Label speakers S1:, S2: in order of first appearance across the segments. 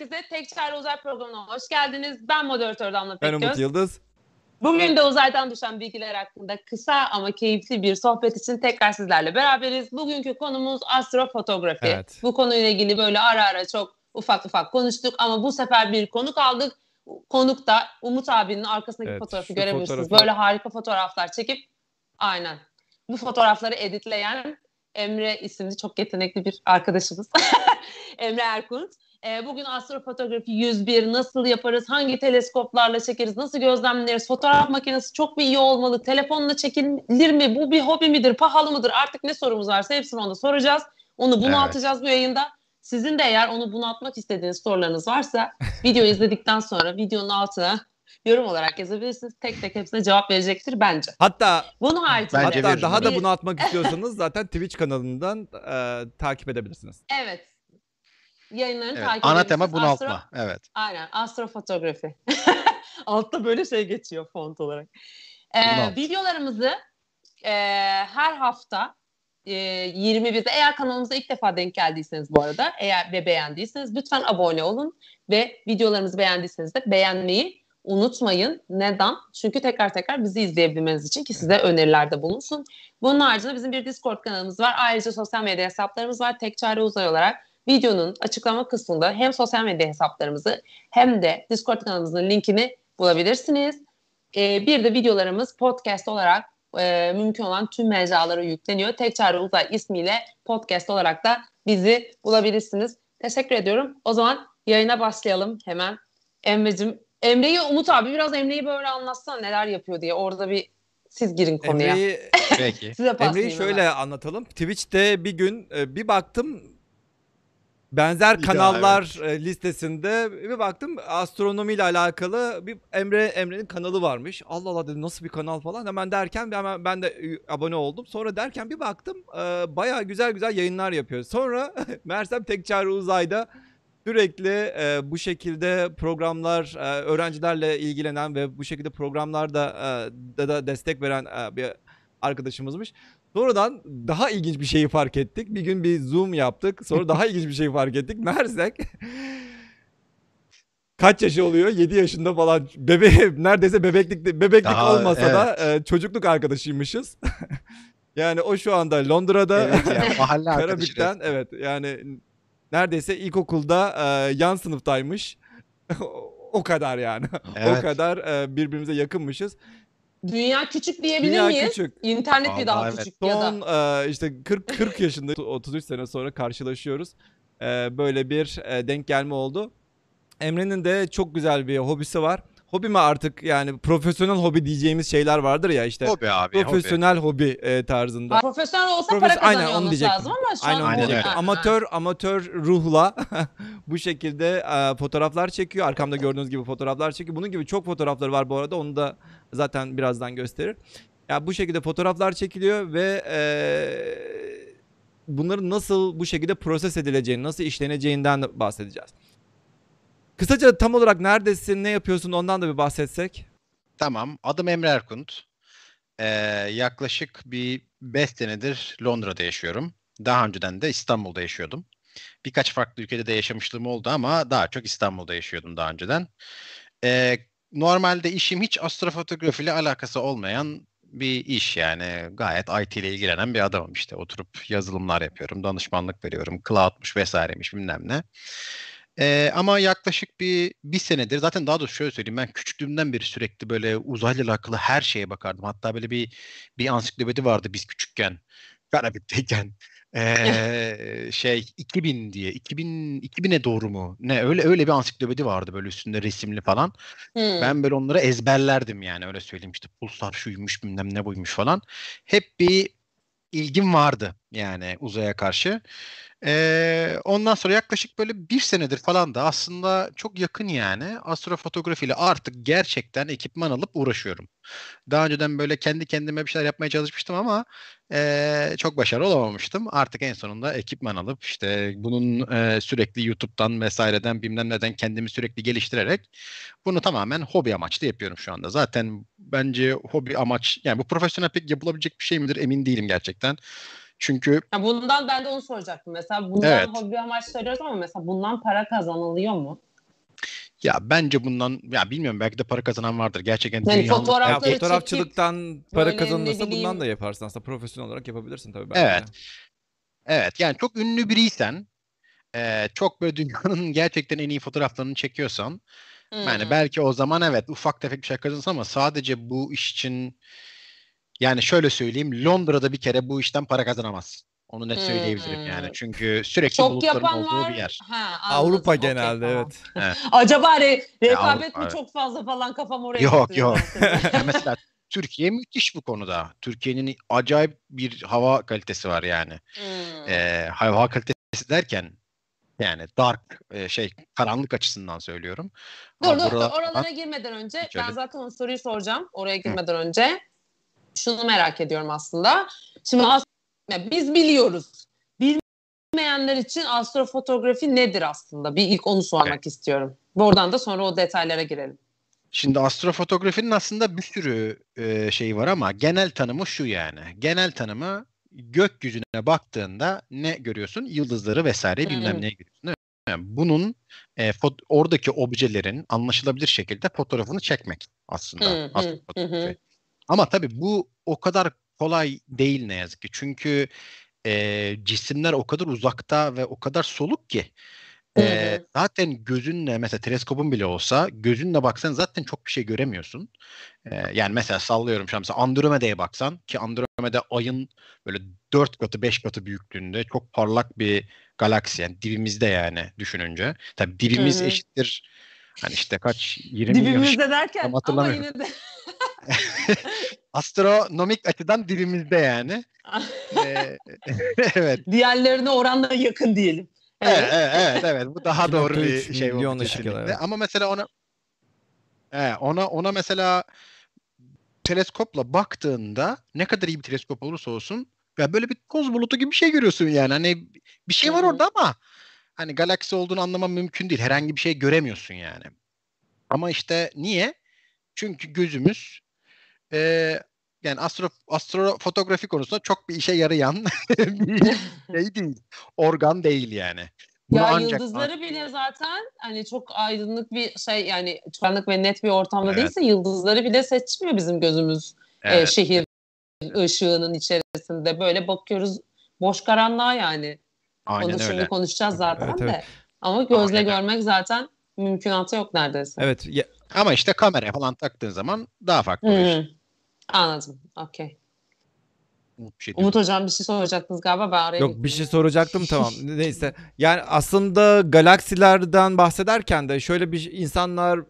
S1: herkese. Tek Çare Uzay programına hoş geldiniz. Ben moderatör Damla
S2: Ben
S1: Pekgöz.
S2: Umut Yıldız.
S1: Bugün de uzaydan düşen bilgiler hakkında kısa ama keyifli bir sohbet için tekrar sizlerle beraberiz. Bugünkü konumuz astrofotografi.
S2: Evet.
S1: Bu konuyla ilgili böyle ara ara çok ufak ufak konuştuk ama bu sefer bir konuk aldık. Konuk da Umut abinin arkasındaki
S2: Evet,
S1: fotoğrafı görebilirsiniz.
S2: fotoğrafı-
S1: Böyle harika fotoğraflar çekip aynen bu fotoğrafları editleyen Emre isimli çok yetenekli bir arkadaşımız. Emre Erkunt. Ee, bugün astrofotografi 101 nasıl yaparız, hangi teleskoplarla çekeriz, nasıl gözlemleriz, fotoğraf makinesi çok mu iyi olmalı, telefonla çekilir mi, bu bir hobi midir, pahalı mıdır artık ne sorumuz varsa hepsini ona soracağız. Onu bunaltacağız bu yayında. Sizin de eğer onu bunaltmak istediğiniz sorularınız varsa videoyu izledikten sonra videonun altına yorum olarak yazabilirsiniz. Tek tek hepsine cevap verecektir bence.
S2: Hatta
S1: Bunun haricinde
S2: hatta
S3: veririm
S2: daha da bunu atmak istiyorsanız zaten Twitch kanalından e, takip edebilirsiniz.
S1: Evet. Yayınlarını
S3: Evet,
S1: takip
S3: ana tema bunaltma.
S1: Astro-
S3: Evet.
S1: Aynen astrofotografi. Altta böyle şey geçiyor font olarak. Ee,
S3: Bunalt.
S1: videolarımızı e, her hafta e, 21'de eğer kanalımıza ilk defa denk geldiyseniz bu arada eğer ve beğendiyseniz lütfen abone olun ve videolarımızı beğendiyseniz de beğenmeyi unutmayın. Neden? Çünkü tekrar tekrar bizi izleyebilmeniz için ki size önerilerde bulunsun. Bunun haricinde bizim bir Discord kanalımız var. Ayrıca sosyal medya hesaplarımız var. Tek Çare Uzay olarak videonun açıklama kısmında hem sosyal medya hesaplarımızı hem de Discord kanalımızın linkini bulabilirsiniz. Ee, bir de videolarımız podcast olarak e, mümkün olan tüm mecralara yükleniyor. Tek Çare Uzay ismiyle podcast olarak da bizi bulabilirsiniz. Teşekkür ediyorum. O zaman yayına başlayalım hemen. Emre'cim, Emre'yi Umut abi biraz Emre'yi böyle anlatsana neler yapıyor diye. Orada bir siz girin konuya.
S2: Emre'yi
S3: Peki.
S1: Size
S2: Emre'yi şöyle
S1: hemen.
S2: anlatalım. Twitch'te bir gün e, bir baktım benzer
S3: Bir daha,
S2: kanallar e, listesinde bir baktım astronomiyle alakalı bir Emre Emre'nin kanalı varmış. Allah Allah dedim nasıl bir kanal falan. Hemen derken hemen ben de e, abone oldum. Sonra derken bir baktım e, bayağı güzel güzel yayınlar yapıyor. Sonra Mersem Tek Uzay'da sürekli e, bu şekilde programlar e, öğrencilerle ilgilenen ve bu şekilde programlarda e, da, da destek veren e, bir arkadaşımızmış. Sonradan daha ilginç bir şeyi fark ettik. Bir gün bir zoom yaptık. Sonra daha ilginç bir şeyi fark ettik. Mersek kaç yaşı oluyor? 7 yaşında falan. Bebe neredeyse bebeklik bebeklik
S3: Daha,
S2: olmasa da e, çocukluk arkadaşıymışız. yani o şu anda Londra'da
S3: Evet ya, mahalle arkadaşı.
S2: Karabük'ten evet yani neredeyse ilkokulda e, yan sınıftaymış. o kadar yani. o
S3: Evet.
S2: kadar e, birbirimize yakınmışız.
S1: Dünya küçük diyebilir
S2: Dünya
S1: miyiz?
S2: küçük.
S1: İnternet mi daha
S3: Vallahi evet.
S1: küçük ya da?
S2: Son e, işte 40 40 yaşında 33 sene sonra karşılaşıyoruz. E, böyle bir e, denk gelme oldu. Emre'nin de çok güzel bir hobisi var. Hobi mi artık yani profesyonel hobi diyeceğimiz şeyler vardır ya işte.
S3: Hobi abi. Hobi.
S2: profesyonel hobi, e, tarzında.
S1: Profesyonel olsa
S2: Profes-
S1: para
S2: Aynen,
S1: kazanıyor
S2: onu
S1: olması
S2: diyecektim.
S1: lazım ama şu
S2: Aynen
S1: an
S3: Aynen öyle.
S2: Amatör amatör ruhla bu şekilde e, fotoğraflar çekiyor. Arkamda gördüğünüz gibi fotoğraflar çekiyor. Bunun gibi çok fotoğrafları var bu arada. Onu da zaten birazdan gösterir. Ya bu şekilde fotoğraflar çekiliyor ve e, bunların nasıl bu şekilde proses edileceğini, nasıl işleneceğinden de bahsedeceğiz. Kısaca tam olarak neredesin, ne yapıyorsun ondan da bir bahsetsek.
S3: Tamam. Adım Emre Erkunt. Ee, yaklaşık bir 5 senedir Londra'da yaşıyorum. Daha önceden de İstanbul'da yaşıyordum. Birkaç farklı ülkede de yaşamışlığım oldu ama daha çok İstanbul'da yaşıyordum daha önceden. Ee, normalde işim hiç astrofotografiyle alakası olmayan bir iş yani. Gayet IT ile ilgilenen bir adamım işte. Oturup yazılımlar yapıyorum, danışmanlık veriyorum, cloud'muş vesairemiş bilmem ne. Ee, ama yaklaşık bir bir senedir zaten daha doğrusu şöyle söyleyeyim ben küçüklüğümden beri sürekli böyle uzayla alakalı her şeye bakardım. Hatta böyle bir bir ansiklopedi vardı biz küçükken. Karabük'teyken. Ee, şey 2000 diye 2000 2000'e doğru mu? Ne öyle öyle bir ansiklopedi vardı böyle üstünde resimli falan.
S1: Hmm.
S3: Ben böyle onları ezberlerdim yani öyle söyleyeyim işte pulsar şuymuş bilmem ne buymuş falan. Hep bir ilgim vardı yani uzaya karşı. Ee, ondan sonra yaklaşık böyle bir senedir falan da aslında çok yakın yani astrofotografiyle artık gerçekten ekipman alıp uğraşıyorum. Daha önceden böyle kendi kendime bir şeyler yapmaya çalışmıştım ama ee, çok başarılı olamamıştım. Artık en sonunda ekipman alıp işte bunun ee, sürekli YouTube'dan vesaireden bilmem neden kendimi sürekli geliştirerek bunu tamamen hobi amaçlı yapıyorum şu anda. Zaten bence hobi amaç yani bu profesyonel pek yapılabilecek bir şey midir emin değilim gerçekten. Çünkü
S1: Ya bundan ben de onu soracaktım. Mesela bundan
S3: Evet.
S1: hobi amaç söylüyoruz ama mesela bundan para kazanılıyor mu?
S3: Ya bence bundan ya bilmiyorum belki de para kazanan vardır. Gerçekten
S1: Yani
S3: dünyanın-
S2: Ya fotoğrafçılıktan para
S1: böyle ne
S2: kazanılırsa bundan da yaparsın aslında. Profesyonel olarak yapabilirsin tabii belki.
S3: Evet. Evet yani çok ünlü biriysen e, çok böyle dünyanın gerçekten en iyi fotoğraflarını çekiyorsan yani
S1: Hmm.
S3: belki o zaman evet ufak tefek bir şey kazanırsın ama sadece bu iş için yani şöyle söyleyeyim Londra'da bir kere bu işten para kazanamaz. Onu net söyleyebilirim yani.
S1: Hmm.
S3: Çünkü sürekli
S1: çok
S3: bulutların olduğu
S1: var.
S3: bir yer.
S1: Ha, anladım.
S2: Avrupa
S1: Okey,
S2: genelde
S1: tamam.
S2: evet.
S1: Acaba re- rekabet mi
S3: evet.
S1: çok fazla falan kafam oraya
S3: Yok
S1: gitti
S3: yok. mesela Türkiye müthiş bu konuda. Türkiye'nin acayip bir hava kalitesi var yani.
S1: Hmm.
S3: Ee, hava kalitesi derken yani dark e, şey karanlık açısından söylüyorum.
S1: Dur
S3: Ama
S1: dur dur
S3: burada-
S1: oralara girmeden önce
S3: Hiç
S1: ben
S3: öyle.
S1: zaten o soruyu soracağım. Oraya girmeden önce şunu merak ediyorum aslında. Şimdi as- ya biz biliyoruz. Bilmeyenler için astrofotografi nedir aslında? Bir ilk onu sormak istiyorum. Buradan da sonra o detaylara girelim.
S3: Şimdi astrofotografinin aslında bir sürü e, şeyi var ama genel tanımı şu yani. Genel tanımı gökyüzüne baktığında ne görüyorsun? Yıldızları vesaire bilmem ne görüyorsun. değil mi? Bunun e, fot- oradaki objelerin anlaşılabilir şekilde fotoğrafını çekmek aslında
S1: hı,
S3: astrofotografi.
S1: hı.
S3: Ama tabii bu o kadar kolay değil ne yazık ki. Çünkü e, cisimler o kadar uzakta ve o kadar soluk ki. E, zaten gözünle mesela teleskopun bile olsa gözünle baksan zaten çok bir şey göremiyorsun. E, yani mesela sallıyorum şu an mesela Andromeda'ya baksan ki Andromeda ayın böyle 4 katı 5 katı büyüklüğünde çok parlak bir galaksi yani dibimizde yani düşününce. Tabii dibimiz
S1: hı.
S3: eşittir hani işte kaç 20 milyon ışık
S1: Dibimizde derken ama yine de
S3: astronomik açıdan dibimizde yani. Ee, evet.
S1: diğerlerine oranla yakın diyelim.
S3: Evet,
S1: Evet.
S3: evet, evet. Bu daha doğru
S2: 2.3
S3: bir şey
S2: milyon ışık yılı, evet.
S3: Ama mesela ona Evet, ona ona mesela teleskopla baktığında ne kadar iyi bir teleskop olursa olsun ya böyle bir toz bulutu gibi bir şey görüyorsun yani. Hani bir şey var orada ama hani galaksi olduğunu anlamam mümkün değil. Herhangi bir şey göremiyorsun yani. Ama işte niye? Çünkü gözümüz eee yani astro astrofotografi konusunda çok bir işe yarayan bir şey değil. Organ değil yani. Bunu
S1: Ya
S3: ancak-
S1: yıldızları bile zaten hani çok aydınlık bir şey yani karanlık ve net bir ortamda
S3: Evet.
S1: değilse yıldızları bile seçmiyor bizim gözümüz e,
S3: Evet.
S1: şehir ışığının içerisinde böyle bakıyoruz boş karanlığa yani.
S3: Aynen
S1: Onu şimdi konuşacağız zaten
S2: Evet,
S1: de.
S2: evet.
S1: Ama gözle
S3: Aynen.
S1: görmek zaten mümkünatı yok neredeyse.
S2: Evet. ya-
S3: Ama işte kameraya falan taktığın zaman daha farklı.
S1: Hı. Anladım. Okey.
S3: Umut bir şey
S1: Umut hocam bir şey soracaktınız galiba ben araya
S2: Yok bir şey soracaktım tamam. Neyse. Yani aslında galaksilerden bahsederken de şöyle bir insanlar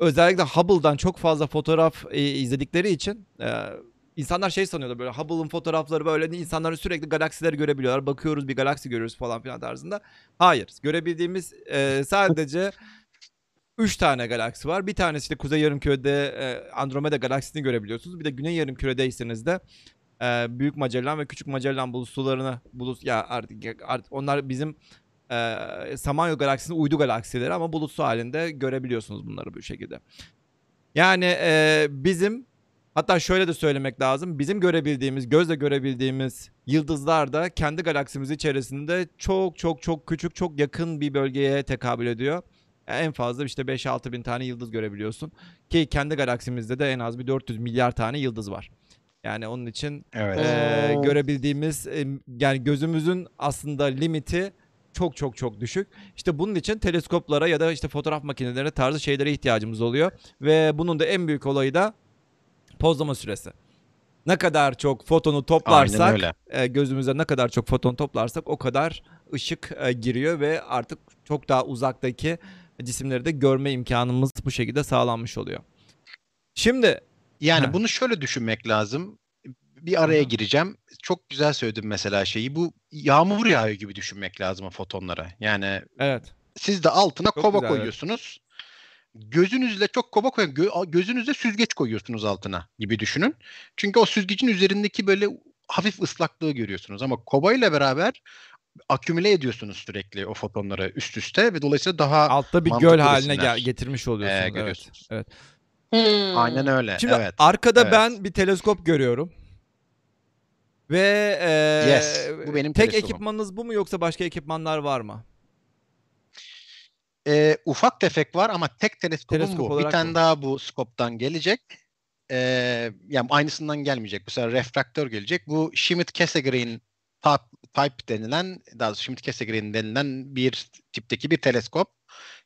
S2: özellikle Hubble'dan çok fazla fotoğraf e, izledikleri için e, insanlar şey sanıyorlar böyle Hubble'ın fotoğrafları böyle insanlar sürekli galaksileri görebiliyorlar. Bakıyoruz bir galaksi görüyoruz falan filan tarzında. Hayır. Görebildiğimiz e, sadece 3 tane galaksi var. Bir tanesi de Kuzey Yarımküre'de e, Andromeda galaksisini görebiliyorsunuz. Bir de Güney Yarımküre'deyseniz de e, Büyük Magellan ve Küçük Magellan bulutsularını bulut ya artık, artık onlar bizim e, Samanyolu galaksisinin uydu galaksileri ama bulutsu halinde görebiliyorsunuz bunları bu şekilde. Yani e, bizim hatta şöyle de söylemek lazım. Bizim görebildiğimiz, gözle görebildiğimiz yıldızlar da kendi galaksimiz içerisinde çok çok çok küçük, çok yakın bir bölgeye tekabül ediyor. En fazla işte 5-6 bin tane yıldız görebiliyorsun. Ki kendi galaksimizde de en az bir 400 milyar tane yıldız var. Yani onun için
S3: Evet.
S1: Oo.
S2: görebildiğimiz e, yani gözümüzün aslında limiti çok çok çok düşük. İşte bunun için teleskoplara ya da işte fotoğraf makinelerine tarzı şeylere ihtiyacımız oluyor ve bunun da en büyük olayı da pozlama süresi. Ne kadar çok fotonu toplarsak e, gözümüze ne kadar çok foton toplarsak o kadar ışık e, giriyor ve artık çok daha uzaktaki cisimleri de görme imkanımız bu şekilde sağlanmış oluyor. Şimdi
S3: Yani
S2: Heh.
S3: bunu şöyle düşünmek lazım. Bir araya gireceğim. Çok güzel söyledin mesela şeyi. Bu yağmur yağıyor gibi düşünmek lazım fotonlara. Yani
S2: evet
S3: siz de altına
S2: Çok
S3: kova
S2: güzel, evet.
S3: koyuyorsunuz. Gözünüzle çok kova koyun. Gö- gözünüzle süzgeç koyuyorsunuz altına gibi düşünün. Çünkü o süzgecin üzerindeki böyle hafif ıslaklığı görüyorsunuz. Ama kova ile beraber akümüle ediyorsunuz sürekli o fotonları üst üste ve dolayısıyla daha
S2: altta bir göl haline gel- getirmiş oluyorsunuz.
S3: e,
S2: evet.
S3: görüyorsunuz.
S2: evet.
S1: Hmm.
S3: Aynen öyle.
S2: Şimdi
S3: evet.
S2: arkada
S3: evet.
S2: ben bir teleskop görüyorum. Ve e,
S3: Yes, bu benim
S2: tek
S3: teleskopum.
S2: ekipmanınız bu mu yoksa başka ekipmanlar var mı?
S3: e, ufak tefek var ama tek teleskopum
S2: Teleskop
S3: bu. Bir tane
S2: bu.
S3: daha bu skoptan gelecek. E, yani aynısından gelmeyecek. Bu sefer refraktör gelecek. Bu Schmidt-Cassegrain type, type denilen, daha doğrusu Schmidt-Cassegrain denilen bir tipteki bir teleskop.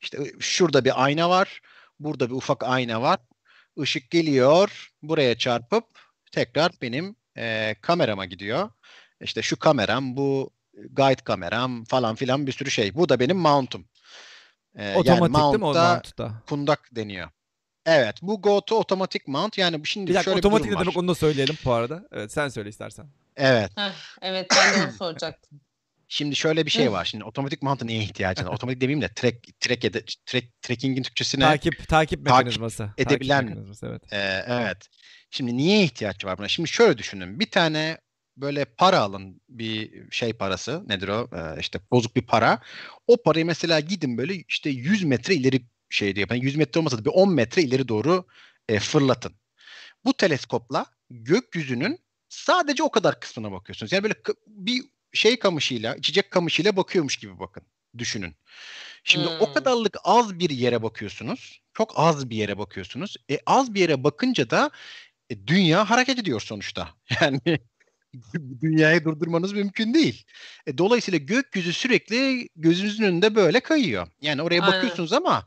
S3: İşte şurada bir ayna var. Burada bir ufak ayna var. Işık geliyor. Buraya çarpıp tekrar benim e, kamerama gidiyor. İşte şu kameram, bu guide kameram falan filan bir sürü şey. Bu da benim mount'um. Ee,
S2: Otomatik
S3: yani
S2: değil mi o
S3: mount'ta
S2: mount'ta?
S3: kundak deniyor. Evet bu go to otomatik mount yani şimdi
S2: Bir dakika
S3: şöyle
S2: otomatik
S3: bir
S2: ne
S3: durum var.
S2: demek onu da söyleyelim bu arada. Evet sen söyle istersen.
S3: Evet.
S1: Heh, evet ben de onu soracaktım.
S3: Şimdi şöyle bir şey var. Şimdi otomatik mount'a neye ihtiyacın var? otomatik demeyeyim de track track ede, track tracking'in Türkçesine
S2: Takip takip
S3: Takip
S2: mekanizması. Takip
S3: edebilen-
S2: mekanizması, evet.
S3: Ee, evet. Şimdi niye ihtiyaç var buna? Şimdi şöyle düşünün. Bir tane böyle para alın bir şey parası nedir o Ee, işte bozuk bir para. O parayı mesela gidin böyle işte 100 metre ileri şeyde yapın. 100 metre olmasa da bir 10 metre ileri doğru e, fırlatın. Bu teleskopla gökyüzünün sadece o kadar kısmına bakıyorsunuz. Yani böyle bir şey kamışıyla, içecek kamışıyla bakıyormuş gibi bakın. Düşünün. Şimdi o
S1: Hmm.
S3: kadarlık az bir yere bakıyorsunuz. Çok az bir yere bakıyorsunuz. E az bir yere bakınca da e, dünya hareket ediyor sonuçta. Yani dünyayı durdurmanız mümkün değil. E, dolayısıyla gökyüzü sürekli gözünüzün önünde böyle kayıyor. Yani oraya
S1: Aynen.
S3: bakıyorsunuz ama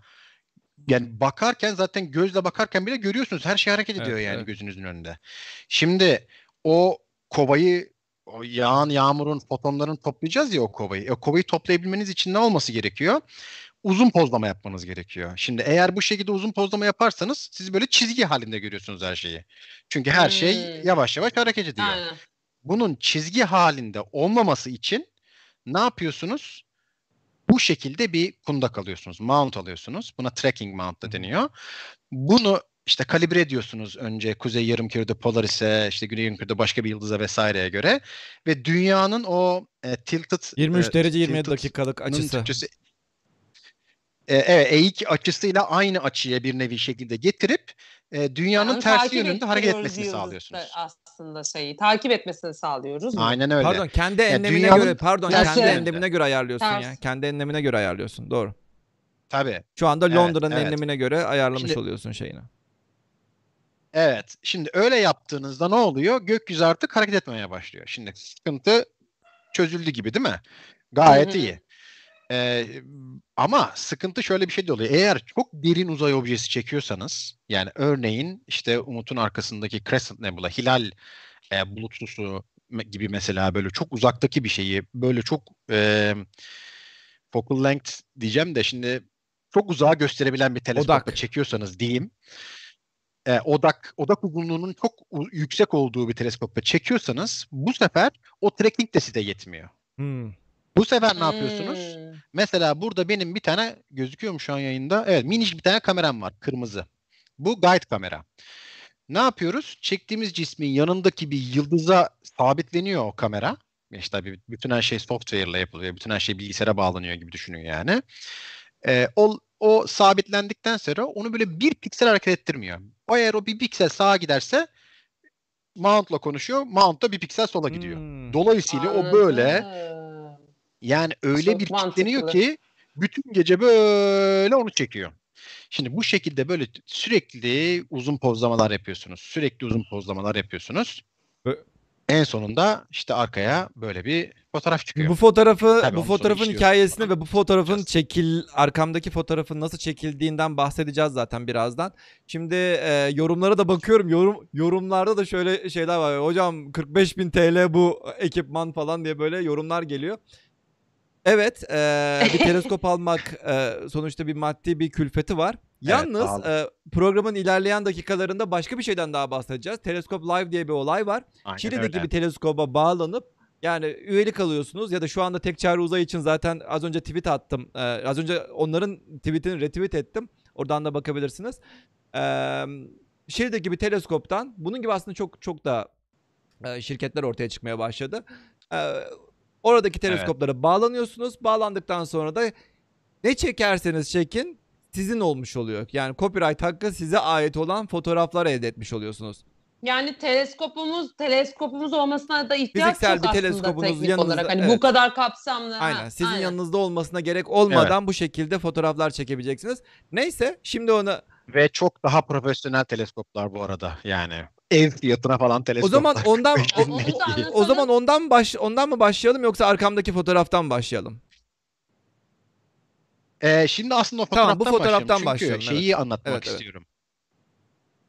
S3: yani bakarken zaten gözle bakarken bile görüyorsunuz. Her şey hareket ediyor
S2: Evet,
S3: yani
S2: evet.
S3: gözünüzün önünde. Şimdi o kovayı o yağan yağmurun fotonlarını toplayacağız ya o kovayı. E, o kovayı toplayabilmeniz için ne olması gerekiyor? Uzun pozlama yapmanız gerekiyor. Şimdi eğer bu şekilde uzun pozlama yaparsanız siz böyle çizgi halinde görüyorsunuz her şeyi. Çünkü her şey
S1: Hmm.
S3: yavaş yavaş hareket ediyor.
S1: Aynen.
S3: Bunun çizgi halinde olmaması için ne yapıyorsunuz? Bu şekilde bir kundak alıyorsunuz. Mount alıyorsunuz. Buna tracking mount da deniyor. Bunu işte kalibre ediyorsunuz önce Kuzey Yarımküre'de Polaris'e, işte Güney Yarımküre'de başka bir yıldıza vesaireye göre ve dünyanın o e, tilted
S2: 23
S3: e,
S2: derece 27
S3: tilted
S2: dakikalık açısı.
S3: Türkçesi- E, evet, E2 açısıyla aynı açıya bir nevi şekilde getirip e, dünyanın
S1: Yani
S3: tersi yönünde hareket etmesini sağlıyorsunuz.
S1: da Aslında şeyi takip etmesini sağlıyoruz. mu?
S3: Aynen öyle.
S2: Pardon kendi enlemine
S3: dünyanın
S2: göre pardon
S3: tersi
S2: kendi
S1: yönünde.
S2: enlemine göre ayarlıyorsun ya.
S1: Ters.
S2: Kendi enlemine göre ayarlıyorsun. Doğru.
S3: Tabii.
S2: Şu anda
S3: Evet,
S2: Londra'nın
S3: evet.
S2: enlemine göre ayarlamış
S3: Şimdi-
S2: oluyorsun şeyini.
S3: Evet. Şimdi öyle yaptığınızda ne oluyor? Gökyüzü artık hareket etmeye başlıyor. Şimdi sıkıntı çözüldü gibi değil mi? Gayet iyi. Ee, ama sıkıntı şöyle bir şey de oluyor. Eğer çok derin uzay objesi çekiyorsanız yani örneğin işte Umut'un arkasındaki Crescent Nebula, hilal e, bulutlusu gibi mesela böyle çok uzaktaki bir şeyi böyle çok e, focal length diyeceğim de şimdi çok uzağa gösterebilen bir teleskopla
S2: Odak.
S3: çekiyorsanız diyeyim e, odak odak uzunluğunun çok u- yüksek olduğu bir teleskopla çekiyorsanız bu sefer o tracking de size yetmiyor.
S2: Hmm.
S3: Bu sefer ne yapıyorsunuz?
S1: Hmm.
S3: Mesela burada benim bir tane gözüküyor mu şu an yayında? Evet minicik bir tane kameram var kırmızı. Bu guide kamera. Ne yapıyoruz? Çektiğimiz cismin yanındaki bir yıldıza sabitleniyor o kamera. İşte tabii bütün her şey software ile yapılıyor. Bütün her şey bilgisayara bağlanıyor gibi düşünün yani. Ee, o, o sabitlendikten sonra onu böyle bir piksel hareket ettirmiyor. O eğer o bir piksel sağa giderse mount'la konuşuyor. Mount da bir piksel sola gidiyor.
S2: Hmm.
S3: Dolayısıyla o böyle
S1: Anladım.
S3: yani öyle
S1: Çok
S3: bir kilitleniyor ki bütün gece böyle onu çekiyor. Şimdi bu şekilde böyle sürekli uzun pozlamalar yapıyorsunuz. Sürekli uzun pozlamalar yapıyorsunuz. En sonunda işte arkaya böyle bir fotoğraf çıkıyor.
S2: Bu fotoğrafı
S3: Tabii
S2: bu fotoğrafın hikayesini
S3: falan.
S2: ve bu fotoğrafın
S3: Yapacağız.
S2: çekil arkamdaki fotoğrafın nasıl çekildiğinden bahsedeceğiz zaten birazdan. Şimdi e, yorumlara da bakıyorum. Yorum yorumlarda da şöyle şeyler var. Hocam 45.000 TL bu ekipman falan diye böyle yorumlar geliyor. Evet, e, bir teleskop almak e, sonuçta bir maddi bir külfeti var. Yalnız
S3: pahalı.
S2: e, programın ilerleyen dakikalarında başka bir şeyden daha bahsedeceğiz. Teleskop Live diye bir olay var.
S3: Aynen
S2: Şili'deki
S3: öyle.
S2: bir teleskoba bağlanıp yani üyelik alıyorsunuz ya da şu anda tek çare uzay için zaten az önce tweet attım. Ee, az önce onların tweetini retweet ettim. Oradan da bakabilirsiniz. Ee, Şili'deki bir teleskoptan bunun gibi aslında çok çok da e, şirketler ortaya çıkmaya başladı. Ee, oradaki teleskoplara bağlanıyorsunuz. Bağlandıktan sonra da ne çekerseniz çekin sizin olmuş oluyor. Yani copyright hakkı size ait olan fotoğraflar elde etmiş oluyorsunuz.
S1: Yani teleskopumuz teleskopumuz olmasına da ihtiyaç
S2: Fiziksel
S1: yok
S2: bir
S1: aslında
S2: teleskopunuz
S1: teknik
S2: yanınızda,
S1: olarak. Hani
S2: evet.
S1: bu kadar kapsamlı. ha,
S2: Aynen. Sizin
S1: aynen.
S2: yanınızda olmasına gerek olmadan bu şekilde fotoğraflar çekebileceksiniz. Neyse şimdi ona
S3: Ve çok daha profesyonel teleskoplar bu arada. Yani ev fiyatına falan
S2: o
S3: teleskoplar.
S2: zaman ondan o,
S1: Onu da anlatalım.
S2: o zaman ondan baş ondan mı başlayalım yoksa arkamdaki fotoğraftan başlayalım?
S3: Ee, şimdi aslında o
S2: Tamam,
S3: fotoğraftan,
S2: bu fotoğraftan
S3: başlayalım.
S2: başlayalım,
S3: Çünkü şeyi anlatmak
S2: Evet, evet.
S3: istiyorum.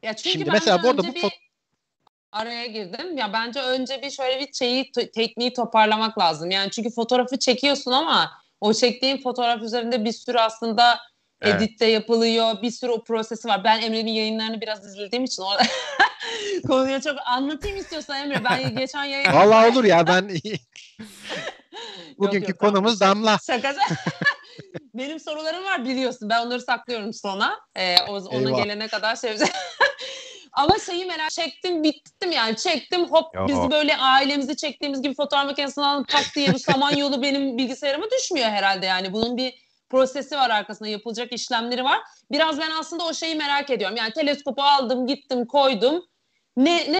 S1: Ya çünkü
S3: Şimdi
S1: bence
S3: mesela bu arada bu
S1: araya girdim. Ya bence önce bir şöyle bir şeyi tekniği toparlamak lazım. Yani çünkü fotoğrafı çekiyorsun ama o çektiğin fotoğraf üzerinde bir sürü aslında
S3: Evet.
S1: editte yapılıyor. Bir sürü o prosesi var. Ben Emre'nin yayınlarını biraz izlediğim için orada konuya çok anlatayım istiyorsan Emre. Ben geçen yayın
S3: Vallahi olur ya ben
S1: Yok,
S3: bugünkü
S1: yok, tamam.
S3: konumuz Damla.
S1: Şaka. Benim sorularım var biliyorsun. Ben onları saklıyorum sona. Ee, o, ona
S3: Eyvah.
S1: gelene kadar şey Ama şeyi merak çektim bittim yani çektim hop
S3: Yo.
S1: biz böyle ailemizi çektiğimiz gibi fotoğraf makinesinden alıp tak diye bu samanyolu benim bilgisayarıma düşmüyor herhalde yani bunun bir prosesi var arkasında yapılacak işlemleri var. Biraz ben aslında o şeyi merak ediyorum yani teleskopu aldım gittim koydum ne, ne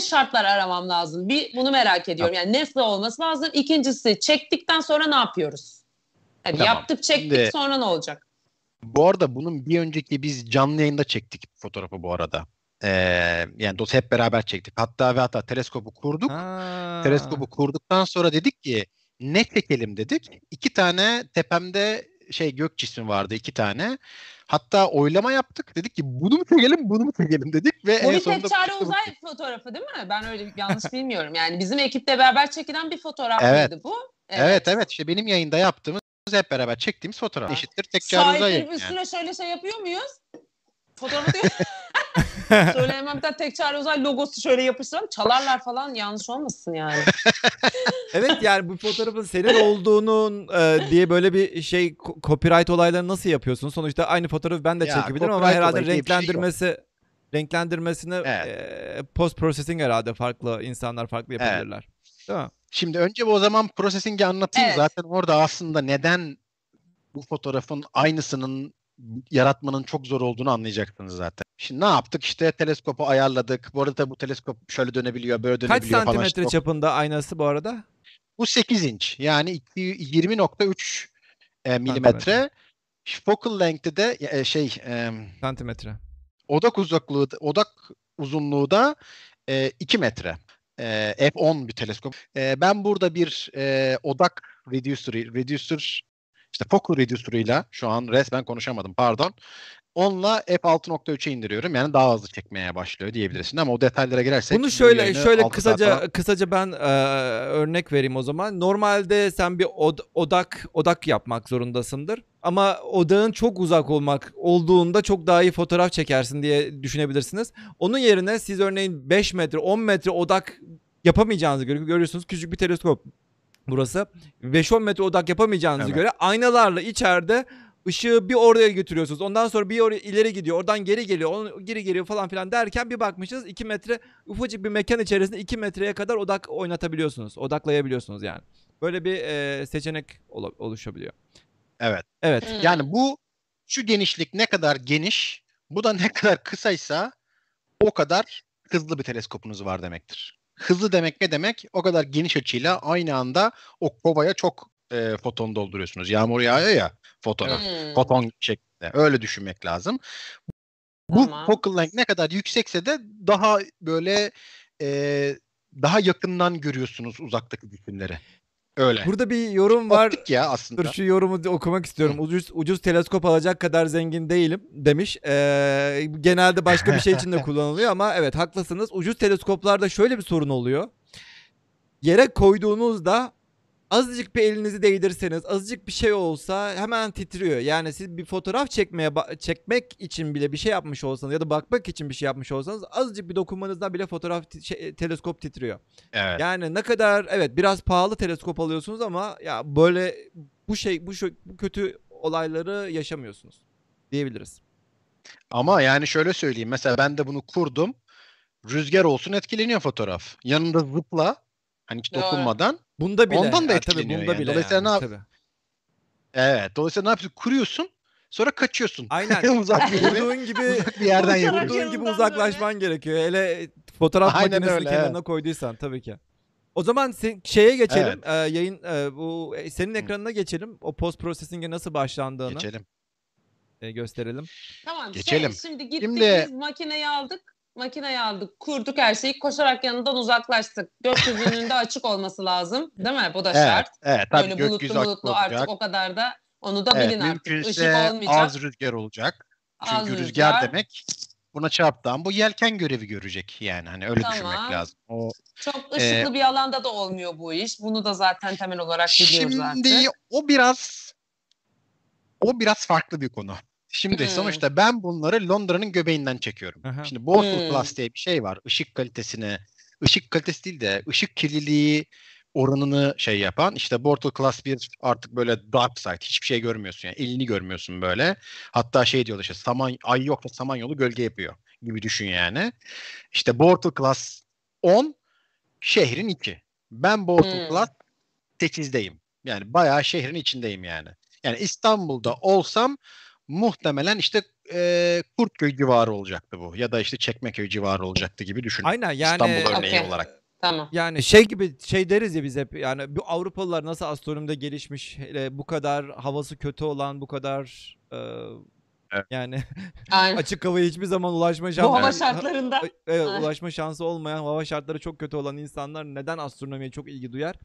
S1: şartlar aramam lazım bir bunu merak ediyorum yani nasıl olması lazım İkincisi çektikten sonra ne yapıyoruz? Hani
S3: Tamam.
S1: yaptık çektik
S3: Şimdi-
S1: sonra ne olacak?
S3: Bu arada bunun bir önceki biz canlı yayında çektik fotoğrafı bu arada. Ee, yani dos hep beraber çektik. Hatta ve hatta teleskopu kurduk.
S2: Ha.
S3: Teleskopu kurduktan sonra dedik ki ne çekelim dedik. İki tane tepemde şey gök cismi vardı iki tane. Hatta oylama yaptık. Dedik ki bunu mu çekelim bunu mu çekelim dedik ve
S1: Bu
S3: en
S1: bir
S3: sonunda
S1: tek çare
S3: bu-
S1: uzay fotoğrafı değil mi? Ben öyle yanlış bilmiyorum. Yani bizim ekiple beraber çekilen bir fotoğraf
S3: Evet.
S1: mıydı bu?
S3: Evet evet işte benim yayında yaptığımız hep beraber çektiğimiz fotoğraf. Eşittir tek çare uzay
S1: Sahiplerin
S3: yani.
S1: üstüne şöyle şey yapıyor muyuz? Fotoğrafı diyor. şöyle hemen bir tane tek çare uzay logosu şöyle yapıştıralım. Çalarlar falan yanlış olmasın yani.
S2: Evet yani bu fotoğrafın senin olduğunun e, diye böyle bir şey ko- copyright olaylarını nasıl yapıyorsun? Sonuçta aynı fotoğrafı ben de
S3: Ya,
S2: çekebilirim ama herhalde
S3: şey yok.
S2: renklendirmesi renklendirmesini
S3: Evet.
S2: e, post processing herhalde farklı insanlar farklı
S3: Evet.
S2: yapabilirler. Değil mi?
S3: Şimdi önce o zaman processing'i anlatayım.
S1: Evet.
S3: Zaten orada aslında neden bu fotoğrafın aynısının yaratmanın çok zor olduğunu anlayacaksınız zaten. Şimdi ne yaptık? İşte teleskopu ayarladık. Bu arada tabii bu teleskop şöyle dönebiliyor, böyle
S2: Kaç
S3: dönebiliyor falan.
S2: santimetre
S3: İşte o-
S2: çapında aynası bu arada?
S3: Bu 8 inç. Yani iki- 20.3 e, milimetre. Focal length'i de e, şey e,
S2: Santimetre.
S3: odak uzaklığı odak uzunluğu da e, 2 metre. E, F10 bir teleskop. E, ben burada bir e, odak reducer, reducer işte focal reducer'ıyla şu an resmen konuşamadım pardon. Onunla f6.3'e indiriyorum. Yani daha hızlı çekmeye başlıyor diyebilirsin ama o detaylara girersek
S2: Bunu
S3: bu
S2: şöyle şöyle kısaca
S3: falan-
S2: kısaca ben e, örnek vereyim o zaman. Normalde sen bir od- odak odak yapmak zorundasındır. Ama odağın çok uzak olmak olduğunda çok daha iyi fotoğraf çekersin diye düşünebilirsiniz. Onun yerine siz örneğin 5 metre 10 metre odak yapamayacağınızı gör- görüyorsunuz. Küçük bir teleskop burası. 5-10 metre odak yapamayacağınızı
S3: Evet.
S2: göre aynalarla içeride ışığı bir oraya götürüyorsunuz. Ondan sonra bir oraya ileri gidiyor. Oradan geri geliyor. Onu geri geliyor falan filan derken bir bakmışsınız 2 metre ufacık bir mekan içerisinde 2 metreye kadar odak oynatabiliyorsunuz. Odaklayabiliyorsunuz yani. Böyle bir e, seçenek ola- oluşabiliyor.
S3: Evet.
S2: Evet.
S1: Hmm.
S3: Yani bu şu genişlik ne kadar geniş, bu da ne kadar kısaysa o kadar hızlı bir teleskopunuz var demektir. Hızlı demek ne demek? O kadar geniş açıyla aynı anda o kovaya çok e, foton dolduruyorsunuz. Yağmur yağıyor ya fotonu.
S1: Hmm.
S3: Foton şeklinde. Öyle düşünmek lazım. Bu
S1: Tamam.
S3: focal length ne kadar yüksekse de daha böyle e, daha yakından görüyorsunuz uzaktaki cisimleri. Öyle.
S2: Burada bir yorum var.
S3: Optik ya aslında.
S2: Dur şu yorumu okumak istiyorum. Ucuz ucuz teleskop alacak kadar zengin değilim demiş. Ee, genelde başka bir şey için de kullanılıyor ama evet haklısınız. Ucuz teleskoplarda şöyle bir sorun oluyor. Yere koyduğunuzda azıcık bir elinizi değdirseniz, azıcık bir şey olsa hemen titriyor. Yani siz bir fotoğraf çekmeye ba- çekmek için bile bir şey yapmış olsanız ya da bakmak için bir şey yapmış olsanız azıcık bir dokunmanızdan bile fotoğraf şey, teleskop titriyor.
S3: Evet.
S2: Yani ne kadar evet biraz pahalı teleskop alıyorsunuz ama ya böyle bu şey bu, şu- bu kötü olayları yaşamıyorsunuz diyebiliriz.
S3: Ama yani şöyle söyleyeyim. Mesela ben de bunu kurdum. Rüzgar olsun etkileniyor fotoğraf. Yanında zıpla. Hani hiç dokunmadan.
S2: Bunda bile.
S3: Ondan da
S2: tabii
S3: etkileniyor
S2: bunda
S3: yani.
S2: bile
S3: Dolayısıyla
S2: yani,
S3: ne yap-
S2: tabii.
S3: Evet. Dolayısıyla ne yapıyorsun? Kuruyorsun. Sonra kaçıyorsun.
S2: Aynen.
S3: uzak bir yere,
S2: Kurduğun gibi
S3: uzak bir yerden yapıyorsun.
S2: kurduğun gibi uzaklaşman gerekiyor. Hele fotoğraf
S3: Aynen
S2: makinesini
S3: öyle,
S2: kenarına koyduysan tabii ki. O zaman sen, şeye geçelim. Ee, yayın e, bu e, senin ekranına geçelim. O post processing'e nasıl başlandığını
S3: Geçelim.
S2: e, gösterelim.
S1: Tamam.
S3: Geçelim.
S1: Şey, şimdi gittik
S3: Şimdi-
S1: biz makineyi aldık. Makineyi aldık. Kurduk her şeyi. Koşarak yanından uzaklaştık. Gökyüzünün de açık olması lazım. Değil mi? Bu da
S3: Evet,
S1: şart.
S3: evet tabii
S1: Böyle
S3: gökyüzü
S1: bulutlu bulutlu
S3: olacak.
S1: artık o kadar da onu da
S3: Evet,
S1: bilin artık. Işık olmayacak.
S3: az rüzgar olacak. Çünkü
S1: az
S3: rüzgar, demek buna çarptığın bu yelken görevi görecek yani hani öyle
S1: Tamam.
S3: düşünmek lazım. O
S1: Çok ışıklı bir alanda da olmuyor bu iş. Bunu da zaten temel olarak biliyoruz
S3: Şimdi
S1: artık.
S3: o biraz o biraz farklı bir konu. Şimdi
S1: Hmm.
S3: sonuçta ben bunları Londra'nın göbeğinden çekiyorum.
S2: Aha.
S3: Şimdi Boston
S1: Hmm.
S3: Class diye bir şey var. Işık kalitesini, ışık kalitesi değil de ışık kirliliği oranını şey yapan işte Bortle Class 1 artık böyle dark side hiçbir şey görmüyorsun yani elini görmüyorsun böyle. Hatta şey diyorlar işte saman ay yok da samanyolu gölge yapıyor gibi düşün yani. İşte Bortle Class 10 şehrin 2. Ben Bortle
S1: Hmm.
S3: Class 8'deyim. Yani bayağı şehrin içindeyim yani. Yani İstanbul'da olsam muhtemelen işte e, Kurtköy civarı olacaktı bu. Ya da işte Çekmeköy civarı olacaktı gibi düşün.
S2: Aynen yani
S3: İstanbul örneği
S1: Okey.
S3: olarak.
S1: Tamam.
S2: Yani şey gibi şey deriz ya biz hep yani bu Avrupalılar nasıl astronomide gelişmiş hele bu kadar havası kötü olan bu kadar e,
S3: Evet.
S2: yani açık havaya hiçbir zaman ulaşma
S1: Bu
S2: şansı
S1: hava şartlarında.
S2: Evet,
S1: Ay.
S2: ulaşma şansı olmayan hava şartları çok kötü olan insanlar neden astronomiye çok ilgi duyar?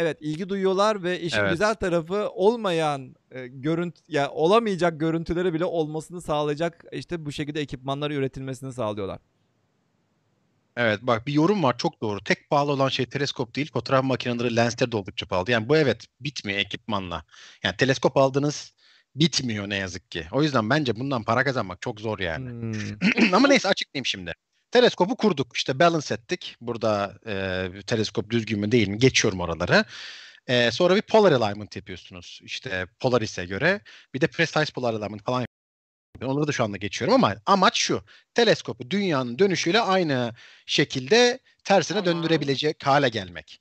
S2: Evet ilgi duyuyorlar ve işin
S3: Evet.
S2: güzel tarafı olmayan e, görüntü ya olamayacak görüntüleri bile olmasını sağlayacak işte bu şekilde ekipmanları üretilmesini sağlıyorlar.
S3: Evet bak bir yorum var çok doğru. Tek pahalı olan şey teleskop değil fotoğraf makineleri lensleri de oldukça pahalı. Yani bu evet bitmiyor ekipmanla. Yani teleskop aldınız bitmiyor ne yazık ki. O yüzden bence bundan para kazanmak çok zor yani.
S2: Hmm.
S3: Ama neyse açıklayayım şimdi. Teleskopu kurduk. İşte balance ettik. Burada e, teleskop düzgün mü değil mi? Geçiyorum oraları. E, sonra bir polar alignment yapıyorsunuz. İşte Polaris'e göre. Bir de precise polar alignment falan yapıyorsunuz. Onları da şu anda geçiyorum ama amaç şu. Teleskopu dünyanın dönüşüyle aynı şekilde tersine
S1: Tamam.
S3: döndürebilecek hale gelmek.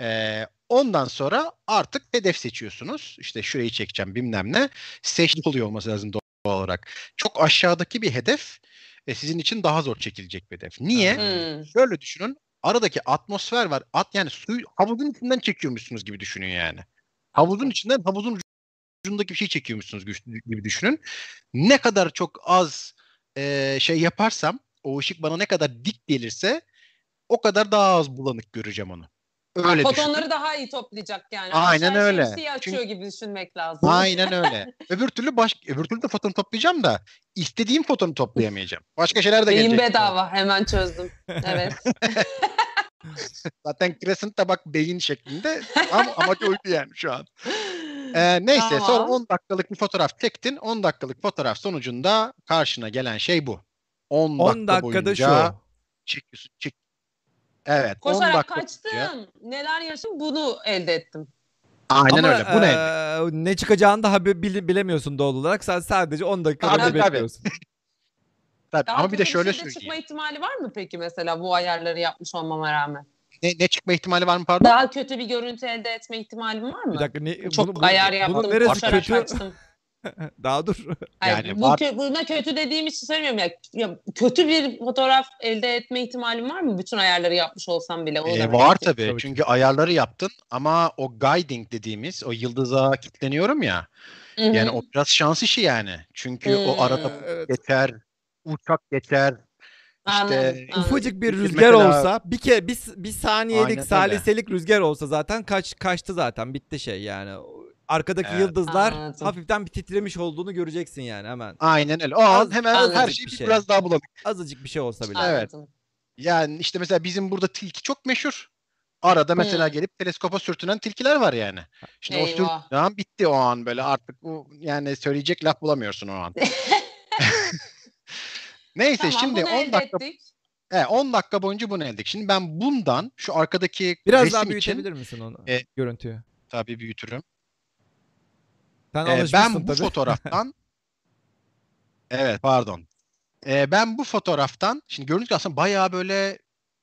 S3: E, ondan sonra artık hedef seçiyorsunuz. İşte şurayı çekeceğim bilmem ne. Seçtik oluyor olması lazım doğal olarak. Çok aşağıdaki bir hedef e, sizin için daha zor çekilecek bir hedef. Niye?
S1: Hmm.
S3: Şöyle düşünün. Aradaki atmosfer var. At yani suyu havuzun içinden çekiyormuşsunuz gibi düşünün yani. Havuzun içinden havuzun ucundaki bir şey çekiyormuşsunuz gibi düşünün. Ne kadar çok az e, şey yaparsam o ışık bana ne kadar dik gelirse o kadar daha az bulanık göreceğim onu. Öyle.
S1: Fotonları daha iyi toplayacak yani.
S3: Aynen
S1: Aşağı
S3: öyle.
S1: şemsiye açıyor
S3: Çünkü-
S1: gibi düşünmek lazım.
S3: Aynen öyle. öbür türlü baş öbür türlü de foton toplayacağım da istediğim fotonu toplayamayacağım. Başka şeyler de
S1: Beyin
S3: gelecek.
S1: bedava hemen çözdüm. Evet.
S3: Zaten Crescent da bak beyin şeklinde. Ama amacı oydu yani şu an. Ee, neyse
S1: Tamam.
S3: sonra 10 dakikalık bir fotoğraf çektin. 10 dakikalık fotoğraf sonucunda karşına gelen şey bu. 10,
S2: 10
S3: dakika
S2: dakikada
S3: boyunca
S2: şu.
S3: çekiyorsun. Çek. Evet 10
S1: Koşarak
S3: dakika
S1: kaçtım.
S3: boyunca-
S1: Neler yaşadım bunu elde ettim.
S3: Aynen
S2: Ama
S3: öyle. Bu ne?
S2: eee, ne çıkacağını daha bi- bile- bilemiyorsun doğal olarak. Sen sadece 10 dakika
S3: Tabii,
S2: bekliyorsun.
S3: Tabii.
S1: Daha
S3: Ama bir de şöyle
S1: de çıkma
S3: söyleyeyim.
S1: ihtimali var mı peki mesela bu ayarları yapmış olmama rağmen?
S3: Ne, ne çıkma ihtimali var mı pardon?
S1: Daha kötü bir görüntü elde etme ihtimalim var mı?
S2: Bir dakika ne,
S1: Çok
S2: bunu- bu-
S1: ayar
S2: bunun
S1: yaptım.
S2: neresi
S1: koşarak
S2: kötü?
S1: kaçtım.
S2: Daha dur.
S1: Hayır,
S3: Yani
S1: bu
S3: var-
S1: kö- buna kötü dediğim için söylemiyorum ya. ya. Kötü bir fotoğraf elde etme ihtimalim var mı? Bütün ayarları yapmış olsam bile. O
S3: Ee,
S1: demek
S3: var tabii.
S2: Tabii.
S3: Çünkü ayarları yaptın ama o guiding dediğimiz o yıldıza kilitleniyorum ya.
S1: Hı hı.
S3: Yani o biraz şans işi yani. Çünkü o
S1: Hmm.
S3: arada
S2: Evet.
S3: geçer, uçak geçer.
S1: Anladım,
S3: işte
S1: anladım.
S2: Ufacık bir rüzgar
S3: mesela-
S2: olsa bir kere bir, bir saniyelik
S3: Aynen öyle.
S2: saliselik rüzgar olsa zaten kaç kaçtı zaten bitti şey yani. Arkadaki
S3: Evet.
S2: yıldızlar
S1: Anladım.
S2: hafiften bir titremiş olduğunu göreceksin yani hemen.
S3: Aynen öyle. O an
S2: Az-
S3: hemen
S1: azıcık
S3: her
S2: bir
S3: şey,
S2: şey.
S3: biraz daha bulanık.
S2: Azıcık bir şey olsa bile.
S3: Evet.
S1: Anladım.
S3: Yani işte mesela bizim burada tilki çok meşhur. Arada mesela
S1: Hmm.
S3: gelip teleskopa sürtünen tilkiler var yani. Şimdi o
S1: Eyvah.
S3: sürtünen an bitti o an böyle artık bu yani söyleyecek laf bulamıyorsun o an. Neyse
S1: Tamam
S3: şimdi
S1: bunu
S3: 10
S1: elde
S3: dakika
S1: ettik.
S3: he, 10 dakika boyunca bunu elde ettik. Şimdi ben bundan şu arkadaki
S2: Biraz
S3: resim
S2: daha
S3: için
S2: büyütebilir misin onu
S3: E,
S2: görüntüyü?
S3: tabii büyütürüm.
S2: Sen
S3: Ee, ben bu
S2: tabii.
S3: fotoğraftan evet pardon. Ee, ben bu fotoğraftan şimdi gördüğünüz gibi aslında bayağı böyle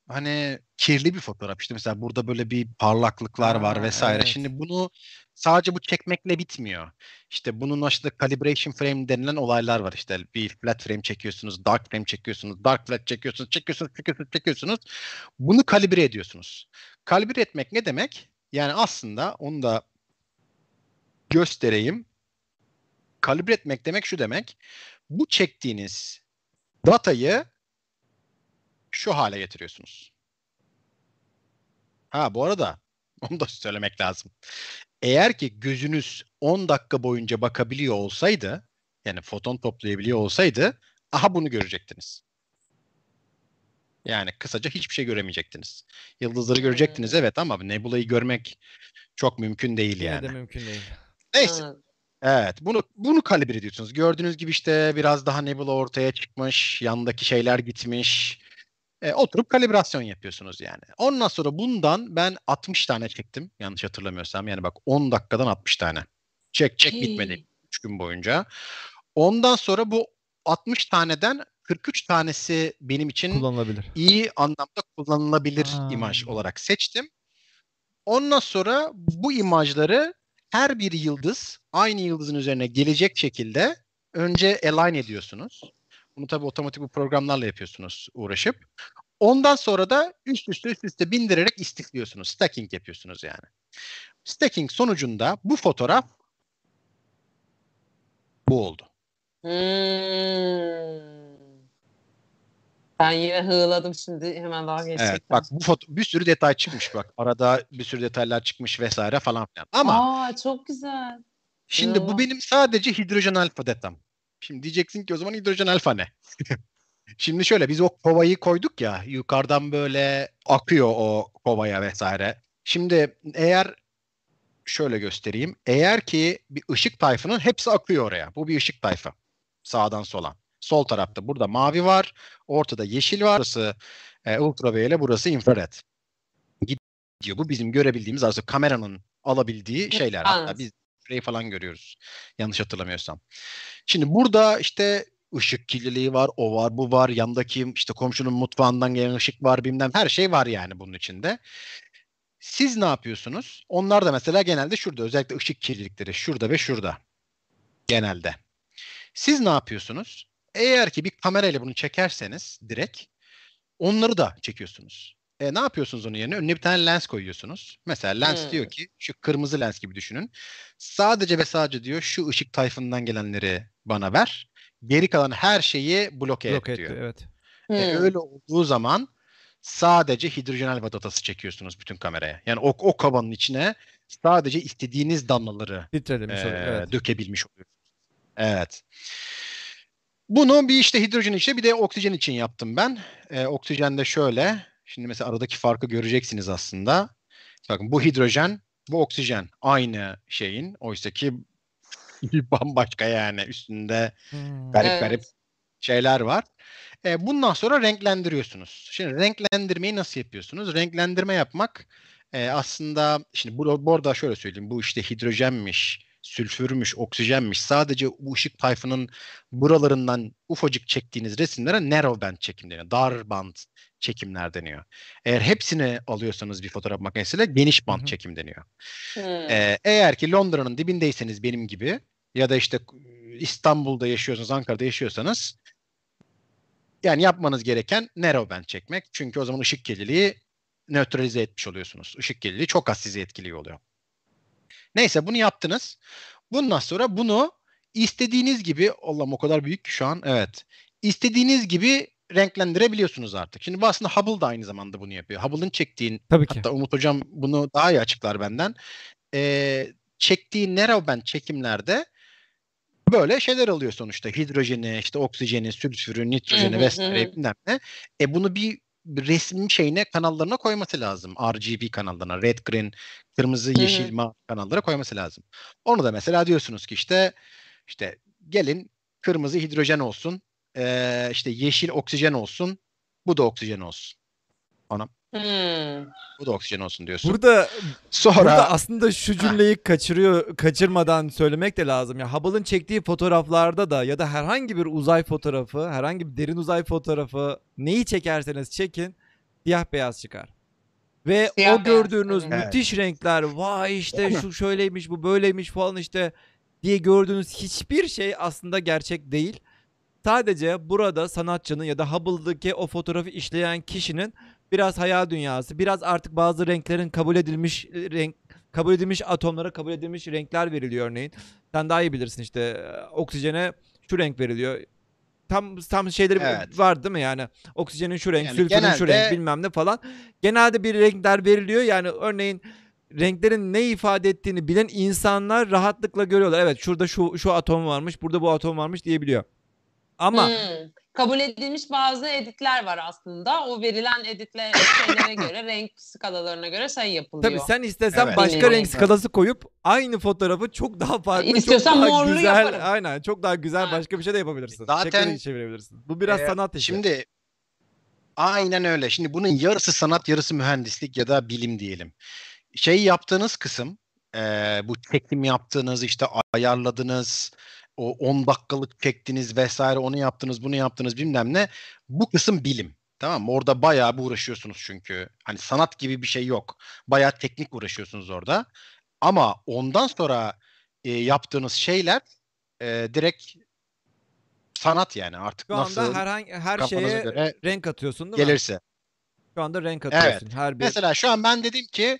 S3: hani kirli bir fotoğraf. İşte mesela burada böyle bir parlaklıklar var
S2: Ha,
S3: vesaire.
S2: evet.
S3: Şimdi bunu sadece bu çekmekle bitmiyor. İşte bunun işte calibration frame denilen olaylar var. İşte bir flat frame çekiyorsunuz, dark frame çekiyorsunuz, dark flat çekiyorsunuz, çekiyorsunuz, çekiyorsunuz, çekiyorsunuz. Bunu kalibre ediyorsunuz. Kalibre etmek ne demek? Yani aslında onu da göstereyim. Kalibre etmek demek şu demek. Bu çektiğiniz datayı şu hale getiriyorsunuz. Ha bu arada onu da söylemek lazım. Eğer ki gözünüz 10 dakika boyunca bakabiliyor olsaydı, yani foton toplayabiliyor olsaydı, aha bunu görecektiniz. Yani kısaca hiçbir şey göremeyecektiniz. Yıldızları görecektiniz
S1: Hmm.
S3: evet ama nebula'yı görmek çok mümkün değil
S2: Yine
S3: yani.
S2: de mümkün değil.
S3: Neyse.
S1: Ha.
S3: Evet, bunu bunu kalibre ediyorsunuz. Gördüğünüz gibi işte biraz daha nebula ortaya çıkmış, yandaki şeyler gitmiş. E, oturup kalibrasyon yapıyorsunuz yani. Ondan sonra bundan ben 60 tane çektim. Yanlış hatırlamıyorsam. Yani bak 10 dakikadan 60 tane. Çek çek bitmedi
S1: Hey.
S3: 3 gün boyunca. Ondan sonra bu 60 taneden 43 tanesi benim için
S2: Kullanılabilir.
S3: iyi anlamda kullanılabilir
S2: Aa.
S3: imaj olarak seçtim. Ondan sonra bu imajları her bir yıldız aynı yıldızın üzerine gelecek şekilde önce align ediyorsunuz. Bunu tabii otomatik bu programlarla yapıyorsunuz uğraşıp. Ondan sonra da üst üste üst üste bindirerek istikliyorsunuz. Stacking yapıyorsunuz yani. Stacking sonucunda bu fotoğraf bu oldu.
S1: Hmm. Ben yine hığladım şimdi hemen daha gerçekten.
S3: Evet bak bu foto bir sürü detay çıkmış bak. Arada bir sürü detaylar çıkmış vesaire falan filan. Ama
S1: Aa çok güzel.
S3: Şimdi bu benim sadece hidrojen alfa datam. Şimdi diyeceksin ki o zaman hidrojen alfa ne? Şimdi şöyle biz o kovayı koyduk ya yukarıdan böyle akıyor o kovaya vesaire. Şimdi eğer şöyle göstereyim. Eğer ki bir ışık tayfının hepsi akıyor oraya. Bu bir ışık tayfı. Sağdan sola. Sol tarafta burada mavi var. Ortada yeşil var. Burası e, ultraviyole, burası infrared. Gidiyor. Bu bizim görebildiğimiz aslında kameranın alabildiği şeyler. Hatta biz şurayı falan görüyoruz. Yanlış hatırlamıyorsam. Şimdi burada işte ışık kirliliği var, o var, bu var. Yandaki işte komşunun mutfağından gelen ışık var, bilmem her şey var yani bunun içinde. Siz ne yapıyorsunuz? Onlar da mesela genelde şurada özellikle ışık kirlilikleri şurada ve şurada. Genelde. Siz ne yapıyorsunuz? Eğer ki bir kamerayla bunu çekerseniz direkt onları da çekiyorsunuz. E, ne yapıyorsunuz onun yerine? Önüne bir tane lens koyuyorsunuz. Mesela lens
S1: Hmm.
S3: diyor ki şu kırmızı lens gibi düşünün. Sadece ve sadece diyor şu ışık tayfından gelenleri bana ver. Geri kalan her şeyi bloke
S2: Blok
S3: et
S2: etti
S3: diyor.
S2: evet.
S3: E,
S1: Hmm.
S3: öyle olduğu zaman sadece hidrojen alfa datası çekiyorsunuz bütün kameraya. Yani o, o kavanın içine sadece istediğiniz damlaları
S2: oluyor.
S3: e,
S2: Evet.
S3: dökebilmiş oluyorsunuz. Evet. Bunu bir işte hidrojen için bir de oksijen için yaptım ben. E, oksijen de şöyle. Şimdi mesela aradaki farkı göreceksiniz aslında. Bakın bu hidrojen, bu oksijen aynı şeyin. Oysa ki bambaşka yani üstünde
S2: Hmm.
S3: garip
S1: Evet.
S3: garip şeyler var. E, bundan sonra renklendiriyorsunuz. Şimdi renklendirmeyi nasıl yapıyorsunuz? Renklendirme yapmak e, aslında şimdi bu, bu arada şöyle söyleyeyim. Bu işte hidrojenmiş, sülfürmüş, oksijenmiş. Sadece bu ışık tayfının buralarından ufacık çektiğiniz resimlere narrow band çekim deniyor. Dar band çekimler deniyor. Eğer hepsini alıyorsanız bir fotoğraf makinesiyle geniş band
S2: Hı hı.
S3: çekim deniyor.
S1: Hmm.
S3: Ee, eğer ki Londra'nın dibindeyseniz benim gibi ya da işte İstanbul'da yaşıyorsanız, Ankara'da yaşıyorsanız yani yapmanız gereken narrow band çekmek. Çünkü o zaman ışık kirliliği nötralize etmiş oluyorsunuz. Işık kirliliği çok az sizi etkiliyor oluyor. Neyse bunu yaptınız. Bundan sonra bunu istediğiniz gibi Allah'ım o kadar büyük ki şu an evet. İstediğiniz gibi renklendirebiliyorsunuz artık. Şimdi bu aslında Hubble da aynı zamanda bunu yapıyor. Hubble'ın çektiğin
S2: Tabii ki.
S3: Hatta Umut Hocam bunu daha iyi açıklar benden. Ee, çektiği narrowband çekimlerde böyle şeyler alıyor sonuçta. Hidrojeni, işte oksijeni, sülfürü, nitrojeni vesaire bilmem ne. E bunu bir, resim şeyine kanallarına koyması lazım. RGB kanallarına, red, green, kırmızı, yeşil, mavi kanallara koyması lazım. Onu da mesela diyorsunuz ki işte işte gelin kırmızı hidrojen olsun, ee, işte yeşil oksijen olsun, bu da oksijen olsun.
S1: Hmm.
S3: Bu da oksijen olsun diyorsun.
S2: Burada
S3: Sonra
S2: Burada aslında şu cümleyi kaçırıyor, kaçırmadan söylemek de lazım. Ya Hubble'ın çektiği fotoğraflarda da ya da herhangi bir uzay fotoğrafı, herhangi bir derin uzay fotoğrafı neyi çekerseniz çekin siyah beyaz çıkar. Ve
S1: Siyah
S2: o
S1: beyaz,
S2: gördüğünüz
S1: evet.
S2: müthiş renkler, vay işte şu şöyleymiş, bu böyleymiş falan işte diye gördüğünüz hiçbir şey aslında gerçek değil. Sadece burada sanatçının ya da Hubble'daki o fotoğrafı işleyen kişinin biraz hayal dünyası, biraz artık bazı renklerin kabul edilmiş renk kabul edilmiş atomlara kabul edilmiş renkler veriliyor örneğin. Sen daha iyi bilirsin işte e, oksijene şu renk veriliyor. Tam tam şeyleri
S3: Evet.
S2: var değil mi yani? Oksijenin şu renk,
S3: Yani
S2: sülfürün şu
S3: genelde-
S2: renk bilmem ne falan. Genelde bir renkler veriliyor. Yani örneğin renklerin ne ifade ettiğini bilen insanlar rahatlıkla görüyorlar. Evet şurada şu şu atom varmış, burada bu atom varmış diyebiliyor. Ama
S1: Hmm. Kabul edilmiş bazı editler var aslında. O verilen editle şeylere göre, renk skalalarına göre şey yapılıyor.
S2: tabii sen istesen
S3: Evet.
S2: başka
S1: Bilmiyorum.
S2: renk skalası koyup aynı fotoğrafı çok daha farklı,
S1: İstiyorsan
S2: çok daha
S1: morlu
S2: güzel,
S1: yaparım.
S2: aynen çok daha güzel
S1: Ha.
S2: başka bir şey de yapabilirsin.
S3: Zaten-
S2: çevirebilirsin. Bu biraz
S3: Ee,
S2: sanat işi.
S3: Şimdi aynen öyle. Şimdi bunun yarısı sanat, yarısı mühendislik ya da bilim diyelim. Şey yaptığınız kısım, eee, bu çekim yaptığınız, işte ayarladınız, o 10 dakikalık çektiniz vesaire, onu yaptınız, bunu yaptınız bilmem ne. Bu kısım bilim. Tamam mı? Orada bayağı bir uğraşıyorsunuz çünkü. Hani sanat gibi bir şey yok. Bayağı teknik uğraşıyorsunuz orada. Ama ondan sonra e, yaptığınız şeyler e, direkt sanat yani artık
S2: Şu anda
S3: nasıl
S2: herhangi her şeye
S3: göre
S2: renk atıyorsun değil mi?
S3: gelirse.
S2: Şu anda renk atıyorsun. Her bir
S3: Mesela şu an ben dedim ki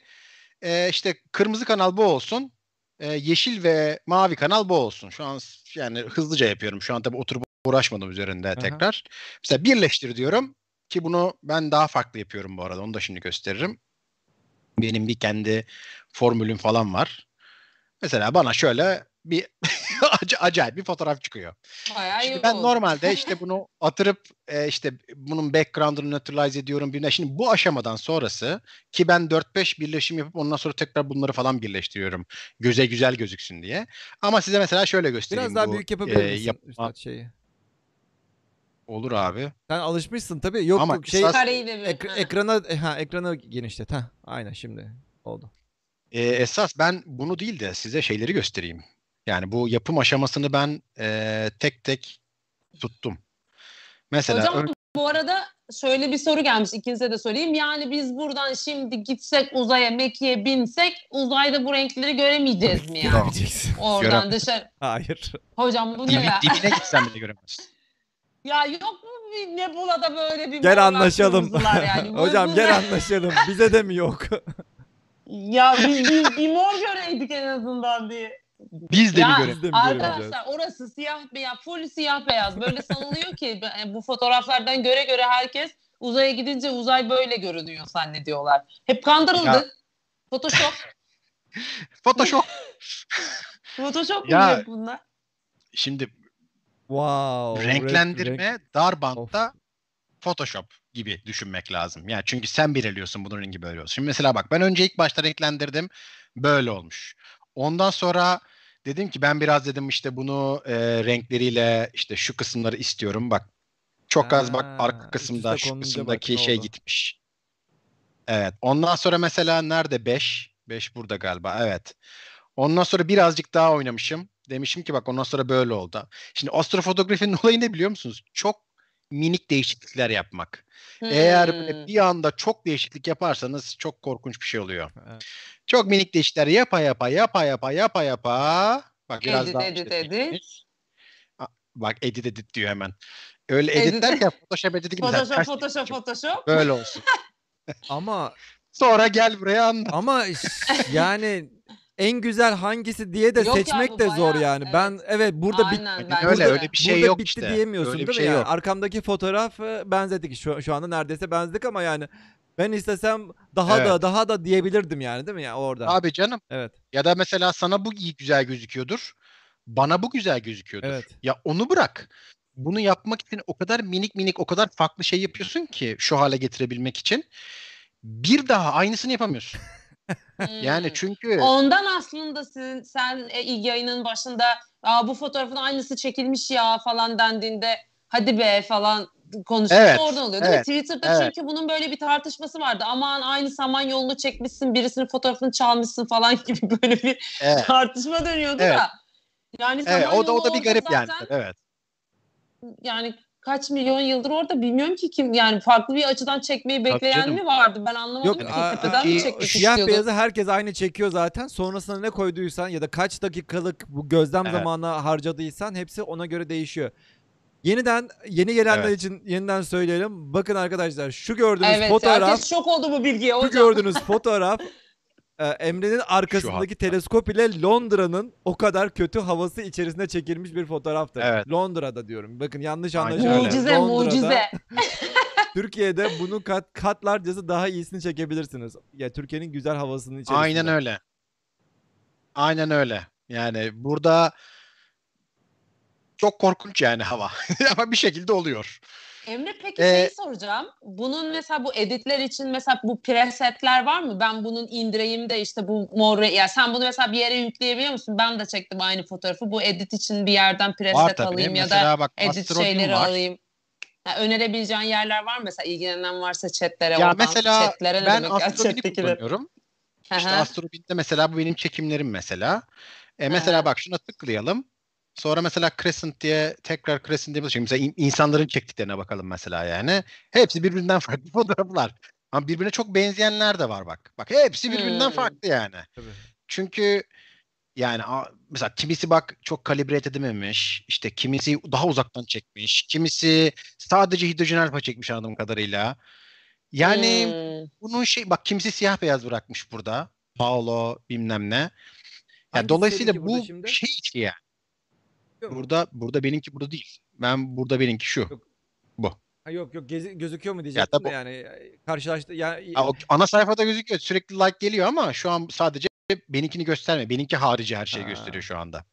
S3: e, işte kırmızı kanal bu olsun. E, yeşil ve mavi kanal bu olsun. Şu an yani hızlıca yapıyorum. Şu an tabii oturup uğraşmadım üzerinde tekrar. Mesela birleştir diyorum ki bunu ben daha farklı yapıyorum bu arada. Onu da şimdi gösteririm. Benim bir kendi formülüm falan var. Mesela bana şöyle bir ac- acayip bir fotoğraf çıkıyor.
S1: Bayağı iyi
S3: Şimdi ben
S1: oldu.
S3: normalde işte bunu atırıp e, işte bunun background'ını neutralize ediyorum. Birine. Şimdi bu aşamadan sonrası ki ben 4-5 birleşim yapıp ondan sonra tekrar bunları falan birleştiriyorum. Göze güzel gözüksün diye. Ama size mesela şöyle göstereyim.
S2: biraz daha
S3: bu,
S2: büyük yapabilir
S3: e,
S2: misin
S3: yapma-
S2: üstad şeyi?
S3: Olur abi.
S2: Sen alışmışsın tabii. Yok
S3: Ama
S2: yok şey
S3: esas-
S2: ek-
S1: ha.
S2: ekrana ha ekranı genişlet. Ha aynen şimdi oldu.
S3: E, esas ben bunu değil de size şeyleri göstereyim. Yani bu yapım aşamasını ben e, tek tek tuttum. Mesela
S1: Hocam
S3: ön-
S1: bu arada şöyle bir soru gelmiş ikinize de sorayım. Yani biz buradan şimdi gitsek uzaya mekiğe binsek uzayda bu renkleri göremeyeceğiz mi yani?
S2: Göremeyeceksin.
S1: Oradan
S3: Görem-
S1: dışarı.
S2: Hayır.
S1: Hocam bu ne ya?
S3: dibine gitsen bile göremezsin.
S1: Ya yok mu bir Nebula'da böyle bir
S2: Gel anlaşalım.
S1: yani?
S2: Hocam gel anlaşalım. Bize de mi yok?
S1: Ya biz, biz bir mor göreydik en azından diye.
S3: Biz de
S1: Ya,
S3: mi
S2: göremeyeceğiz?
S1: Arkadaşlar orası siyah beyaz, full siyah beyaz. Böyle sanılıyor ki bu fotoğraflardan göre göre herkes uzaya gidince uzay böyle görünüyor zannediyorlar. Hep kandırıldık.
S3: Ya.
S1: Photoshop.
S3: Photoshop.
S1: Photoshop mu
S3: Ya,
S1: hep bunlar?
S3: Şimdi
S2: Wow. renk-
S3: renklendirme
S2: renk-
S3: dar bantta Photoshop gibi düşünmek lazım. Yani çünkü sen belirliyorsun bunun rengi böyle olsun. Şimdi mesela bak ben önce ilk başta renklendirdim. Böyle olmuş. Ondan sonra dedim ki ben biraz dedim işte bunu e, renkleriyle işte şu kısımları istiyorum. Bak çok az bak
S2: Ha,
S3: arka kısımda şu kısımdaki
S2: bak
S3: şey
S2: oldu.
S3: gitmiş. Evet. Ondan sonra mesela nerede 5? 5 burada galiba. Evet. Ondan sonra birazcık daha oynamışım. Demişim ki bak ondan sonra böyle oldu. Şimdi astrofotografinin olayı ne biliyor musunuz? Çok minik değişiklikler yapmak. Eğer
S1: Hmm.
S3: böyle bir anda çok değişiklik yaparsanız çok korkunç bir şey oluyor.
S2: Evet.
S3: Çok minik değişiklikler yapa yapa yapa yapa yapa yapa. Bak biraz
S1: Edit,
S3: daha
S1: edit,
S3: işte
S1: edit.
S3: Bak edit edit diyor hemen. Öyle
S1: Edit.
S3: edit derken Photoshop edit gibi.
S1: Photoshop, Photoshop. Photoshop.
S3: Böyle olsun.
S2: Ama
S3: Sonra gel buraya anlat.
S2: ama yani en güzel hangisi diye de
S1: Yok ya,
S2: seçmek
S1: bu
S2: de zor
S1: bayağı-
S2: yani.
S1: evet.
S2: Ben evet burada bit
S1: Aynen,
S3: Aynen
S1: bence
S3: öyle
S1: de.
S3: öyle bir şey
S2: burada
S3: yok
S2: bitti
S3: işte.
S2: diyemiyorsun
S3: Öyle bir
S2: değil mi?
S3: şey
S2: yani
S3: yok.
S2: arkamdaki fotoğrafı benzedik. Şu, şu anda neredeyse benzedik ama yani ben istesem daha da
S3: Evet.
S2: daha da diyebilirdim yani değil mi yani orada?
S3: Abi canım.
S2: Evet.
S3: Ya da mesela sana bu iyi güzel gözüküyordur. Bana bu güzel gözüküyordur.
S2: Evet.
S3: Ya onu bırak. Bunu yapmak için o kadar minik minik o kadar farklı şey yapıyorsun ki şu hale getirebilmek için. Bir daha aynısını yapamıyorsun. Yani
S1: Hmm.
S3: çünkü
S1: Ondan aslında sizin, sen e, yayının başında Aa, bu fotoğrafın aynısı çekilmiş ya falan dendiğinde hadi be falan konuşması
S3: Evet,
S1: oradan oluyor değil
S3: evet,
S1: mi? Twitter'da
S3: evet.
S1: çünkü bunun böyle bir tartışması vardı. Aman aynı Samanyolu'nu çekmişsin birisinin fotoğrafını çalmışsın falan gibi böyle bir
S3: evet,
S1: tartışma dönüyordu
S3: Evet.
S1: da. Yani
S3: evet, o da o da bir garip
S1: orada
S3: yani.
S1: zaten
S3: Evet.
S1: yani kaç milyon yıldır orada bilmiyorum ki kim yani farklı bir açıdan çekmeyi bekleyen mi vardı ben anlamadım
S2: Yok
S1: ki
S2: a-
S1: tepeden mi çekmek
S2: siyah
S1: istiyordu?
S2: beyazı herkes aynı çekiyor zaten. Sonrasında ne koyduysan ya da kaç dakikalık bu gözlem
S3: Evet.
S2: zamanı harcadıysan hepsi ona göre değişiyor. Yeniden yeni gelenler
S3: Evet.
S2: için yeniden söyleyelim. Bakın arkadaşlar şu gördüğünüz
S1: Evet
S2: fotoğraf
S1: herkes şok oldu bu bilgiye
S2: şu
S1: hocam.
S2: gördüğünüz fotoğraf e, Emre'nin arkasındaki teleskop ile Londra'nın o kadar kötü havası içerisinde çekilmiş bir fotoğraftır.
S3: Evet.
S2: Londra'da diyorum. Bakın yanlış
S3: öyle.
S1: Mucize mucize.
S2: Türkiye'de bunun kat, katlarcası daha iyisini çekebilirsiniz. Ya Türkiye'nin güzel havasının içerisinde.
S3: Aynen öyle. Aynen öyle. Yani burada çok korkunç yani hava. Ama bir şekilde oluyor.
S1: Emre peki
S3: Ee,
S1: şey soracağım. Bunun mesela bu editler için mesela bu presetler var mı? Ben bunun indireyim de işte bu mor ya sen bunu mesela bir yere yükleyebiliyor musun? Ben de çektim aynı fotoğrafı. Bu edit için bir yerden preset alayım ya da
S3: bak
S1: edit şeyleri
S3: var.
S1: alayım. Ha, önerebileceğin yerler var mı? Mesela ilgilenen varsa chatlere
S3: Ya
S1: oradan.
S3: mesela
S1: chatlere
S3: ben
S1: Chat'tekiler.
S3: kullanıyorum. İşte
S1: hı.
S3: Astrobine'de mesela bu benim çekimlerim mesela. E, mesela
S1: Aha.
S3: bak şuna tıklayalım. Sonra mesela Crescent diye tekrar Crescent diye bir Mesela in- insanların çektiklerine bakalım mesela yani. Hepsi birbirinden farklı fotoğraflar. Ama birbirine çok benzeyenler de var bak. Bak hepsi birbirinden
S1: Hmm.
S3: farklı yani.
S2: Tabii.
S3: Çünkü yani mesela kimisi bak çok kalibre edememiş. İşte kimisi daha uzaktan çekmiş. Kimisi sadece hidrojen alfa çekmiş anladığım kadarıyla. Yani
S1: Hmm.
S3: bunun şey bak kimisi siyah beyaz bırakmış burada. Paolo bilmem ne. Ya
S2: Hangisi
S3: dolayısıyla bu
S2: şimdi?
S3: şey içi yani.
S2: Yok.
S3: Burada burada benimki burada değil. Ben burada benimki şu.
S2: Yok. Ha, yok yok gezi- gözüküyor mu diyecektim de
S3: o-
S2: yani karşılaştı ya
S3: Ha, o ana sayfada gözüküyor. Sürekli like geliyor ama şu an sadece benimkini gösterme. Benimki harici her şeyi
S2: Ha.
S3: gösteriyor şu anda.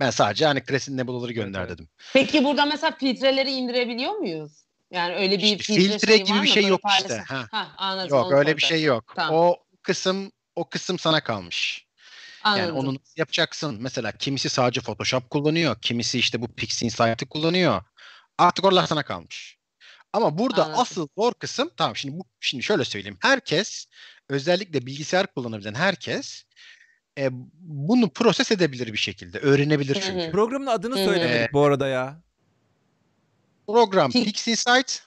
S3: Ben sadece hani Crescent Nebulaları gönder
S2: evet.
S3: dedim.
S1: Peki burada mesela filtreleri indirebiliyor muyuz? Yani öyle bir
S3: İşte
S1: filtre,
S3: filtre gibi
S1: var
S3: bir
S1: mı?
S3: şey
S1: Böyle
S3: yok işte.
S1: paylaşım-
S3: Ha.
S1: Hah, anladım.
S3: Yok öyle bir
S1: soracağım.
S3: şey yok.
S1: Tamam.
S3: O kısım o kısım sana kalmış. Yani
S1: Anladım.
S3: onu nasıl yapacaksın? Mesela kimisi sadece Photoshop kullanıyor. Kimisi işte bu PixInsight'ı kullanıyor. Artık oralar sana kalmış. Ama burada
S1: Anladım.
S3: asıl zor kısım tamam şimdi bu şimdi şöyle söyleyeyim. Herkes özellikle bilgisayar kullanabilen herkes e, bunu proses edebilir bir şekilde. Öğrenebilir
S1: Hı hı.
S3: çünkü.
S2: programın adını
S1: Hı hı.
S2: söylemedik bu arada ya.
S3: Program
S1: Pi-
S3: PixInsight,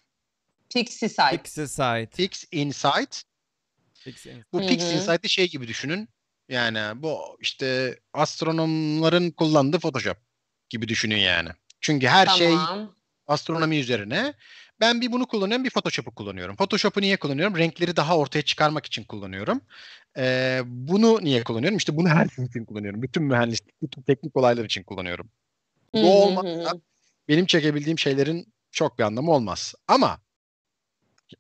S1: Pixie site.
S2: Pixie site.
S3: PixInsight.
S2: Pixie.
S3: Bu
S1: Hı hı.
S3: PixInsight'ı şey gibi düşünün. Yani bu işte astronomların kullandığı Photoshop gibi düşünün yani. Çünkü her şey
S1: Tamam.
S3: astronomi üzerine. Ben bir bunu kullanıyorum, bir Photoshop'u kullanıyorum. Photoshop'u niye kullanıyorum? Renkleri daha ortaya çıkarmak için kullanıyorum. Ee, bunu niye kullanıyorum? İşte bunu her şey için kullanıyorum. Bütün mühendislik, bütün teknik olaylar için kullanıyorum. Bu olmazsa benim çekebildiğim şeylerin çok bir anlamı olmaz. Ama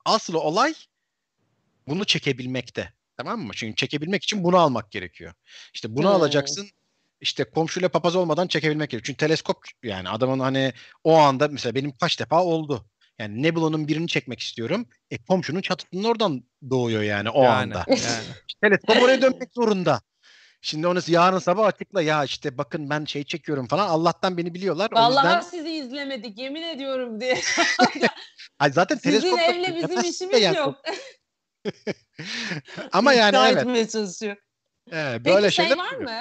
S3: asıl olay bunu çekebilmekte. Tamam mı? Çünkü çekebilmek için bunu almak gerekiyor. İşte bunu
S1: Hmm.
S3: alacaksın. İşte komşuyla papaz olmadan çekebilmek gerekiyor. Çünkü teleskop yani adamın hani o anda mesela benim kaç defa oldu. Yani Nebula'nın birini çekmek istiyorum. E komşunun çatısının oradan doğuyor yani o
S2: yani,
S3: anda.
S2: Yani.
S3: Teleskop oraya dönmek zorunda. Şimdi onu yarın sabah açıkla ya işte bakın ben şey çekiyorum falan. Allah'tan beni biliyorlar.
S1: Vallahi
S3: yüzden
S1: sizi izlemedik yemin ediyorum diye.
S3: Ay zaten
S1: Sizin
S3: teleskop
S1: evle bizim işimiz yok.
S3: Ama yani evet.
S1: etmeye çalışıyor.
S3: evet,
S1: Peki
S3: böyle
S1: şey
S3: şeyler
S1: var mı?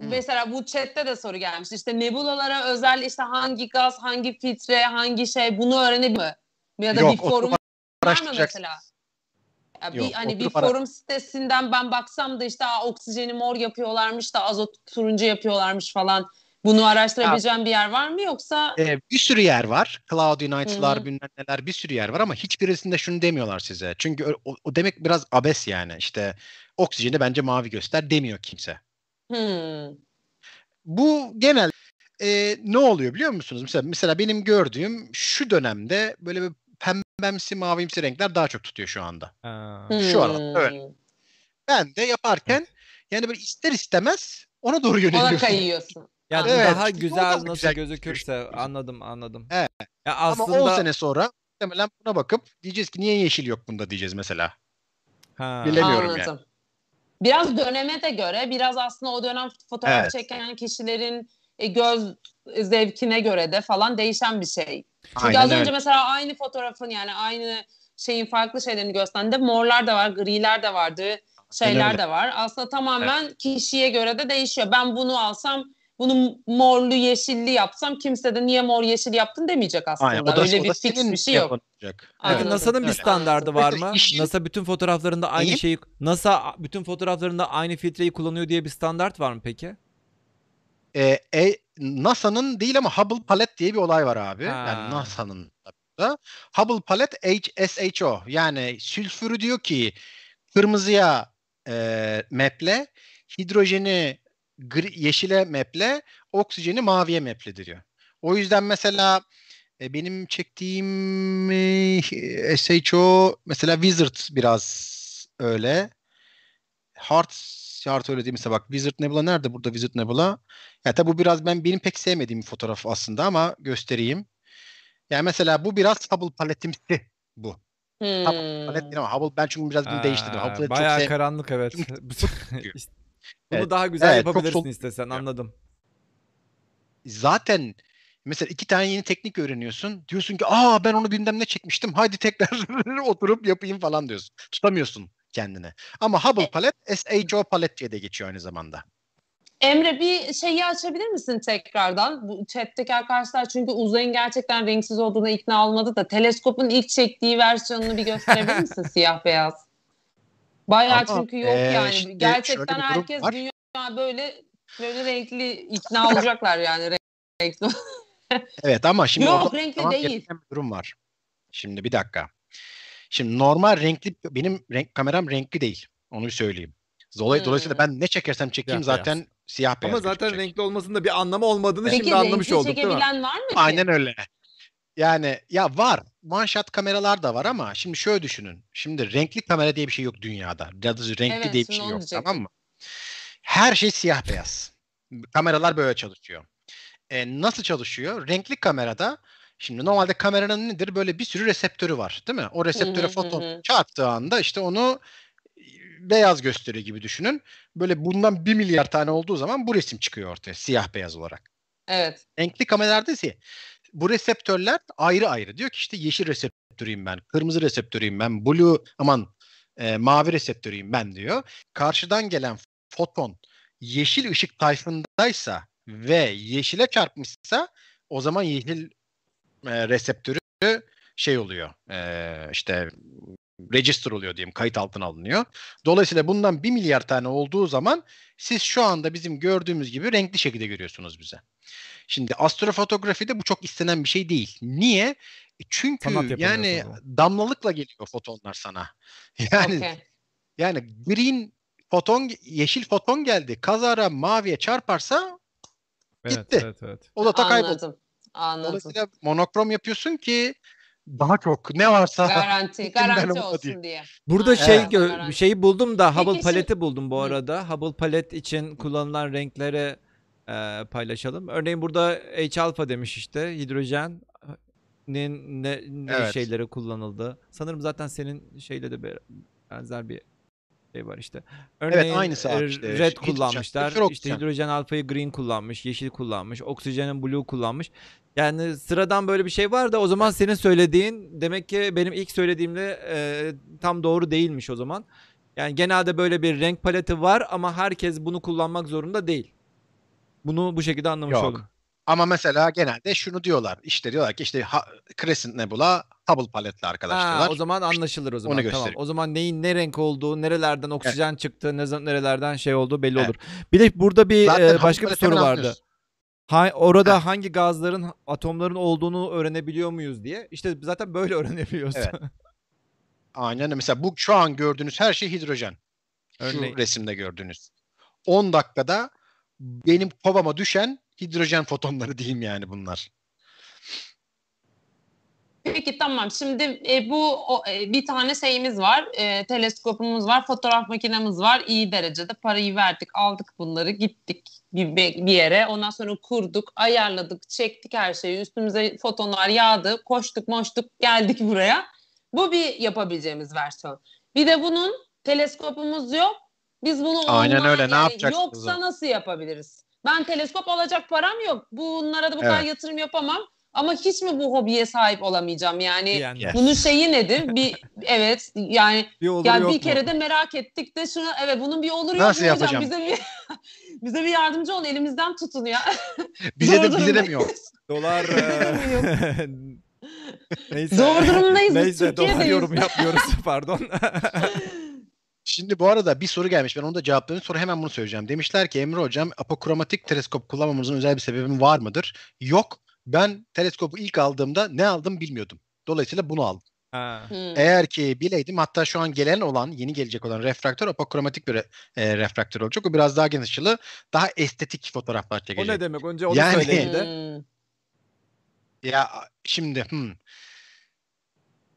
S3: Hı.
S1: Mesela bu chatte de soru gelmiş. İşte nebulalara özel işte hangi gaz, hangi filtre, hangi şey bunu öğrenebilir mi? Ya da
S3: Yok,
S1: bir forum var mı mesela? Ya bir
S3: Yok,
S1: hani bir forum sitesinden ben baksam da işte Aa, oksijeni mor yapıyorlarmış da azot turuncu yapıyorlarmış falan. Bunu araştırabileceğim bir yer var mı yoksa?
S3: Ee, bir sürü yer var. Cloud United'lar, bilmem neler bir sürü yer var ama hiçbirisinde şunu demiyorlar size. Çünkü o, o- demek biraz abes yani. İşte oksijeni bence mavi göster demiyor kimse.
S1: Hmm.
S3: Bu genel e, ne oluyor biliyor musunuz? Mesela, mesela benim gördüğüm şu dönemde böyle bir pembemsi mavimsi renkler daha çok tutuyor şu anda.
S2: Ha.
S3: Şu ara,
S1: Hmm.
S3: öyle. Ben de yaparken yani böyle ister istemez ona doğru
S1: Ona
S3: yöneliyorsun.
S1: kayıyorsun.
S2: Ya
S1: Anladım.
S3: Evet,
S2: daha güzel nasıl
S3: güzel
S2: gözükürse
S3: gözüküyor.
S2: anladım anladım.
S3: Evet.
S2: Ya
S3: Ama
S2: aslında
S3: 10 sene sonra muhtemelen buna bakıp diyeceğiz ki niye yeşil yok bunda diyeceğiz mesela.
S2: ha.
S3: Bilemiyorum yani.
S1: Anladım. Biraz döneme de göre, biraz aslında o dönem fotoğraf
S3: Evet.
S1: çeken kişilerin e, göz zevkine göre de falan değişen bir şey. Çünkü
S3: Aynen
S1: az önce
S3: öyle.
S1: mesela aynı fotoğrafın yani aynı şeyin farklı şeylerini gösterdiğinde morlar da var, griler de vardı, şeyler de var. Aslında tamamen kişiye göre de değişiyor. Ben bunu alsam bunu morlu yeşilli yapsam kimse de niye mor yeşil yaptın demeyecek aslında.
S3: Aynen, o da,
S1: Öyle
S3: o
S1: bir fix bir şey yok.
S3: olacak.
S2: Peki. NASA'nın bir standardı var mı? NASA bütün fotoğraflarında aynı şeyi NASA bütün fotoğraflarında aynı filtreyi kullanıyor diye bir standart var mı peki?
S3: Ee, e, NASA'nın değil ama Hubble Palette diye bir olay var abi.
S2: Ha.
S3: Yani NASA'nın da. Hubble Palette HSHO yani sülfürü diyor ki kırmızıya e, maple, hidrojeni gri, yeşile maple, oksijeni maviye maple diyor. O yüzden mesela e, benim çektiğim e, SHO mesela Wizard biraz öyle. Heart Heart öyle değil mesela bak Wizard Nebula nerede burada Wizard Nebula? Ya tabi bu biraz ben benim pek sevmediğim bir fotoğraf aslında ama göstereyim. Yani mesela bu biraz Hubble paletimsi bu. Hubble palet
S1: Hmm.
S3: değil ama Hubble ben çünkü biraz bunu değiştirdim. Hubble çok
S2: Bayağı
S3: sev-
S2: karanlık evet. Bunu
S3: Evet.
S2: daha güzel
S3: Evet, çok
S2: yapabilirsin
S3: sol-
S2: istesen anladım.
S3: Zaten mesela iki tane yeni teknik öğreniyorsun. Diyorsun ki aa ben onu bilmem ne çekmiştim. Haydi tekrar oturup yapayım falan diyorsun. Tutamıyorsun kendine. Ama Hubble
S1: E-
S3: palet SHO palet diye de geçiyor aynı zamanda.
S1: Emre bir şeyi açabilir misin tekrardan? Bu chat'teki arkadaşlar çünkü uzayın gerçekten renksiz olduğuna ikna olmadı da teleskopun ilk çektiği versiyonunu bir gösterebilir misin siyah beyaz? Bayağı
S3: Ama,
S1: çünkü yok
S3: eee,
S1: yani.
S3: işte
S1: gerçekten herkes
S3: var.
S1: dünya böyle böyle renkli ikna olacaklar yani renkli.
S3: Evet ama şimdi
S1: Yok,
S3: orada
S1: renkli
S3: tamam,
S1: değil.
S3: bir durum var. Şimdi bir dakika. Şimdi normal renkli benim renk kameram renkli değil. Onu bir söyleyeyim. Dolay-
S1: Hmm.
S3: Dolayısıyla ben ne çekersem çekeyim
S2: Siyah
S3: zaten siyah beyaz
S2: Ama zaten
S3: gözükecek.
S2: renkli olmasının da bir anlamı olmadığını
S1: Peki
S2: şimdi anlamış
S1: renkli
S2: olduk değil mi?
S1: var mı ki?
S3: Aynen öyle. Yani ya var. One shot kameralar da var ama şimdi şöyle düşünün. Şimdi renkli kamera diye bir şey yok dünyada. Ya da renkli
S1: Evet,
S3: diye bir şey yok
S1: diyecektim.
S3: tamam mı? Her şey siyah beyaz. Kameralar böyle çalışıyor. E, nasıl çalışıyor? Renkli kamerada şimdi normalde kameranın nedir? Böyle bir sürü reseptörü var değil mi? O reseptöre foton çarptığı anda işte onu e, beyaz gösteriyor gibi düşünün. Böyle bundan bir milyar tane olduğu zaman bu resim çıkıyor ortaya siyah beyaz olarak.
S1: Evet.
S3: Renkli kameralarda ise bu reseptörler ayrı ayrı. Diyor ki işte yeşil reseptörüyüm ben, kırmızı reseptörüyüm ben, blue aman e, mavi reseptörüyüm ben diyor. Karşıdan gelen foton yeşil ışık tayfındaysa ve yeşile çarpmışsa o zaman yeşil e, reseptörü şey oluyor. E, işte register oluyor diyeyim. Kayıt altına alınıyor. Dolayısıyla bundan 1 milyar tane olduğu zaman siz şu anda bizim gördüğümüz gibi renkli şekilde görüyorsunuz bize. Şimdi astrofotografide bu çok istenen bir şey değil. Niye? E Çünkü yani damlalıkla geliyor fotonlar sana. Yani
S1: Okey.
S3: yani green foton yeşil foton geldi. Kazara maviye çarparsa
S2: Evet,
S3: Gitti.
S2: evet, evet.
S3: o da ta kayboldu.
S1: Anladım. Anladım.
S3: Dolayısıyla monokrom yapıyorsun ki daha çok ne varsa
S1: Garanti, garanti olsun
S3: diye.
S1: diye.
S2: Burada
S1: Aynen.
S2: şey
S1: Evet.
S2: gö- şeyi buldum da Hubble
S1: Peki
S2: paleti buldum bu
S1: Hı.
S2: arada. Hubble palet için kullanılan renkleri e, paylaşalım. Örneğin burada H alfa demiş işte hidrojenin ne, ne
S3: Evet.
S2: şeyleri kullanıldı. Sanırım zaten senin şeyle de be- benzer bir şey var işte. Örneğin
S3: aynısı abi
S2: e,
S3: işte.
S2: red
S3: Hidrojen,
S2: kullanmışlar.
S3: sülfür,
S2: İşte hidrojen alfayı green kullanmış, yeşil kullanmış, oksijenin blue kullanmış. Yani sıradan böyle bir şey var da o zaman senin söylediğin demek ki benim ilk söylediğimle e, tam doğru değilmiş o zaman. Yani genelde böyle bir renk paleti var ama herkes bunu kullanmak zorunda değil. Bunu bu şekilde anlamış
S3: Yok.
S2: oldum.
S3: Ama mesela genelde şunu diyorlar. İşte diyorlar ki işte ha, Crescent Nebula Hubble paletli arkadaş
S2: Ha, o zaman anlaşılır o zaman. Tamam.
S3: gösteriyor.
S2: O zaman neyin ne renk olduğu, nerelerden oksijen çıktı, ne zaman- nerelerden şey olduğu belli
S3: Evet.
S2: olur. Bir de burada bir
S3: Zaten
S2: e,
S3: Hubble
S2: başka bir soru vardı.
S3: anlıyorsun.
S2: Ha, orada hangi gazların, atomların olduğunu öğrenebiliyor muyuz diye. İşte zaten böyle öğrenebiliyoruz.
S3: Evet. Aynen. Mesela bu şu an gördüğünüz her şey hidrojen. Şu
S2: Örneğin.
S3: resimde gördüğünüz. 10 dakikada benim kovama düşen hidrojen fotonları diyeyim yani bunlar.
S1: Peki tamam. Şimdi e, bu o, e, bir tane şeyimiz var. E, teleskopumuz var. Fotoğraf makinemiz var. İyi derecede parayı verdik. Aldık bunları. Gittik bir, bir yere. Ondan sonra kurduk. Ayarladık. Çektik her şeyi. Üstümüze fotonlar yağdı. Koştuk moştuk. Geldik buraya. Bu bir yapabileceğimiz versiyon. Bir de bunun teleskopumuz yok. Biz bunu
S3: Aynen öyle. Ne
S1: yani
S3: yapacaksınız
S1: Yoksa
S3: o?
S1: nasıl yapabiliriz? Ben teleskop alacak param yok. Bunlara da bu kadar
S3: Evet.
S1: yatırım yapamam. Ama hiç mi bu hobiye sahip olamayacağım? Yani
S2: Diyenler.
S3: Yes.
S1: bunun şeyi nedir? Bir evet yani
S2: Bir olur
S1: ya
S2: yok
S1: bir
S2: mu?
S1: kere de merak ettik de şuna evet bunun bir oluru yok
S3: Nasıl
S1: mu hocam?
S3: yapacağım?
S1: Bize bir Bize bir yardımcı ol elimizden tutun ya.
S3: Bize de bize de mi yok?
S2: Dolar eee, neyse.
S1: Zor durumdayız
S2: Neyse dolar
S1: Türkiye'deyiz.
S2: yorum yapmıyoruz pardon.
S3: Şimdi bu arada bir soru gelmiş. Ben onu da cevaplıyorum. Sonra hemen bunu söyleyeceğim. Demişler ki Emre hocam apokromatik teleskop kullanmamızın özel bir sebebi var mıdır? Yok. Ben teleskopu ilk aldığımda ne aldım bilmiyordum. Dolayısıyla bunu aldım.
S2: ha.
S1: Hmm.
S3: Eğer ki bileydim hatta şu an gelen olan yeni gelecek olan refraktör apokromatik bir e, refraktör olacak. O biraz daha geniş açılı, daha estetik fotoğraflar
S2: O
S3: çekecek.
S2: ne demek? Önce onu
S3: Yani-
S2: söyleyin de.
S1: Hmm.
S3: Ya şimdi hmm.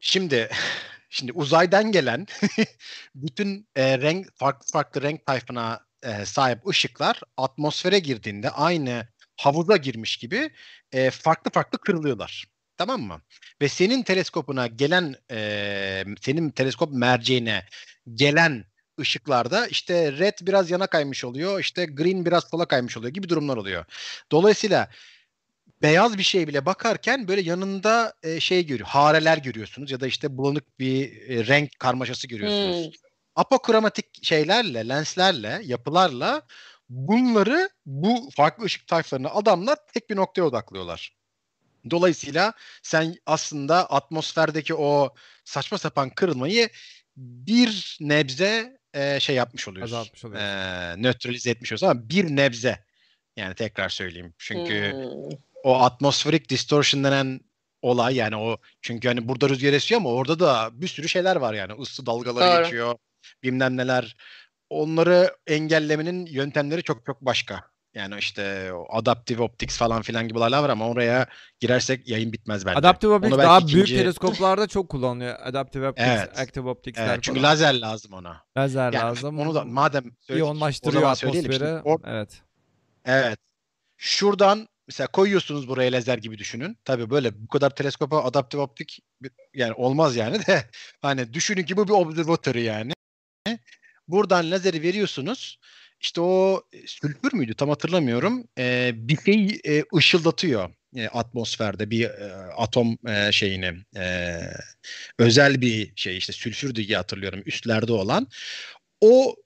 S3: Şimdi şimdi uzaydan gelen bütün e, renk farklı farklı renk tayfına e, sahip ışıklar atmosfere girdiğinde aynı havuza girmiş gibi e, farklı farklı kırılıyorlar. Tamam mı? Ve senin teleskopuna gelen e, senin teleskop merceğine gelen ışıklarda işte red biraz yana kaymış oluyor, işte green biraz sola kaymış oluyor gibi durumlar oluyor. Dolayısıyla beyaz bir şey bile bakarken böyle yanında e, şey görüyor, hareler görüyorsunuz ya da işte bulanık bir e, renk karmaşası görüyorsunuz.
S1: Hmm.
S3: Apokromatik şeylerle, lenslerle, yapılarla bunları bu farklı ışık tayflarını adamlar tek bir noktaya odaklıyorlar. Dolayısıyla sen aslında atmosferdeki o saçma sapan kırılmayı bir nebze e, şey yapmış oluyorsun.
S2: Azaltmış oluyorsun.
S3: E, nötralize etmiş oluyorsun ama bir nebze. Yani tekrar söyleyeyim. Çünkü
S1: Hmm.
S3: o atmosferik distortion denen olay yani o çünkü hani burada rüzgar esiyor ama orada da bir sürü şeyler var yani ısı dalgaları
S1: Doğru.
S3: geçiyor bilmem neler onları engellemenin yöntemleri çok çok başka. Yani işte adaptive optics falan filan gibi olaylar var ama oraya girersek yayın bitmez bence.
S2: Adaptive Optics daha
S3: ikinci-
S2: büyük teleskoplarda çok kullanılıyor. Adaptive Optics,
S3: Evet.
S2: Active Optics'ler
S3: Evet, çünkü
S2: falan.
S3: lazer lazım ona.
S2: Lazer
S3: Yani
S2: lazım.
S3: onu da madem
S2: iyonlaştırıyor atmosferi.
S3: Şimdi or-
S2: Evet.
S3: Evet. Şuradan mesela koyuyorsunuz buraya lazer gibi düşünün. Tabii böyle bu kadar teleskopa adaptif optik yani olmaz yani de hani düşünün ki bu bir observatory yani. Buradan lazeri veriyorsunuz. İşte o e, sülfür müydü tam hatırlamıyorum. Ee, bir şey e, ışıldatıyor e, atmosferde bir e, atom e, şeyini. E, özel bir şey işte sülfür diye hatırlıyorum üstlerde olan. O